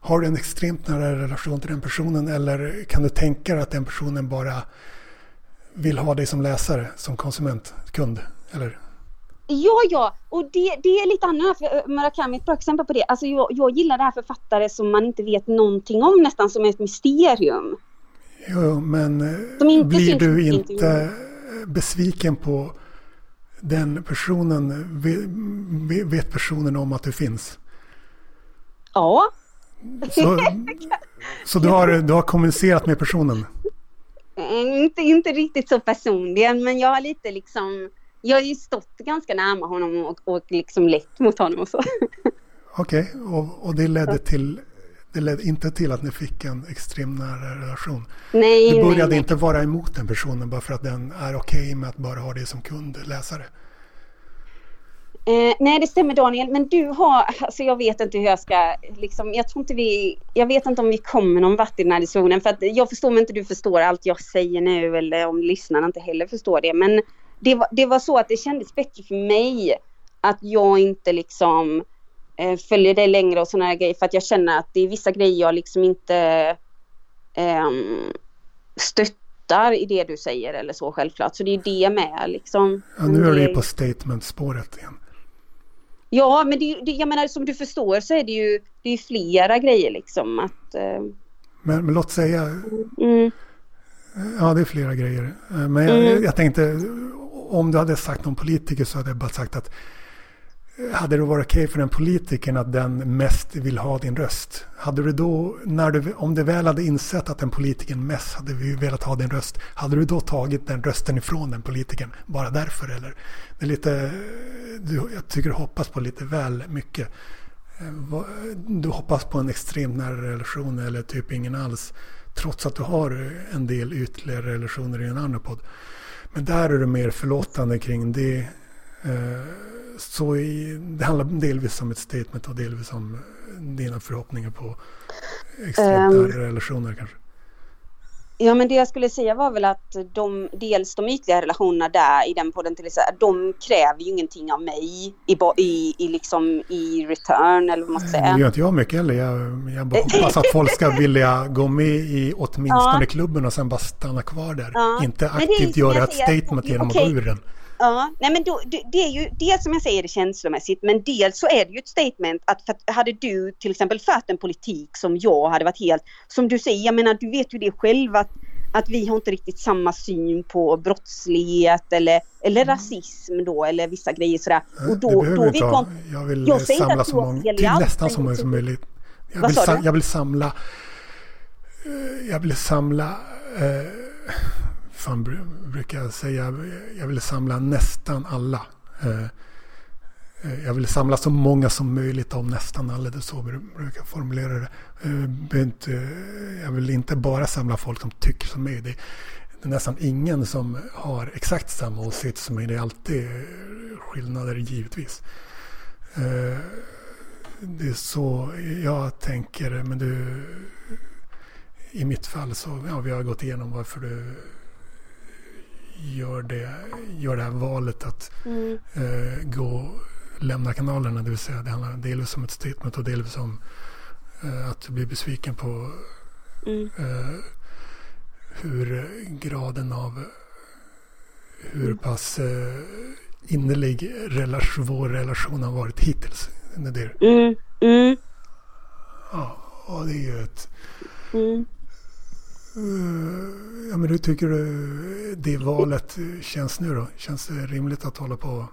har du en extremt nära relation till den personen eller kan du tänka dig att den personen bara vill ha dig som läsare, som konsument, kund? Eller? Ja, ja, och det, det är lite annorlunda. För eh, Murakami är ett bra exempel på det. Alltså jag, jag gillar det här författare som man inte vet någonting om, nästan som ett mysterium. Jo, men eh, blir du inte besviken på den personen? Vet personen om att du finns? Ja. Så, så du, har, du har kommunicerat med personen? Inte, inte riktigt så personligen, men jag har lite liksom jag har ju stått ganska nära honom och, och liksom lett mot honom och så. Okej, okay. och, och det ledde till det ledde inte till att ni fick en extremt nära relation. Nej, du började nej, inte vara emot den personen bara för att den är okej okay med att bara ha det som kund, läsare. Eh, nej, det stämmer Daniel, men du har, alltså jag vet inte hur jag ska, liksom, jag tror inte vi, jag vet inte om vi kommer någon vart i den här diskussionen för att jag förstår om inte du förstår allt jag säger nu eller om lyssnarna inte heller förstår det, men det var, det var så att det kändes bättre för mig att jag inte liksom eh, följer dig längre och sådana grejer för att jag känner att det är vissa grejer jag liksom inte eh, stöttar i det du säger eller så självklart. Så det är det med liksom. Ja, nu är du på statement-spåret igen. Ja, men det, det, jag menar som du förstår så är det ju det är flera grejer liksom att... Eh... Men, men låt säga... Mm. Ja, det är flera grejer. Eh, men jag, mm. jag, tänkte, om du hade sagt någon politiker så hade jag bara sagt att hade det varit okej okay för den politikern att den mest vill ha din röst? Hade du då, när du, om du väl hade insett att den politikern mest hade velat ha din röst, hade du då tagit den rösten ifrån den politikern bara därför? Eller? Det är lite, du, jag tycker du hoppas på lite väl mycket. Eh, du hoppas på en extremt nära relation eller typ ingen alls. Trots att du har en del ytterligare relationer i en annan podd. Men där är du mer förlåtande kring det. Eh, så i, det handlar delvis om ett statement och delvis om dina förhoppningar på extremt um, relationer kanske. Ja men det jag skulle säga var väl att de, dels de ytliga relationerna där i den podden till exempel, de kräver ju ingenting av mig i, i, i, liksom, i return eller vad man ska säga. Det gör inte jag mycket heller. Jag, jag bara hoppas att folk ska vilja gå med i åtminstone ja. klubben och sen bara stanna kvar där. Ja. Inte aktivt göra ett statement genom okay. att gå ur den. Ja, nej men då, det, det, är ju dels som jag säger det känslomässigt men dels så är det ju ett statement att för, hade du till exempel fört en politik som jag hade varit helt, som du säger, jag menar du vet ju det själv att, att vi har inte riktigt samma syn på brottslighet eller, eller mm. rasism då eller vissa grejer sådär. Och då, det då vi kom, Jag vill jag samla så många, till nästan så många som möjligt. Jag vill, sam, jag vill samla, eh, jag vill samla eh, fan brukar jag säga, jag vill samla nästan alla. Eh, eh, jag vill samla så många som möjligt av nästan alla, det är så jag brukar formulera det. Eh, jag vill inte bara samla folk som tycker som mig. Det är nästan ingen som har exakt samma åsikt som mig. Det är alltid skillnader givetvis. Det är så jag tänker, men du i mitt fall så ja, vi har gått igenom varför du gör det, gör det här valet att mm. eh, gå lämna kanalerna. Det vill säga det handlar delvis om ett statement och delvis om eh, att du blir besviken på mm. eh, hur graden av hur mm. pass eh, innerlig relation, vår relation har varit hittills. Det är det. Mm. Mm. Ja, och det är ju ett mm. Ja, men hur tycker du det valet känns nu då? Känns det rimligt att hålla på?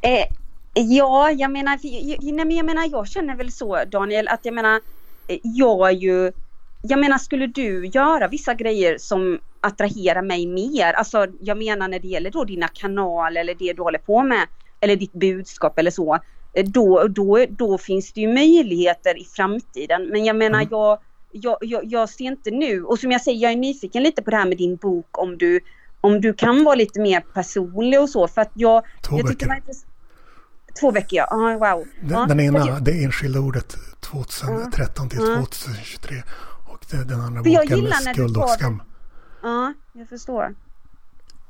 Eh, ja, jag menar, jag, nej, men jag menar, jag känner väl så Daniel, att jag menar, eh, jag är ju, jag menar, skulle du göra vissa grejer som attraherar mig mer, alltså jag menar när det gäller då dina kanaler eller det du håller på med, eller ditt budskap eller så, eh, då, då, då finns det ju möjligheter i framtiden. Men jag menar, mm. jag jag, jag, jag, ser inte nu, och som jag säger, jag är nyfiken lite på det här med din bok om du, om du kan vara lite mer personlig och så för att jag... Två jag veckor. Två veckor ja, ah, wow. Den, ja, den ena, det enskilda ordet 2013 till ja. 2023 och det, den andra boken Skuld och skam. Ja, jag förstår.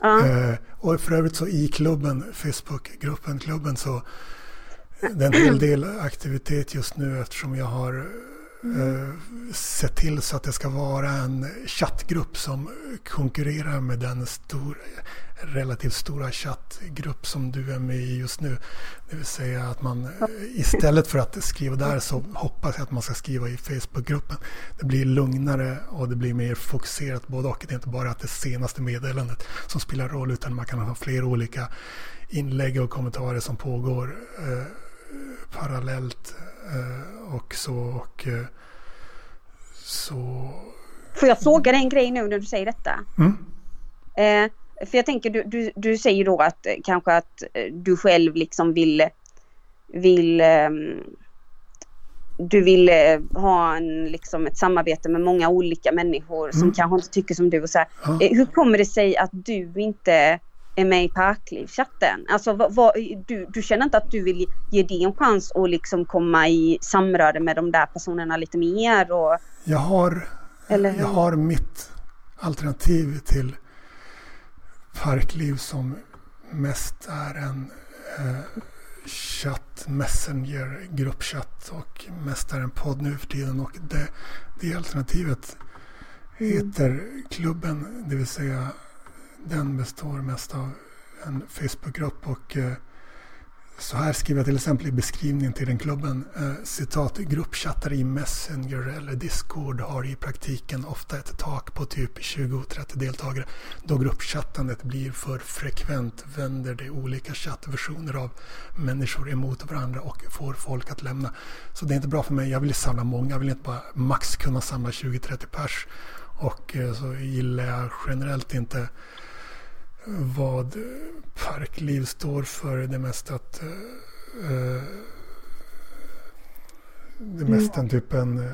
Ja. Eh, och för övrigt så i klubben, Facebookgruppen, klubben så det är en hel del aktivitet just nu eftersom jag har eh, sett till så att det ska vara en chattgrupp som konkurrerar med den stor, relativt stora chattgrupp som du är med i just nu. Det vill säga att man eh, istället för att skriva där så hoppas jag att man ska skriva i Facebookgruppen. Det blir lugnare och det blir mer fokuserat både och. Det är inte bara att det senaste meddelandet som spelar roll utan man kan ha fler olika inlägg och kommentarer som pågår eh, parallellt Eh, och så och eh, så... Får jag fråga dig en grej nu när du säger detta? Mm. Eh, för jag tänker, du, du, du säger då att eh, kanske att du själv liksom vill, vill um, du vill ha en, liksom ett samarbete med många olika människor som mm. kanske inte tycker som du. Och så ja. Hur kommer det sig att du inte är med i Parkliv-chatten? Alltså, vad, vad, du, du känner inte att du vill ge det en chans att liksom komma i samröre med de där personerna lite mer? Och, jag, har, eller? jag har mitt alternativ till Parkliv som mest är en eh, chatt, messenger, gruppchatt och mest är en podd nu för tiden. Och det, det alternativet mm. heter klubben, det vill säga den består mest av en Facebookgrupp och eh, så här skriver jag till exempel i beskrivningen till den klubben. Eh, citat, gruppchattar i Messenger eller Discord har i praktiken ofta ett tak på typ 20-30 deltagare. Då gruppchattandet blir för frekvent vänder det olika chattversioner av människor emot varandra och får folk att lämna. Så det är inte bra för mig. Jag vill samla många. Jag vill inte bara max kunna samla 20-30 pers. Och eh, så gillar jag generellt inte vad parkliv står för. Det mest att uh, det mest en typ en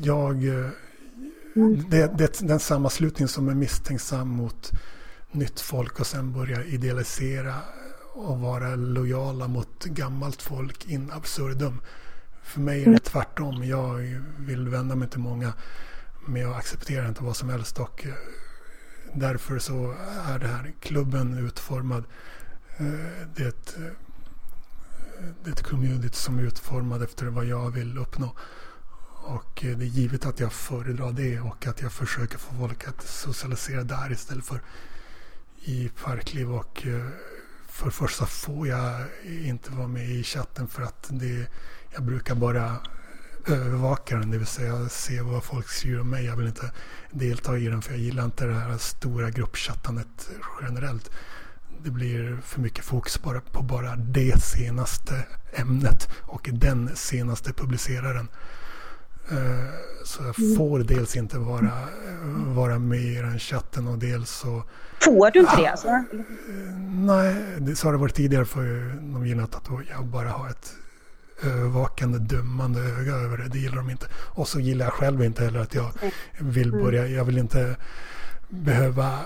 jag mm. det, det, den sammanslutning som är misstänksam mot nytt folk och sen börjar idealisera och vara lojala mot gammalt folk in absurdum. För mig är det tvärtom. Jag vill vända mig till många Men jag accepterar inte vad som helst och eh, därför så är det här klubben utformad. Eh, det är ett, det är ett community som är utformad efter vad jag vill uppnå. Och eh, det är givet att jag föredrar det och att jag försöker få folk att socialisera där istället för i parkliv. Och för det första får jag inte vara med i chatten för att det, jag brukar bara övervaka den, det vill säga se vad folk skriver om mig. Jag vill inte delta i den för jag gillar inte det här stora gruppchattandet generellt. Det blir för mycket fokus bara på bara det senaste ämnet och den senaste publiceraren. Eh, så jag mm. får dels inte vara, vara med i den chatten och dels så... Får du inte det alltså? Eh, nej, det, så har det varit tidigare för de gillar att jag bara har ett övervakande, dömande öga över det. Det gillar de inte. Och så gillar jag själv inte heller att jag vill mm. börja. Jag vill inte behöva...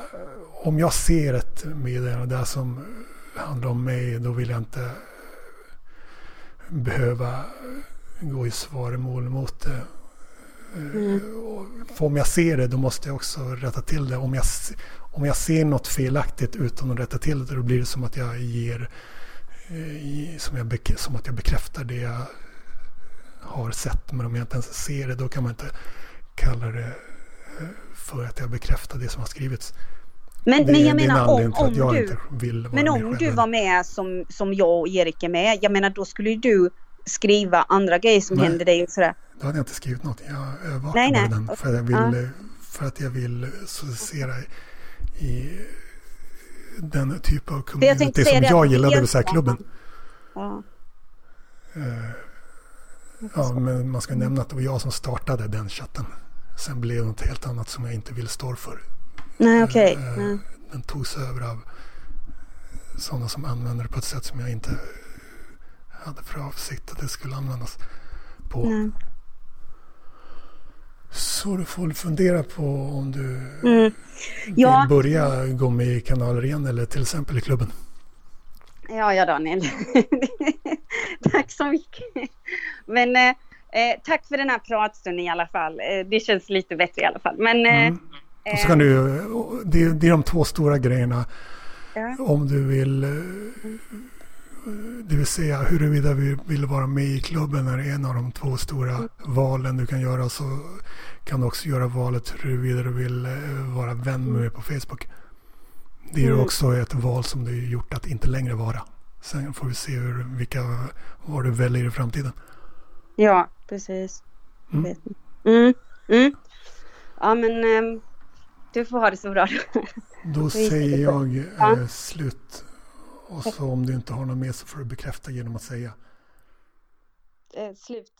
Om jag ser ett meddelande där som handlar om mig, då vill jag inte behöva gå i svaromål mot det. Mm. För om jag ser det, då måste jag också rätta till det. Om jag, om jag ser något felaktigt utan att rätta till det, då blir det som att jag ger Eh, som, jag, som att jag bekräftar det jag har sett. Men om jag inte ens ser det då kan man inte kalla det eh, för att jag bekräftar det som har skrivits. Men, det, men jag menar om, om jag du, men om du var med som, som jag och Erik är med, jag menar då skulle du skriva andra grejer som nej, hände dig och sådär. Då hade jag inte skrivit något. Jag övervakar bara den för, jag vill, ja. för att jag vill socialisera i den typ av community som jag gillar, det vill säga klubben. Ja. Uh, ja, men man ska nämna att det var jag som startade den chatten. Sen blev det något helt annat som jag inte vill stå för. Nej, okej. Okay. Uh, den togs över av sådana som använder det på ett sätt som jag inte hade för avsikt att det skulle användas på. Nej. Så du får fundera på om du mm. ja. vill börja gå med i kanaler igen eller till exempel i klubben. Ja, ja Daniel. tack så mycket. Men eh, eh, tack för den här pratstunden i alla fall. Eh, det känns lite bättre i alla fall. Men, eh, mm. Och så kan du, det, det är de två stora grejerna. Ja. Om du vill eh, det vill säga huruvida vi vill vara med i klubben är en av de två stora valen du kan göra. Så kan du också göra valet huruvida du vill eh, vara vän med mig på Facebook. Det är mm. också ett val som du gjort att inte längre vara. Sen får vi se hur, vilka, vad du väljer i framtiden. Ja, precis. Mm. Mm. Mm. Ja, men um, du får ha det så bra. Då säger jag eh, slut och så om du inte har något mer så får du bekräfta genom att säga. Eh, slut.